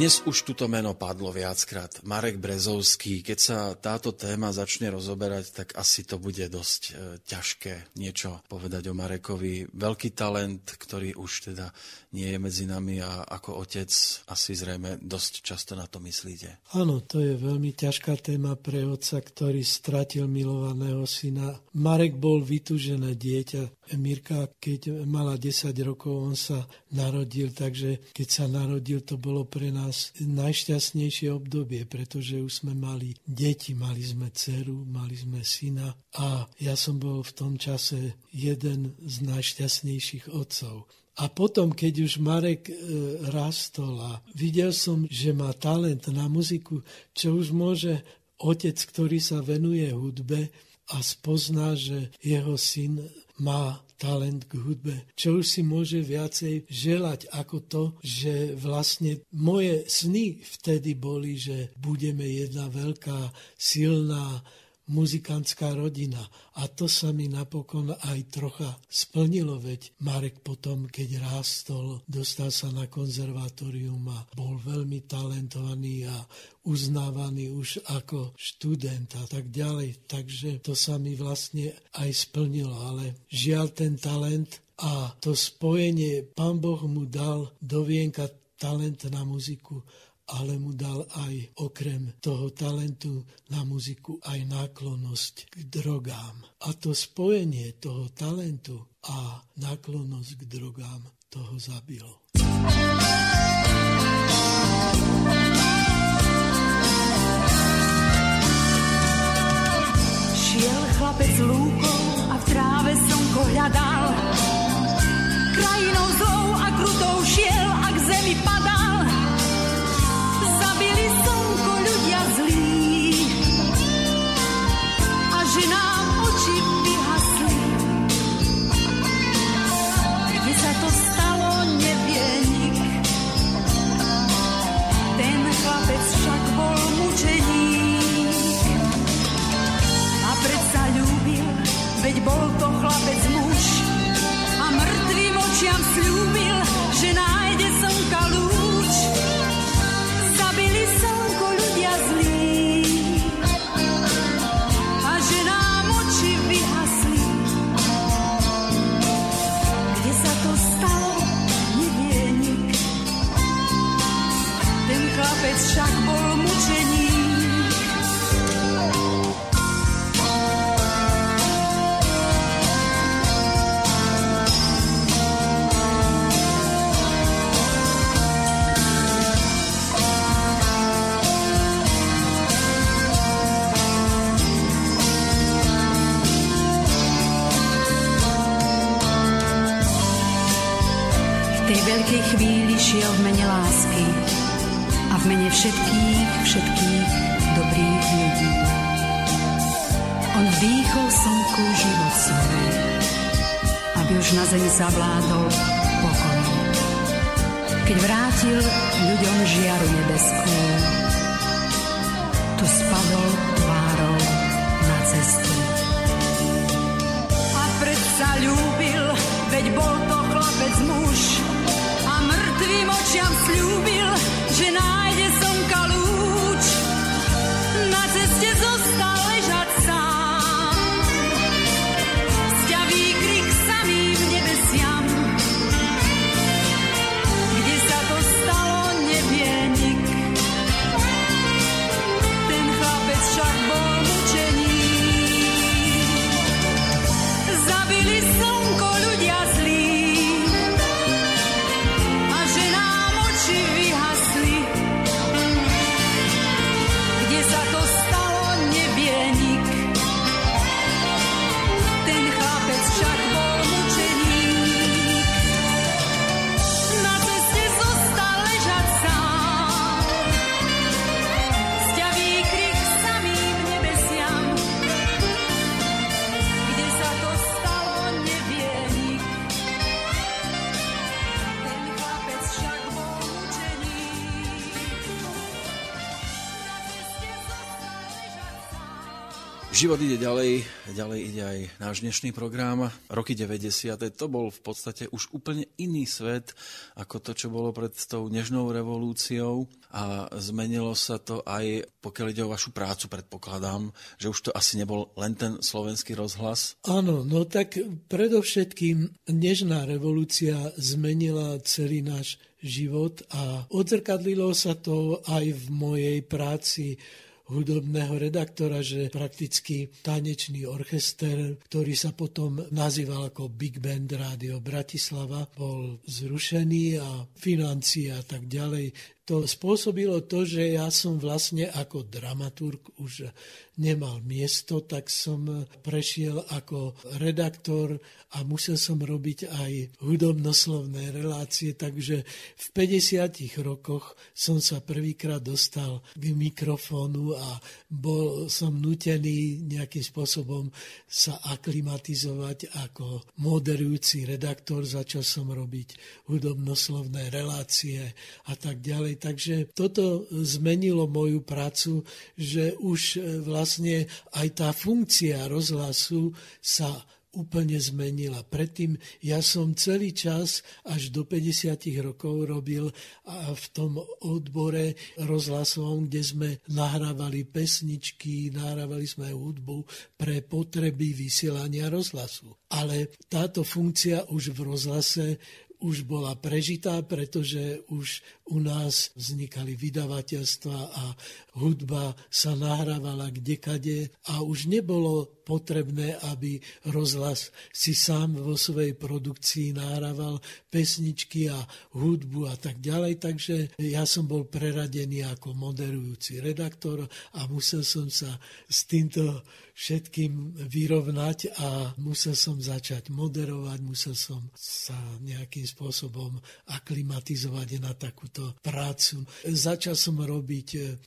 Speaker 2: Dnes už túto meno padlo viackrát. Marek Brezovský. Keď sa táto téma začne rozoberať, tak asi to bude dosť e, ťažké niečo povedať o Marekovi. Veľký talent, ktorý už teda nie je medzi nami a ako otec asi zrejme dosť často na to myslíte.
Speaker 3: Áno, to je veľmi ťažká téma pre otca, ktorý stratil milovaného syna. Marek bol vytúžené dieťa. Mirka, keď mala 10 rokov, on sa narodil, takže keď sa narodil, to bolo pre nás najšťastnejšie obdobie, pretože už sme mali deti, mali sme dceru, mali sme syna a ja som bol v tom čase jeden z najšťastnejších otcov. A potom, keď už Marek e, rastol a videl som, že má talent na muziku, čo už môže otec, ktorý sa venuje hudbe a spozná, že jeho syn má talent k hudbe. Čo už si môže viacej želať ako to, že vlastne moje sny vtedy boli, že budeme jedna veľká, silná muzikantská rodina. A to sa mi napokon aj trocha splnilo, veď Marek potom, keď rástol, dostal sa na konzervatórium a bol veľmi talentovaný a uznávaný už ako študent a tak ďalej. Takže to sa mi vlastne aj splnilo, ale žiaľ ten talent a to spojenie, pán Boh mu dal do vienka talent na muziku ale mu dal aj okrem toho talentu na muziku aj náklonnosť k drogám. A to spojenie toho talentu a náklonnosť k drogám toho zabilo.
Speaker 15: Šiel chlapec lúkou a v tráve slnko hľadal. Krajinou zlou a krutou šiel a k zemi padal. Mŕtvým očiam chvíli šiel v mene lásky a v mene všetkých, všetkých dobrých ľudí. On vdýchol slnku život svoj, aby už na zemi zavládol pokoj. Keď vrátil ľuďom žiaru nebeskú, mŕtvým očiam slúbil,
Speaker 2: Život ide ďalej, ďalej ide aj náš dnešný program. Roky 90. to bol v podstate už úplne iný svet ako to, čo bolo pred tou nežnou revolúciou a zmenilo sa to aj, pokiaľ ide o vašu prácu, predpokladám, že už to asi nebol len ten slovenský rozhlas.
Speaker 3: Áno, no tak predovšetkým nežná revolúcia zmenila celý náš život a odzrkadlilo sa to aj v mojej práci hudobného redaktora, že prakticky tanečný orchester, ktorý sa potom nazýval ako Big Band Rádio Bratislava, bol zrušený a financie a tak ďalej to spôsobilo to, že ja som vlastne ako dramaturg už nemal miesto, tak som prešiel ako redaktor a musel som robiť aj hudobnoslovné relácie, takže v 50 rokoch som sa prvýkrát dostal k mikrofónu a bol som nutený nejakým spôsobom sa aklimatizovať ako moderujúci redaktor. Začal som robiť hudobnoslovné relácie a tak ďalej. Takže toto zmenilo moju prácu, že už e, vlastne aj tá funkcia rozhlasu sa úplne zmenila. Predtým ja som celý čas až do 50 rokov robil v tom odbore rozhlasovom, kde sme nahrávali pesničky, nahrávali sme hudbu pre potreby vysielania rozhlasu. Ale táto funkcia už v rozhlase už bola prežitá, pretože už u nás vznikali vydavateľstva a hudba sa nahrávala kdekade a už nebolo potrebné, aby rozhlas si sám vo svojej produkcii nahrával pesničky a hudbu a tak ďalej. Takže ja som bol preradený ako moderujúci redaktor a musel som sa s týmto všetkým vyrovnať a musel som začať moderovať, musel som sa nejakým spôsobom aklimatizovať na takúto prácu. Začal som robiť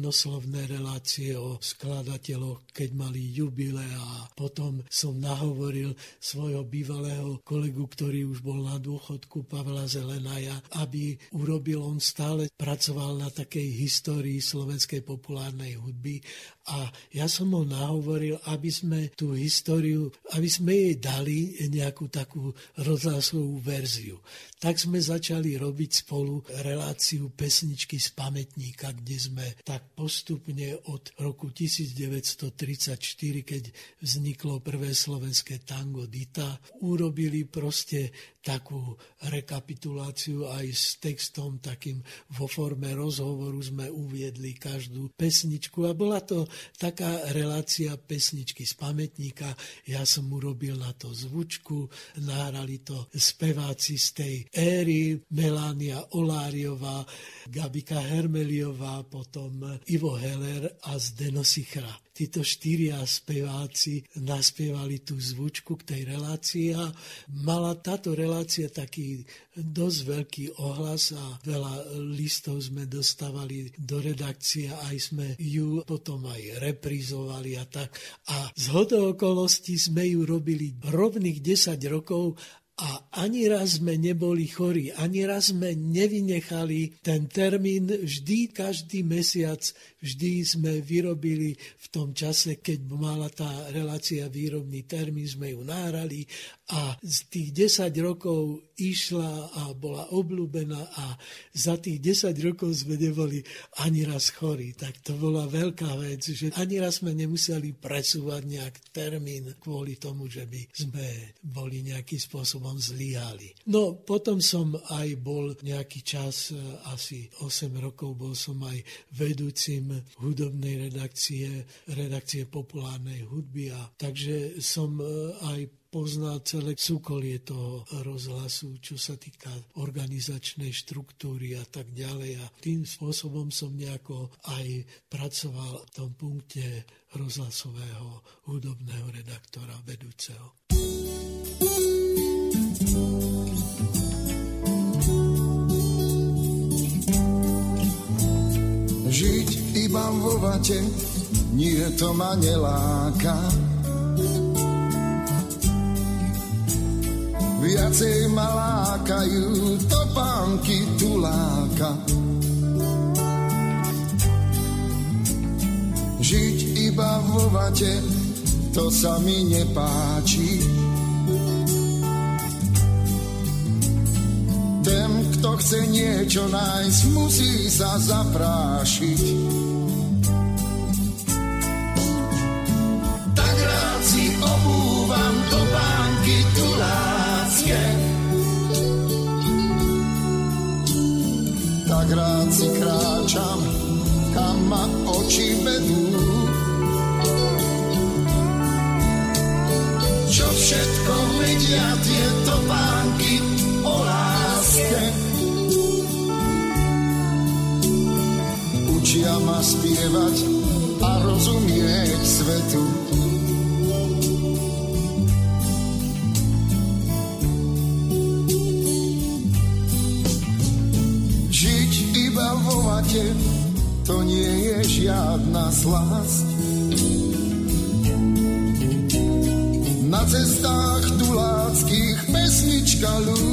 Speaker 3: hudobnoslovné relácie o skladateľoch, keď mali jubile a potom som nahovoril svojho bývalého kolegu, ktorý už bol na dôchodku, Pavla Zelenaja, aby urobil, on stále pracoval na takej histórii slovenskej populárnej hudby a ja som ho nahovoril, aby sme tú históriu, aby sme jej dali nejakú takú rozhlasovú verziu. Tak sme začali robiť spolu reláciu pesničky z pamätníka, kde sme tak postupne od roku 1934, keď vzniklo prvé slovenské tango Dita, urobili proste takú rekapituláciu aj s textom takým vo forme rozhovoru sme uviedli každú pesničku a bola to taká relácia pesničky z pamätníka. Ja som urobil na to zvučku, nahrali to speváci z tej éry, Melania Oláriová, Gabika Hermeliová, potom Ivo Heller a Zdeno Sichra títo štyria speváci naspievali tú zvučku k tej relácii a mala táto relácia taký dosť veľký ohlas a veľa listov sme dostávali do redakcie aj sme ju potom aj reprizovali a tak. A z hodou okolností sme ju robili rovných 10 rokov a ani raz sme neboli chorí, ani raz sme nevynechali ten termín. Vždy, každý mesiac, vždy sme vyrobili v tom čase, keď mala tá relácia výrobný termín, sme ju náhrali a z tých 10 rokov išla a bola obľúbená a za tých 10 rokov sme neboli ani raz chorí. Tak to bola veľká vec, že ani raz sme nemuseli presúvať nejak termín kvôli tomu, že by sme boli nejakým spôsobom zlyhali. No potom som aj bol nejaký čas, asi 8 rokov, bol som aj vedúcim hudobnej redakcie, redakcie populárnej hudby a takže som aj pozná celé súkolie toho rozhlasu, čo sa týka organizačnej štruktúry a tak ďalej. A tým spôsobom som nejako aj pracoval v tom punkte rozhlasového hudobného redaktora vedúceho.
Speaker 11: Žiť iba vo vate, nie to ma neláka Viacej ma lákajú topánky tuláka. Žiť iba vo vate to sa mi nepáči. Ten, kto chce niečo nájsť, musí sa zaprášiť. Tak rád si obúvam do rád si kráčam, kam ma oči vedú. Čo všetko vedia tieto bánky o láske. Učia ma spievať a rozumieť svetu. Žiadna slasť. Na cestách tuláckých pesnička ľúbi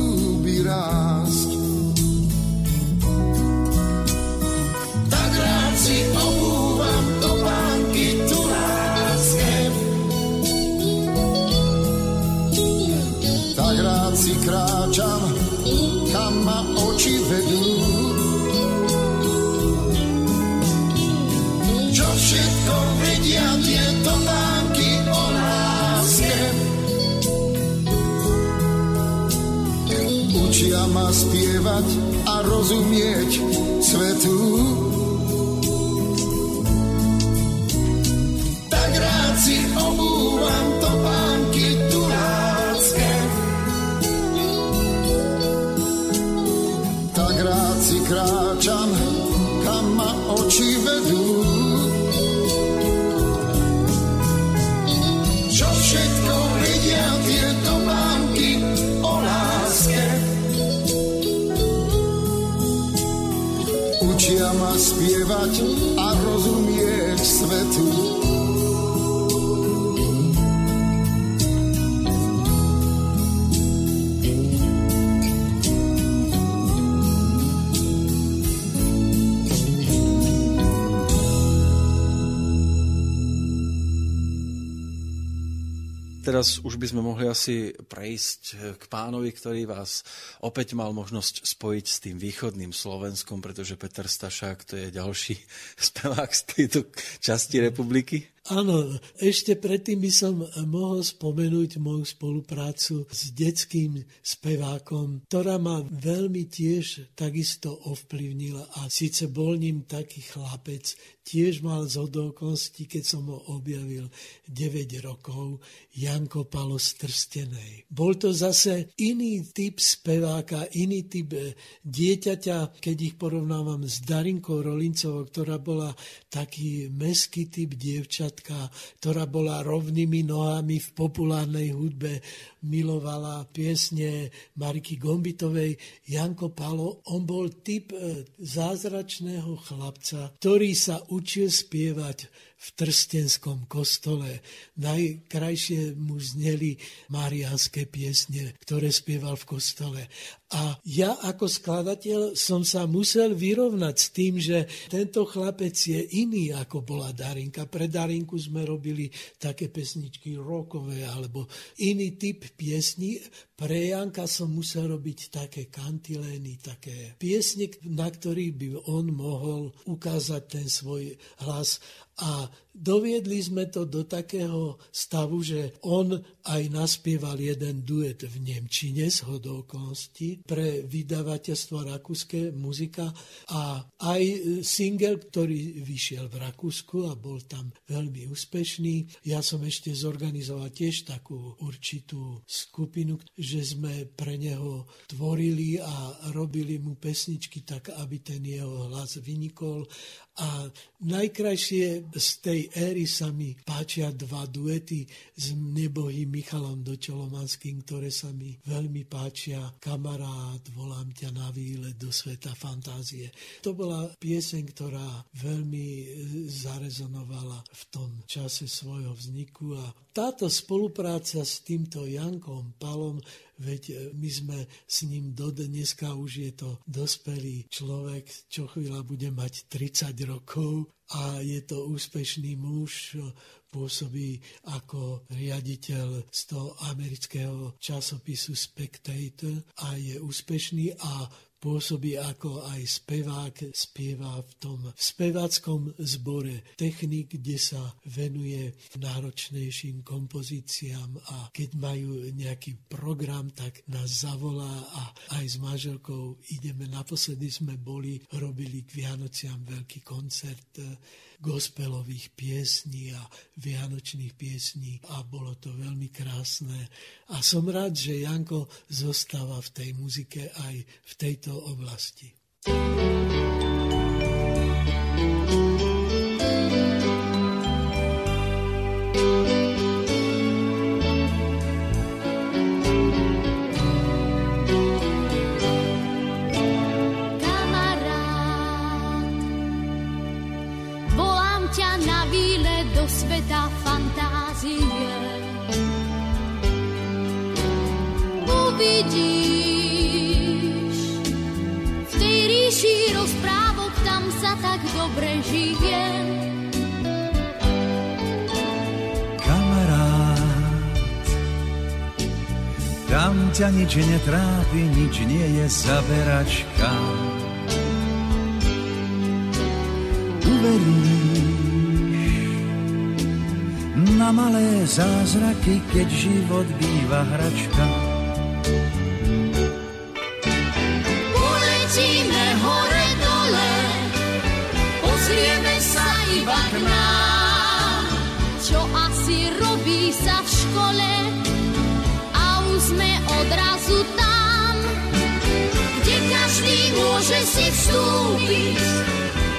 Speaker 11: rozumieť svetu. Tak rád si obúvam topánky tulácké. Tak rád si kráčam, kam ma oči vedú. Spievať
Speaker 2: Teraz už by sme mohli asi prejsť k pánovi, ktorý vás opäť mal možnosť spojiť s tým východným Slovenskom, pretože Peter Stašák to je ďalší [LAUGHS] spevák z tejto časti republiky.
Speaker 3: Áno, ešte predtým by som mohol spomenúť moju spoluprácu s detským spevákom, ktorá ma veľmi tiež takisto ovplyvnila a síce bol ním taký chlapec, tiež mal z okolností, keď som ho objavil 9 rokov, Janko Palo z Trstenej. Bol to zase iný typ speváka, iný typ eh, dieťaťa, keď ich porovnávam s Darinkou Rolincovou, ktorá bola taký meský typ dievčat, ktorá bola rovnými nohami v populárnej hudbe, milovala piesne Mariky Gombitovej. Janko Palo, on bol typ e, zázračného chlapca, ktorý sa učil spievať v Trstenskom kostole. Najkrajšie mu zneli marianské piesne, ktoré spieval v kostole. A ja ako skladateľ som sa musel vyrovnať s tým, že tento chlapec je iný ako bola Darinka. Pre Darinku sme robili také pesničky rokové alebo iný typ piesní. Pre Janka som musel robiť také kantilény, také piesne, na ktorých by on mohol ukázať ten svoj hlas. A doviedli sme to do takého stavu, že on aj naspieval jeden duet v Nemčine z hodokonosti pre vydavateľstvo Rakúske muzika a aj single, ktorý vyšiel v Rakúsku a bol tam veľmi úspešný. Ja som ešte zorganizoval tiež takú určitú skupinu, že sme pre neho tvorili a robili mu pesničky tak, aby ten jeho hlas vynikol a najkrajšie z tej éry sa mi páčia dva duety s nebohým Michalom Dočolomanským, ktoré sa mi veľmi páčia. Kamarát, volám ťa na výlet do sveta fantázie. To bola pieseň, ktorá veľmi zarezonovala v tom čase svojho vzniku a táto spolupráca s týmto Jankom Palom veď e, my sme s ním do dneska už je to dospelý človek, čo chvíľa bude mať 30 rokov a je to úspešný muž, pôsobí ako riaditeľ z toho amerického časopisu Spectator a je úspešný a pôsobí ako aj spevák, spieva v tom speváckom zbore technik, kde sa venuje náročnejším kompozíciám a keď majú nejaký program, tak nás zavolá a aj s manželkou ideme. Naposledy sme boli, robili k Vianociam veľký koncert gospelových piesní a vianočných piesní a bolo to veľmi krásne. A som rád, že Janko zostáva v tej muzike aj v tejto oblasti.
Speaker 9: Kamarát, do sveta fantázie. Uvidíš, v tej ríši rozprávok tam sa tak dobre žije.
Speaker 16: Kamarát, tam ťa nič netrápi, nič nie je zaberačka. Uveríš malé zázraky, keď život býva hračka.
Speaker 9: Poletíme hore dole, pozrieme sa iba k nám. Čo asi robí sa v škole a už sme odrazu tam, kde každý môže si vstúpiť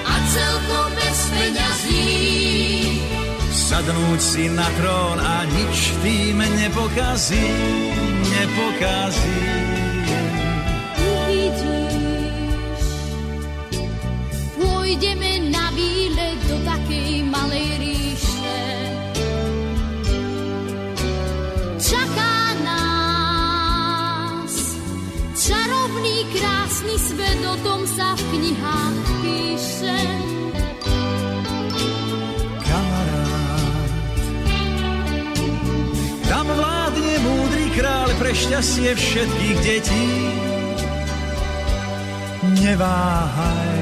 Speaker 9: a celkom bez peňazí.
Speaker 16: Sadnúť si na trón a nič tým nepokazí, nepokazí.
Speaker 9: Uvidíš, pôjdeme na výlet do takej malej ríše. Čaká nás čarovný, krásny svet, o tom sa v knihách píše.
Speaker 16: Kráľ pre šťastie všetkých detí. Neváhaj,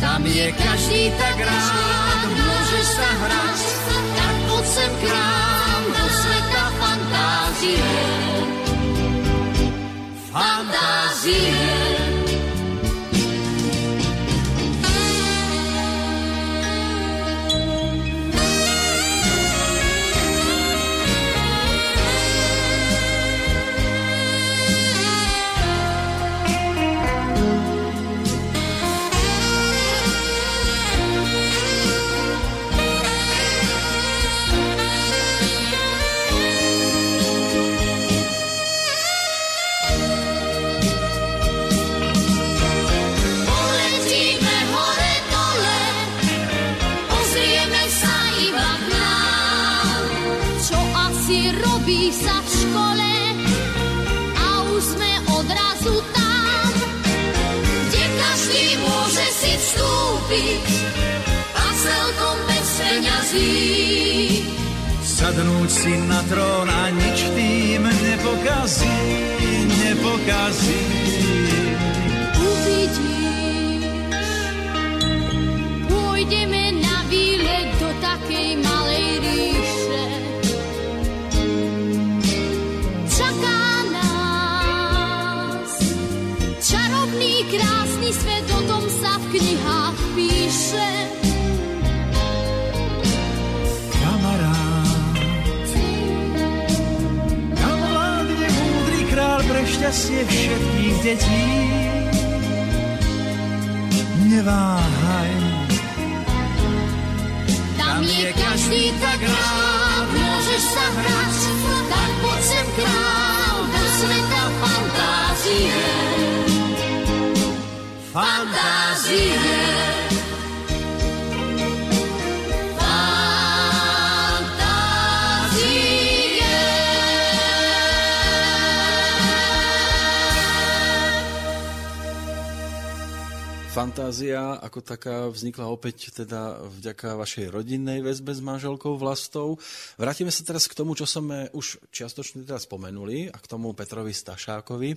Speaker 9: Tam je každý tak rád, môže sa hrať, tak poď sem k nám do sveta fantázie. Fantázie. Vstúpiť a celkom bez peňazí.
Speaker 16: sadnúť si na trón a nič tým nepokazí, nepokazí. Šťastie všetkých detí. Neváhaj,
Speaker 9: Tam je každý tak rád, môžeš sa hrať, tak poď sem k nám do sveta fantázie. Fantázie.
Speaker 2: Fantázia ako taká vznikla opäť teda vďaka vašej rodinnej väzbe s manželkou Vlastou. Vrátime sa teraz k tomu, čo sme už čiastočne teraz spomenuli a k tomu Petrovi Stašákovi.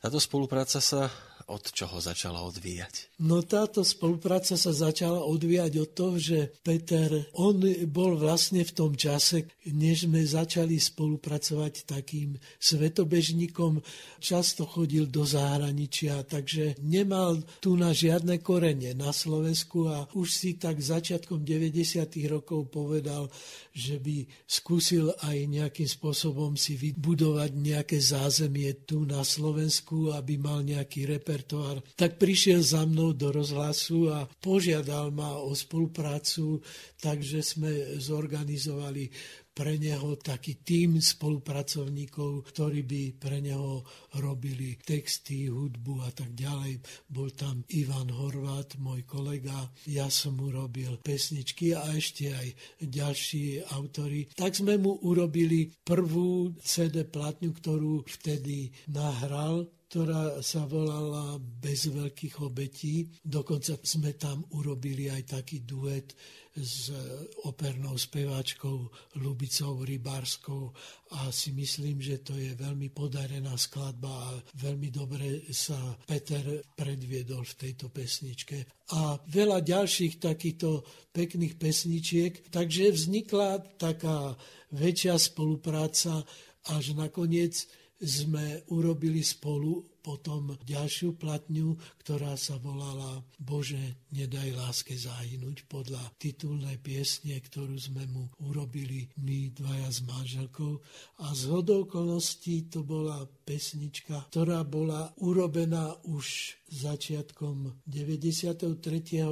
Speaker 2: Táto spolupráca sa od čoho začala odvíjať?
Speaker 3: No táto spolupráca sa začala odvíjať od toho, že Peter, on bol vlastne v tom čase, než sme začali spolupracovať takým svetobežníkom, často chodil do zahraničia, takže nemal tu na žiadne korene na Slovensku a už si tak začiatkom 90. rokov povedal, že by skúsil aj nejakým spôsobom si vybudovať nejaké zázemie tu na Slovensku, aby mal nejaký reper repertoár, tak prišiel za mnou do rozhlasu a požiadal ma o spoluprácu, takže sme zorganizovali pre neho taký tým spolupracovníkov, ktorí by pre neho robili texty, hudbu a tak ďalej. Bol tam Ivan Horvát, môj kolega, ja som mu robil pesničky a ešte aj ďalší autory. Tak sme mu urobili prvú CD platňu, ktorú vtedy nahral ktorá sa volala Bez veľkých obetí. Dokonca sme tam urobili aj taký duet s opernou speváčkou Lubicou Rybárskou a si myslím, že to je veľmi podarená skladba a veľmi dobre sa Peter predviedol v tejto pesničke. A veľa ďalších takýchto pekných pesničiek, takže vznikla taká väčšia spolupráca až nakoniec sme urobili spolu potom ďalšiu platňu, ktorá sa volala Bože, nedaj láske zahynúť podľa titulnej piesne, ktorú sme mu urobili my dvaja s manželkou. A z okolností to bola pesnička, ktorá bola urobená už začiatkom 93.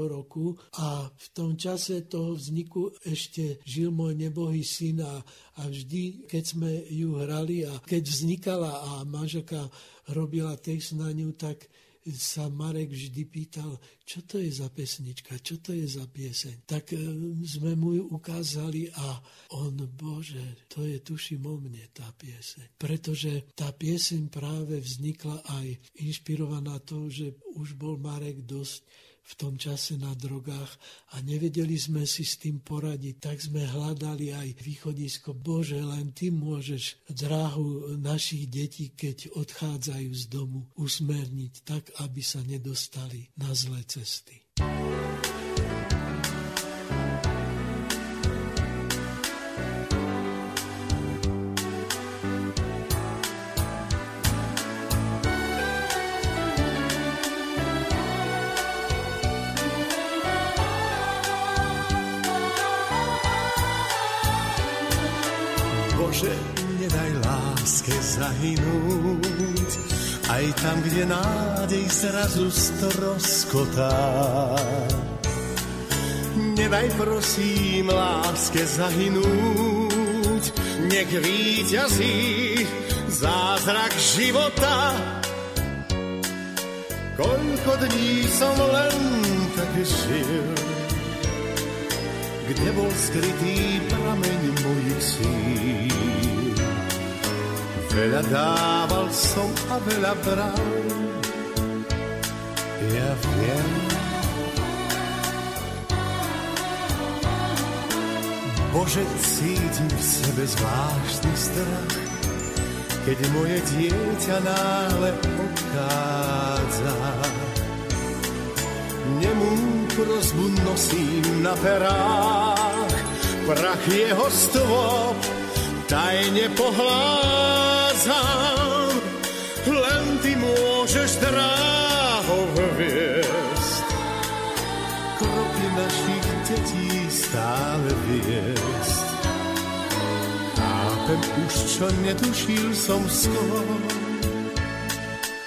Speaker 3: roku a v tom čase toho vzniku ešte žil môj nebohý syn a, a vždy, keď sme ju hrali a keď vznikala a manželka robila text na ňu, tak sa Marek vždy pýtal, čo to je za pesnička, čo to je za pieseň. Tak e, sme mu ju ukázali a on, bože, to je tuším o mne tá pieseň. Pretože tá pieseň práve vznikla aj inšpirovaná to, že už bol Marek dosť v tom čase na drogách a nevedeli sme si s tým poradiť, tak sme hľadali aj východisko. Bože, len Ty môžeš dráhu našich detí, keď odchádzajú z domu, usmerniť tak, aby sa nedostali na zlé cesty.
Speaker 1: Aj tam, kde nádej zrazu stroskotá. Nedaj prosím láske zahynúť, nech víťazí zázrak života. Koľko dní som len tak žil, kde bol skrytý prameň mojich síl. Veľa dával som a veľa bral. Ja viem. Bože, cítim v sebe zvláštny strach, keď moje dieťa náhle odchádza. Nemú prozbu nosím na perách, prach jeho stôp tajne pohládzam, len ty môžeš dráhou viesť. Kroky našich detí stále viesť. Chápem už, čo netušil som skôr.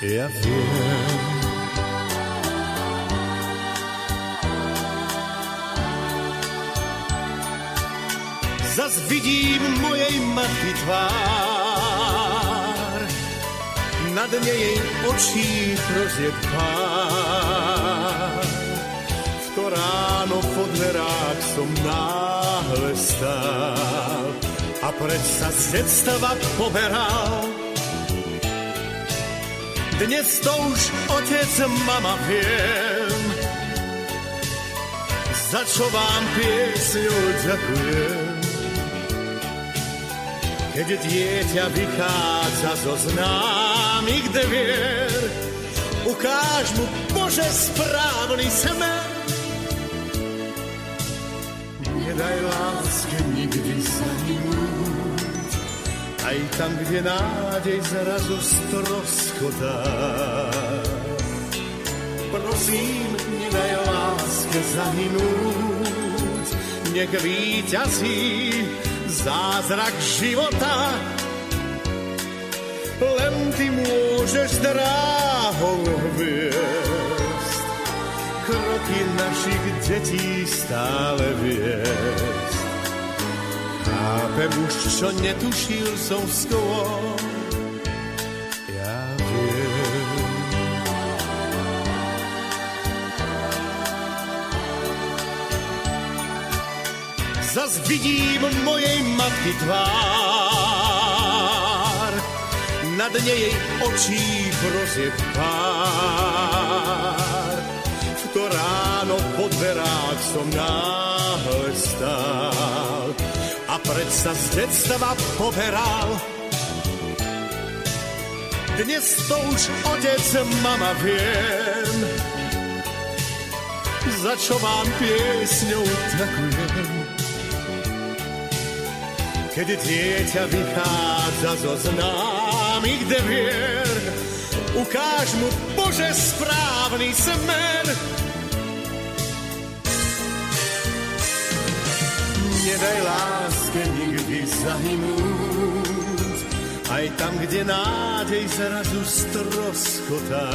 Speaker 1: Ja viem, Zas vidím mojej matky tvár, na dne jej očí prozjet pár. V to ráno po dverách som náhle stál a predsa z detstva poberal. Dnes to už otec, mama viem, za čo vám piesňou ďakujem. Keď dieťa vychádza zo známych devier, ukáž mu Bože správny smer. Nedaj láske nikdy zanimúť, aj tam, kde nádej zrazu stroskotá. Prosím, nedaj láske zahynúť, nech víťazí zázrak života. Len ty môžeš dráhou viesť, kroky našich detí stále viesť. Chápem už, čo netušil som skôr, Zas vidím mojej matky tvár, nad nej jej očí prozieb pár. V to ráno po dverách som náhle stál a predsa z detstva poberal. Dnes to už otec, mama viem, za čo vám piesňou ďakujem. Keď dieťa vychádza zo známych devier, ukáž mu Bože správny smer. Nedaj láske nikdy zahynúť, aj tam, kde nádej zrazu stroskotá.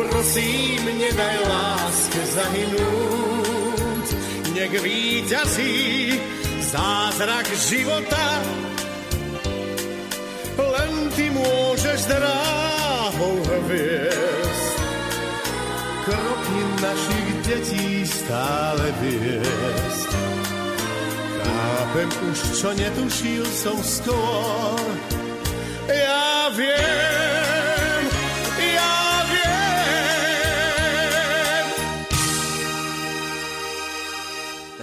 Speaker 1: Prosím, nedaj láske zahynúť, nech víťazí zázrak života. Len ty môžeš dráhou viesť, kroky našich detí stále viesť. Chápem už, čo netušil som skôr. Ja viem,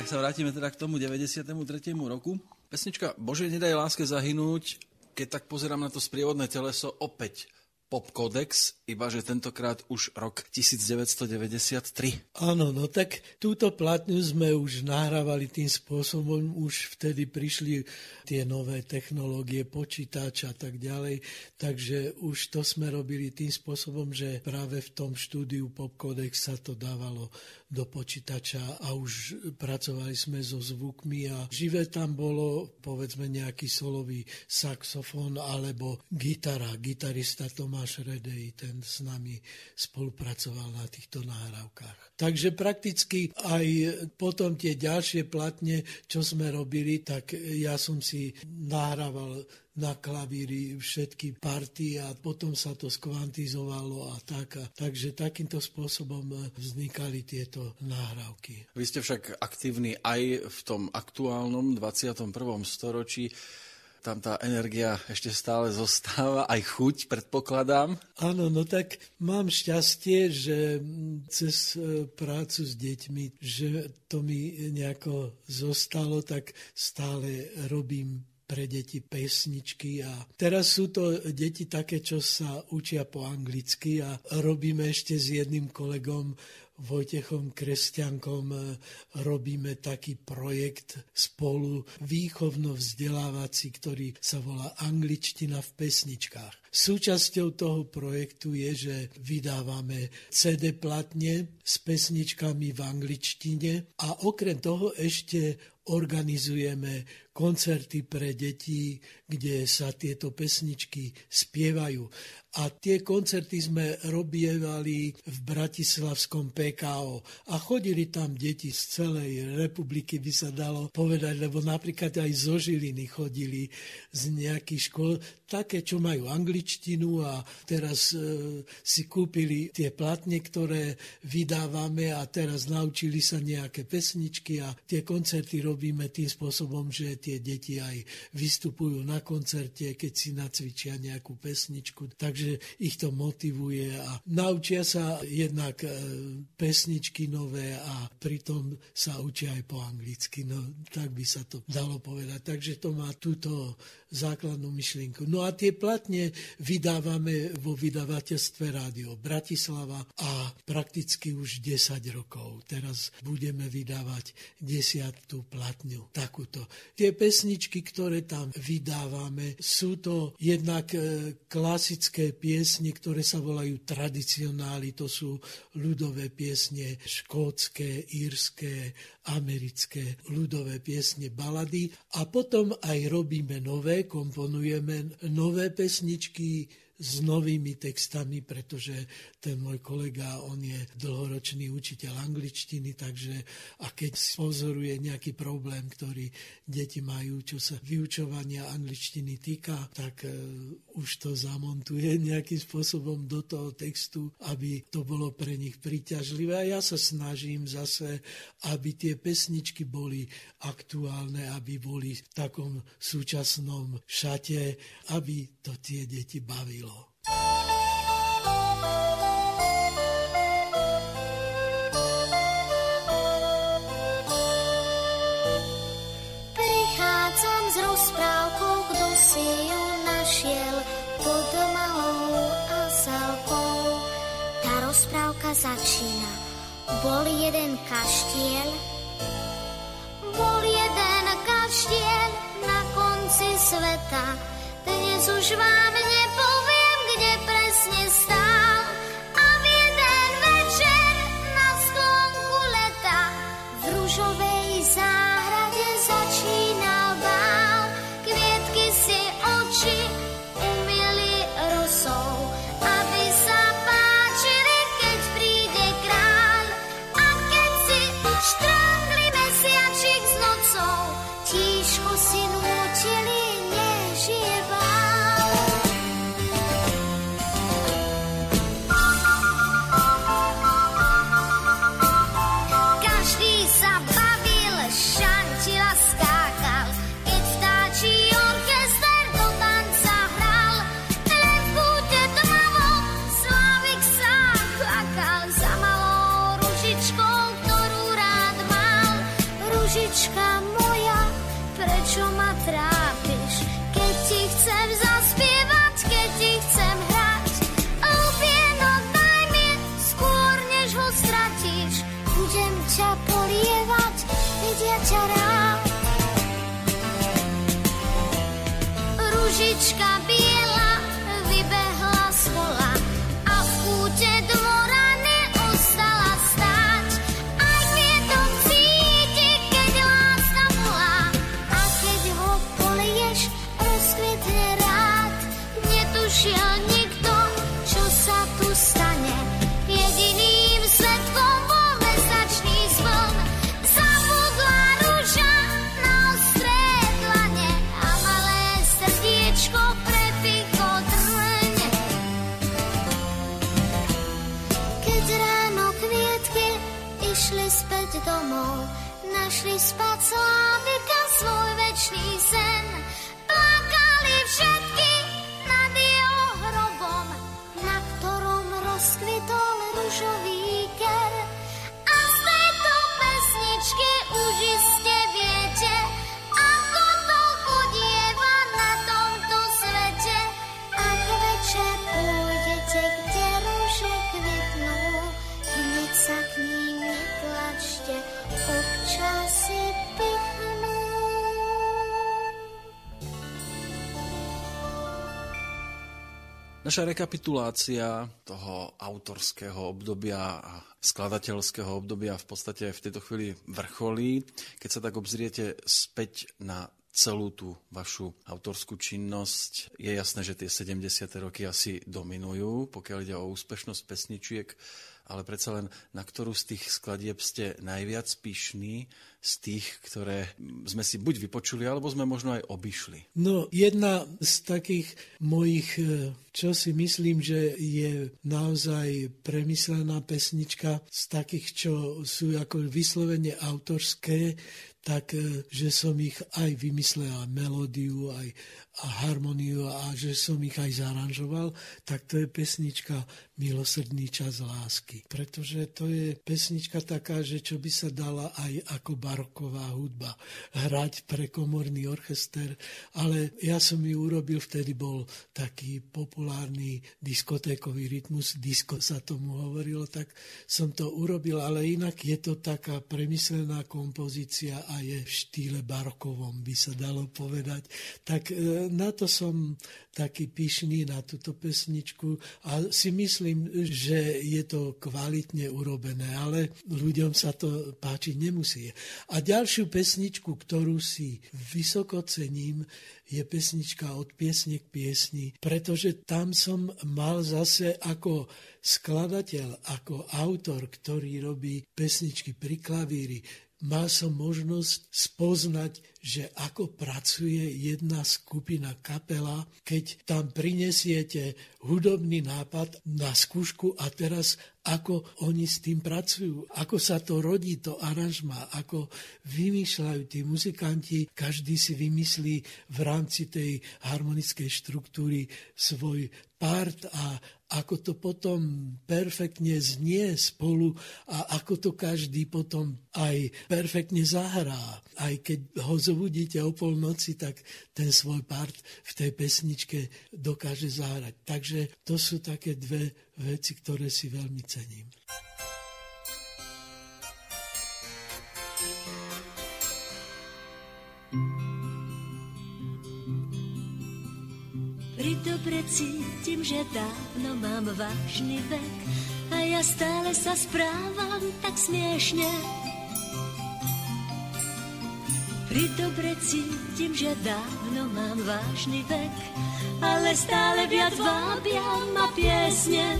Speaker 2: Tak sa vrátime teda k tomu 93. roku. Pesnička Bože, nedaj láske zahynúť, keď tak pozerám na to sprievodné teleso, opäť Pop Codex, iba že tentokrát už rok 1993.
Speaker 3: Áno, no tak túto platňu sme už nahrávali tým spôsobom, už vtedy prišli tie nové technológie, počítač a tak ďalej, takže už to sme robili tým spôsobom, že práve v tom štúdiu Pop Codex sa to dávalo do počítača a už pracovali sme so zvukmi a živé tam bolo povedzme nejaký solový saxofón alebo gitara. Gitarista Tomáš Redej, ten s nami spolupracoval na týchto nahrávkach. Takže prakticky aj potom tie ďalšie platne, čo sme robili, tak ja som si nahrával na klavíri všetky party a potom sa to skvantizovalo a tak. A, takže takýmto spôsobom vznikali tieto nahrávky.
Speaker 2: Vy ste však aktívni aj v tom aktuálnom 21. storočí. Tam tá energia ešte stále zostáva, aj chuť, predpokladám.
Speaker 3: Áno, no tak mám šťastie, že cez e, prácu s deťmi, že to mi nejako zostalo, tak stále robím pre deti pesničky a teraz sú to deti také, čo sa učia po anglicky a robíme ešte s jedným kolegom Vojtechom Kresťankom e, robíme taký projekt spolu výchovno-vzdelávací, ktorý sa volá Angličtina v pesničkách. Súčasťou toho projektu je, že vydávame CD platne s pesničkami v angličtine a okrem toho ešte organizujeme koncerty pre deti, kde sa tieto pesničky spievajú. A tie koncerty sme robievali v Bratislavskom PKO. A chodili tam deti z celej republiky, by sa dalo povedať, lebo napríklad aj zo Žiliny chodili z nejakých škôl, také, čo majú angličtinu a teraz e, si kúpili tie platne, ktoré vydávame a teraz naučili sa nejaké pesničky a tie koncerty robíme tým spôsobom, že tie deti aj vystupujú na koncerte, keď si nacvičia nejakú pesničku, takže ich to motivuje a naučia sa jednak e, pesničky nové a pritom sa učia aj po anglicky. No, tak by sa to dalo povedať. Takže to má túto základnú myšlienku. No a tie platne vydávame vo vydavateľstve Rádio Bratislava a prakticky už 10 rokov. Teraz budeme vydávať desiatú platňu. Takúto. Tie pesničky, ktoré tam vydávame, sú to jednak e, klasické piesne, ktoré sa volajú tradicionály. To sú ľudové piesne škótske, írske, americké ľudové piesne, balady. A potom aj robíme nové, komponujeme nové pesničky, s novými textami, pretože ten môj kolega, on je dlhoročný učiteľ angličtiny, takže a keď pozoruje nejaký problém, ktorý deti majú, čo sa vyučovania angličtiny týka, tak už to zamontuje nejakým spôsobom do toho textu, aby to bolo pre nich príťažlivé. A ja sa snažím zase, aby tie pesničky boli aktuálne, aby boli v takom súčasnom šate, aby to tie deti bavilo.
Speaker 7: Začína. Bol jeden kaštiel, bol jeden kaštiel na konci sveta. Dnes už vám nepoviem, kde presne stál.
Speaker 2: Naša rekapitulácia toho autorského obdobia a skladateľského obdobia v podstate v tejto chvíli vrcholí. Keď sa tak obzriete späť na celú tú vašu autorskú činnosť, je jasné, že tie 70. roky asi dominujú, pokiaľ ide o úspešnosť pesničiek, ale predsa len na ktorú z tých skladieb ste najviac pyšní, z tých, ktoré sme si buď vypočuli, alebo sme možno aj obišli.
Speaker 3: No, jedna z takých mojich, e, čo si myslím, že je naozaj premyslená pesnička, z takých, čo sú ako vyslovene autorské, tak e, že som ich aj vymyslel, aj melódiu, aj a harmoniu a že som ich aj zaranžoval, tak to je pesnička Milosrdný čas lásky. Pretože to je pesnička taká, že čo by sa dala aj ako baroková hudba hrať pre komorný orchester, ale ja som ju urobil, vtedy bol taký populárny diskotékový rytmus, disko sa tomu hovorilo, tak som to urobil, ale inak je to taká premyslená kompozícia a je v štýle barokovom, by sa dalo povedať. Tak e, na to som taký pyšný na túto pesničku a si myslím, že je to kvalitne urobené, ale ľuďom sa to páčiť nemusí. A ďalšiu pesničku, ktorú si vysoko cením, je pesnička od piesne k piesni, pretože tam som mal zase ako skladateľ, ako autor, ktorý robí pesničky pri klavíri, mal som možnosť spoznať, že ako pracuje jedna skupina kapela, keď tam prinesiete hudobný nápad na skúšku a teraz ako oni s tým pracujú, ako sa to rodí, to aranžma, ako vymýšľajú tí muzikanti, každý si vymyslí v rámci tej harmonickej štruktúry svoj part a ako to potom perfektne znie spolu a ako to každý potom aj perfektne zahrá. Aj keď ho zobudíte o polnoci, tak ten svoj part v tej pesničke dokáže zahrať. Takže to sú také dve veci, ktoré si veľmi cením.
Speaker 8: Pri dobre cítim, že dávno mám vážny vek a ja stále sa správam tak smiešne. Pri dobre cítim, že dávno mám vážny vek, ale stále viac vábia ma piesne.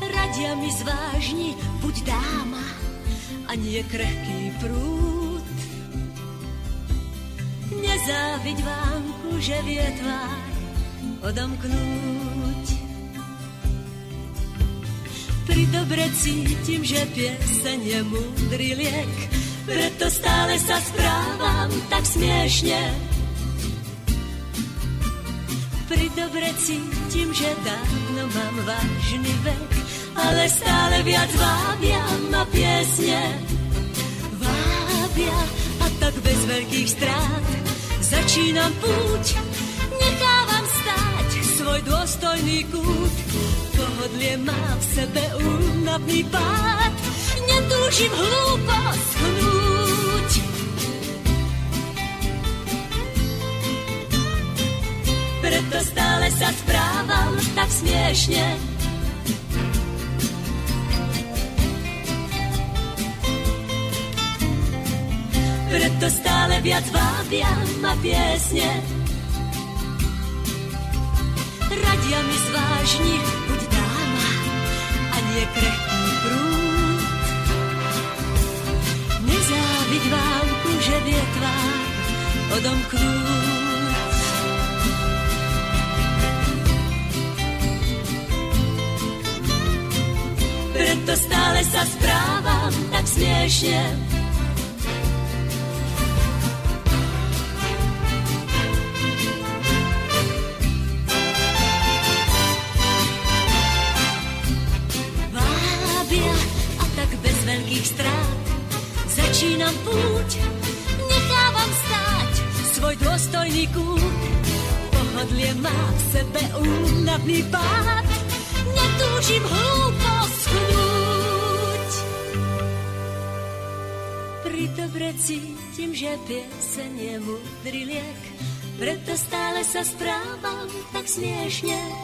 Speaker 8: Radia mi zvážni, buď dáma a nie krehký prúd. Nezáviď vánku, že vie tvár odomknúť. Pri dobre cítim, že pieseň je múdry liek, preto stále sa správam tak smiešne. Pri dobre cítim, že dávno mám vážny vek, ale stále viac vábia ma piesne. Vábia a tak bez veľkých strát začínam púť, nechávam stáť svoj dôstojný kút. Pohodlie má v sebe únavný pád, netúžim hlúpo schnúť. Preto stále sa správam tak smiešne, preto stále viac vábia ma piesne. Radia mi zvážni, buď dáma a nie krehký prúd. Nezáviď vámku, že vie tvár odomknúť. Preto stále sa správam tak smiešne, veľkých strát. Začínam púť, nechávam stáť svoj dôstojný kút. Pohodlie má v sebe únavný pád, netúžim hlúpo schnúť. Pri dobre cítim, že pieseň je múdry liek, preto stále sa správam tak smiešne.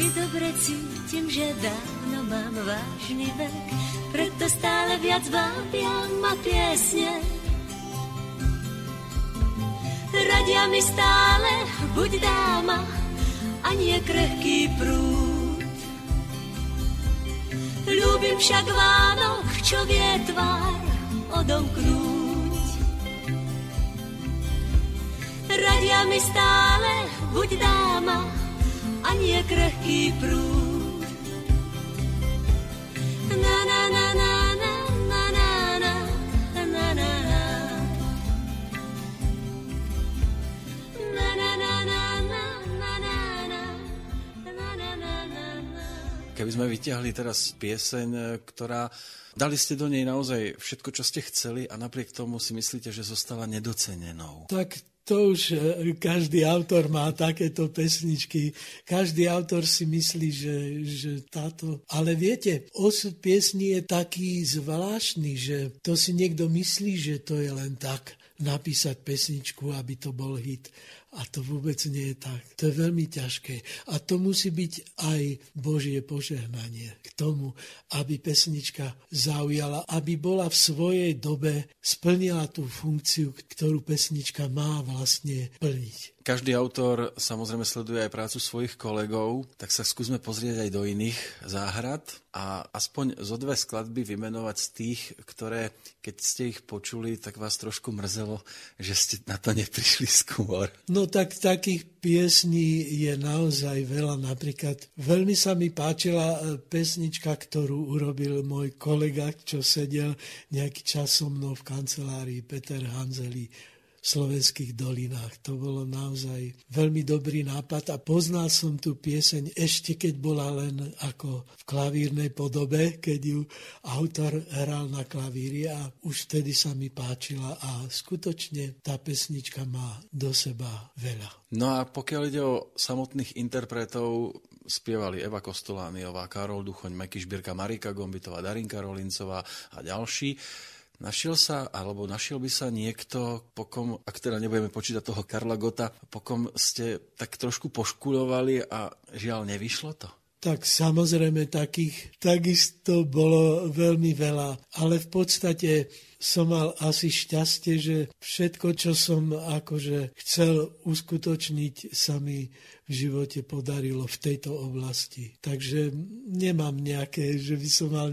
Speaker 8: Pri dobre cítim, že dávno mám vážny vek, preto stále viac vábia ma piesne. Radia mi stále, buď dáma, a nie krehký prúd. Ľúbim však Vánok, čo vie tvár odomknúť. Radia mi stále, buď dáma, a nie krehký prúd. Na, na, na, na, na, na, na, na, na, na, na. Na, na, na, na, na, na, na, na. Na, na, na, na, na.
Speaker 2: Keby sme vyťahli teraz pieseň, ktorá dali ste do nej naozaj všetko, čo ste chceli a napriek tomu si myslíte, že zostala nedocenenou.
Speaker 3: Tak to už každý autor má takéto pesničky. Každý autor si myslí, že, že táto... Ale viete, osud piesni je taký zvláštny, že to si niekto myslí, že to je len tak napísať pesničku, aby to bol hit. A to vôbec nie je tak. To je veľmi ťažké. A to musí byť aj Božie požehnanie k tomu, aby pesnička zaujala, aby bola v svojej dobe, splnila tú funkciu, ktorú pesnička má vlastne plniť.
Speaker 2: Každý autor samozrejme sleduje aj prácu svojich kolegov, tak sa skúsme pozrieť aj do iných záhrad a aspoň zo dve skladby vymenovať z tých, ktoré, keď ste ich počuli, tak vás trošku mrzelo, že ste na to neprišli skôr.
Speaker 3: No tak takých piesní je naozaj veľa. Napríklad veľmi sa mi páčila e, pesnička, ktorú urobil môj kolega, čo sedel nejaký čas so mnou v kancelárii, Peter Hanzeli v slovenských dolinách. To bolo naozaj veľmi dobrý nápad a poznal som tú pieseň ešte keď bola len ako v klavírnej podobe, keď ju autor hral na klavíri a už vtedy sa mi páčila a skutočne tá pesnička má do seba veľa.
Speaker 2: No a pokiaľ ide o samotných interpretov, spievali Eva Kostolániová, Karol Duchoň, Meky Šbírka, Marika Gombitová, Darinka Rolincová a ďalší. Našiel sa, alebo našiel by sa niekto, pokom, ak teda nebudeme počítať toho Karla Gota, pokom ste tak trošku poškulovali a žiaľ, nevyšlo to?
Speaker 3: Tak samozrejme takých takisto bolo veľmi veľa, ale v podstate som mal asi šťastie, že všetko, čo som akože chcel uskutočniť, sa mi v živote podarilo v tejto oblasti. Takže nemám nejaké, že by som mal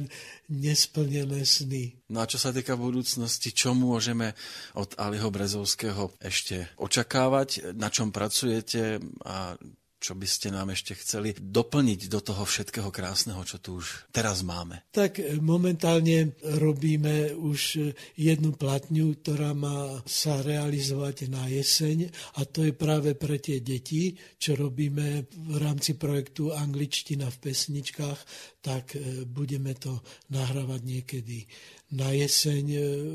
Speaker 3: nesplnené sny.
Speaker 2: No a čo sa týka budúcnosti, čo môžeme od Aliho Brezovského ešte očakávať, na čom pracujete a čo by ste nám ešte chceli doplniť do toho všetkého krásneho, čo tu už teraz máme?
Speaker 3: Tak e, momentálne robíme už e, jednu platňu, ktorá má sa realizovať na jeseň a to je práve pre tie deti, čo robíme v rámci projektu Angličtina v pesničkách, tak e, budeme to nahrávať niekedy na jeseň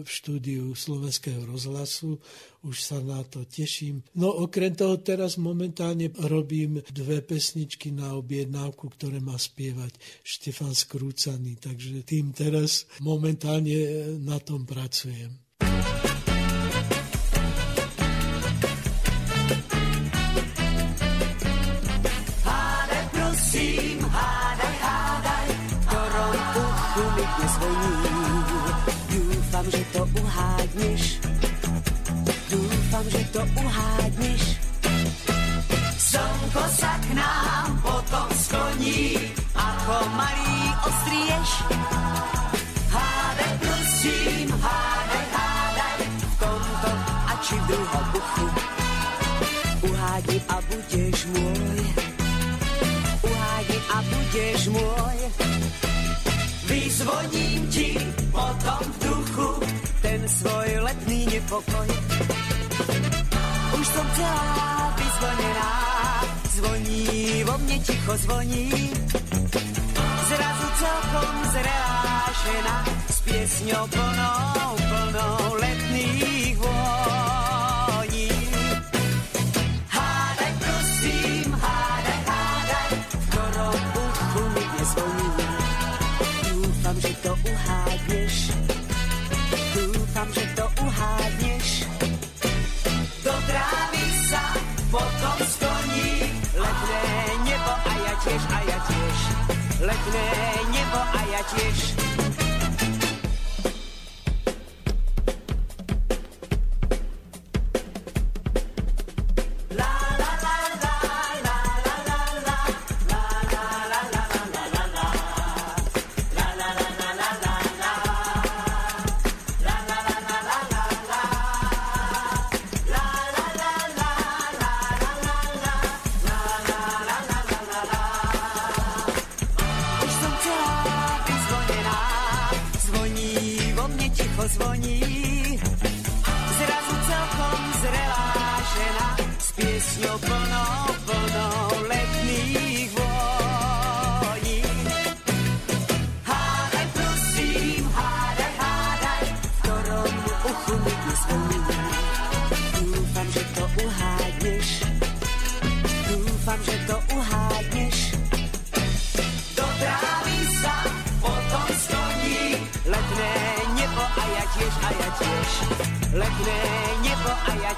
Speaker 3: v štúdiu Slovenského rozhlasu. Už sa na to teším. No okrem toho teraz momentálne robím dve pesničky na objednávku, ktoré má spievať Štefan Skrúcaný. Takže tým teraz momentálne na tom pracujem.
Speaker 10: Uhádneš, dúfam, že to uhádneš. Slnko sa k nám potom skloní, ako malý ostrieš. Hádaj, prosím, hádaj, hádaj, v tomto a či v druhom buchu. Uhádni a budeš môj, uhádni a budeš môj. Nepokoj. Už som celá vyzvonená, zvoní vo mne ticho zvoní. Zrazu celkom zrelášená, s piesňou plnou Letné nebo a ja tiež.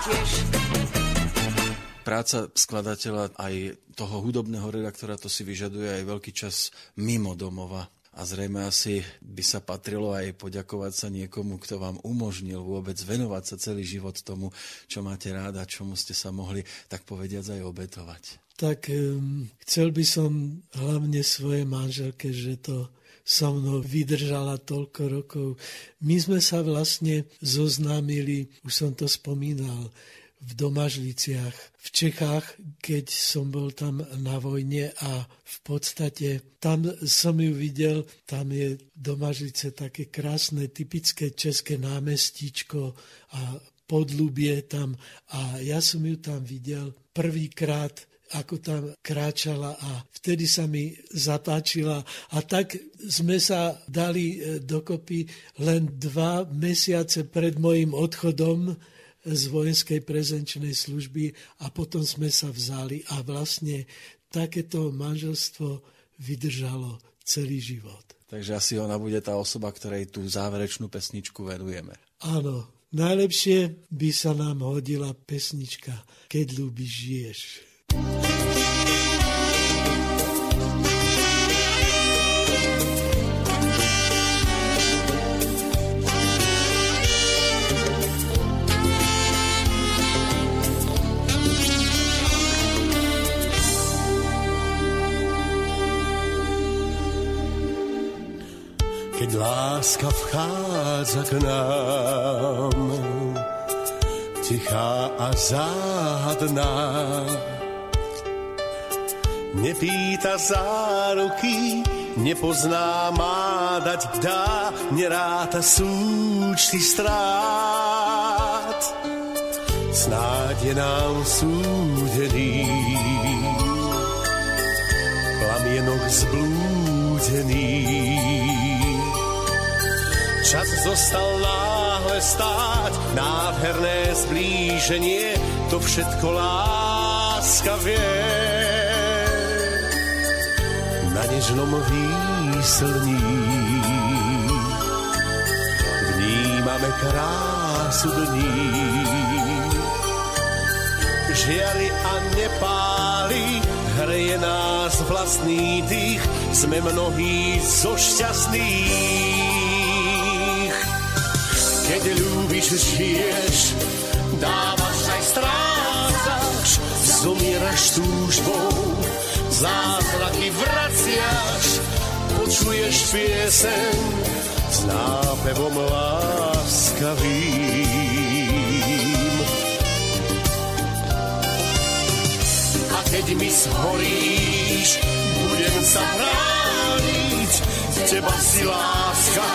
Speaker 10: Tiež.
Speaker 2: Práca skladateľa aj toho hudobného redaktora to si vyžaduje aj veľký čas mimo domova. A zrejme asi by sa patrilo aj poďakovať sa niekomu, kto vám umožnil vôbec venovať sa celý život tomu, čo máte ráda, čomu ste sa mohli, tak povediať, aj obetovať.
Speaker 3: Tak um, chcel by som hlavne svojej manželke, že to so mnou vydržala toľko rokov. My sme sa vlastne zoznámili, už som to spomínal, v Domažliciach, v Čechách, keď som bol tam na vojne a v podstate tam som ju videl, tam je Domažlice také krásne, typické české námestíčko a podlubie tam a ja som ju tam videl prvýkrát ako tam kráčala a vtedy sa mi zapáčila a tak sme sa dali e, dokopy len dva mesiace pred mojim odchodom z vojenskej prezenčnej služby a potom sme sa vzali a vlastne takéto manželstvo vydržalo celý život.
Speaker 2: Takže asi ona bude tá osoba, ktorej tú záverečnú pesničku venujeme.
Speaker 3: Áno, najlepšie by sa nám hodila pesnička Keď ľúbiš, žiješ.
Speaker 1: Láska vchádza k nám, tichá a záhadná, nepýta záruky, nepozná, má dať dá, neráta súčty strát. Snáď je nám súdený, plamienok zblúdený. Čas zostal náhle stáť, nádherné zblíženie, to všetko láska vie. Na nežnom výslní vnímame krásu dní. Žiari a nepáli, hreje nás vlastný dých, sme mnohí zo šťastných. Keď ľúbiš, žiješ, dávaš aj strácaš, zomieraš túžbou, zázraky vraciaš, počuješ piesen s nápevom láskavým. A keď mi zhoríš, budem sa brániť, teba si láska,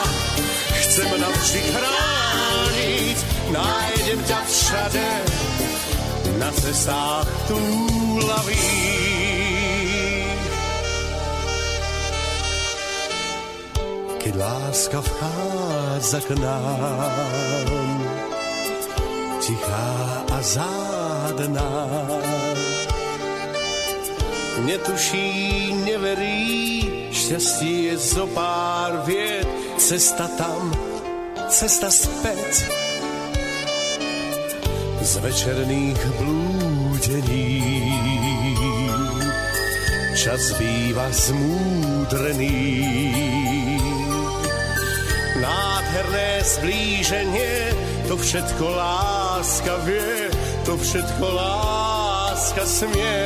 Speaker 1: chcem navždy chrániť, nájdem ťa všade, na cestách túlavých. Keď láska vchádza k nám, tichá a zádná, netuší, neverí, šťastie je zo pár vied, cesta tam, cesta späť. Z večerných blúdení čas býva zmúdrený. Nádherné zblíženie, to všetko láska vie, to všetko láska smie.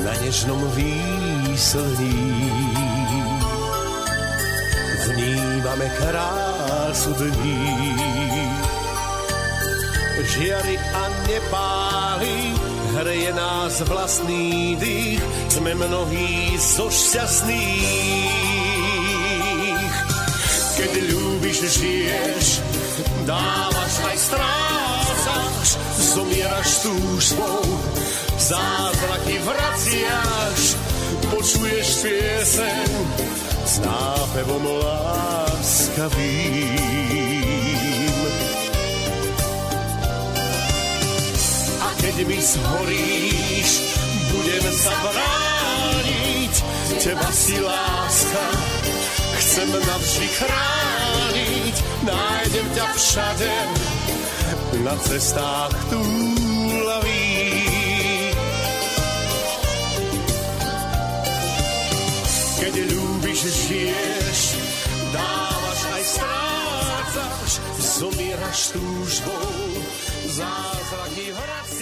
Speaker 1: Na nežnom výslní vnímame krásu dní. Žiari a nepáli, hreje nás vlastný dých, sme mnohí zo šťastných. keď ľúbiš, žiješ, dávaš aj strácaš, zomieraš túžbou, zázraky vraciaš, počuješ pieseň s nápevom láskavým. Keď mi zhoríš, budem sa brániť, teba si láska, chcem navždy chrániť, nájdem ťa všade, na cestách túlavých. Keď ľúbiš, žiješ, dávaš aj strácaš, zomieraš túžbou, zázraky vracaš.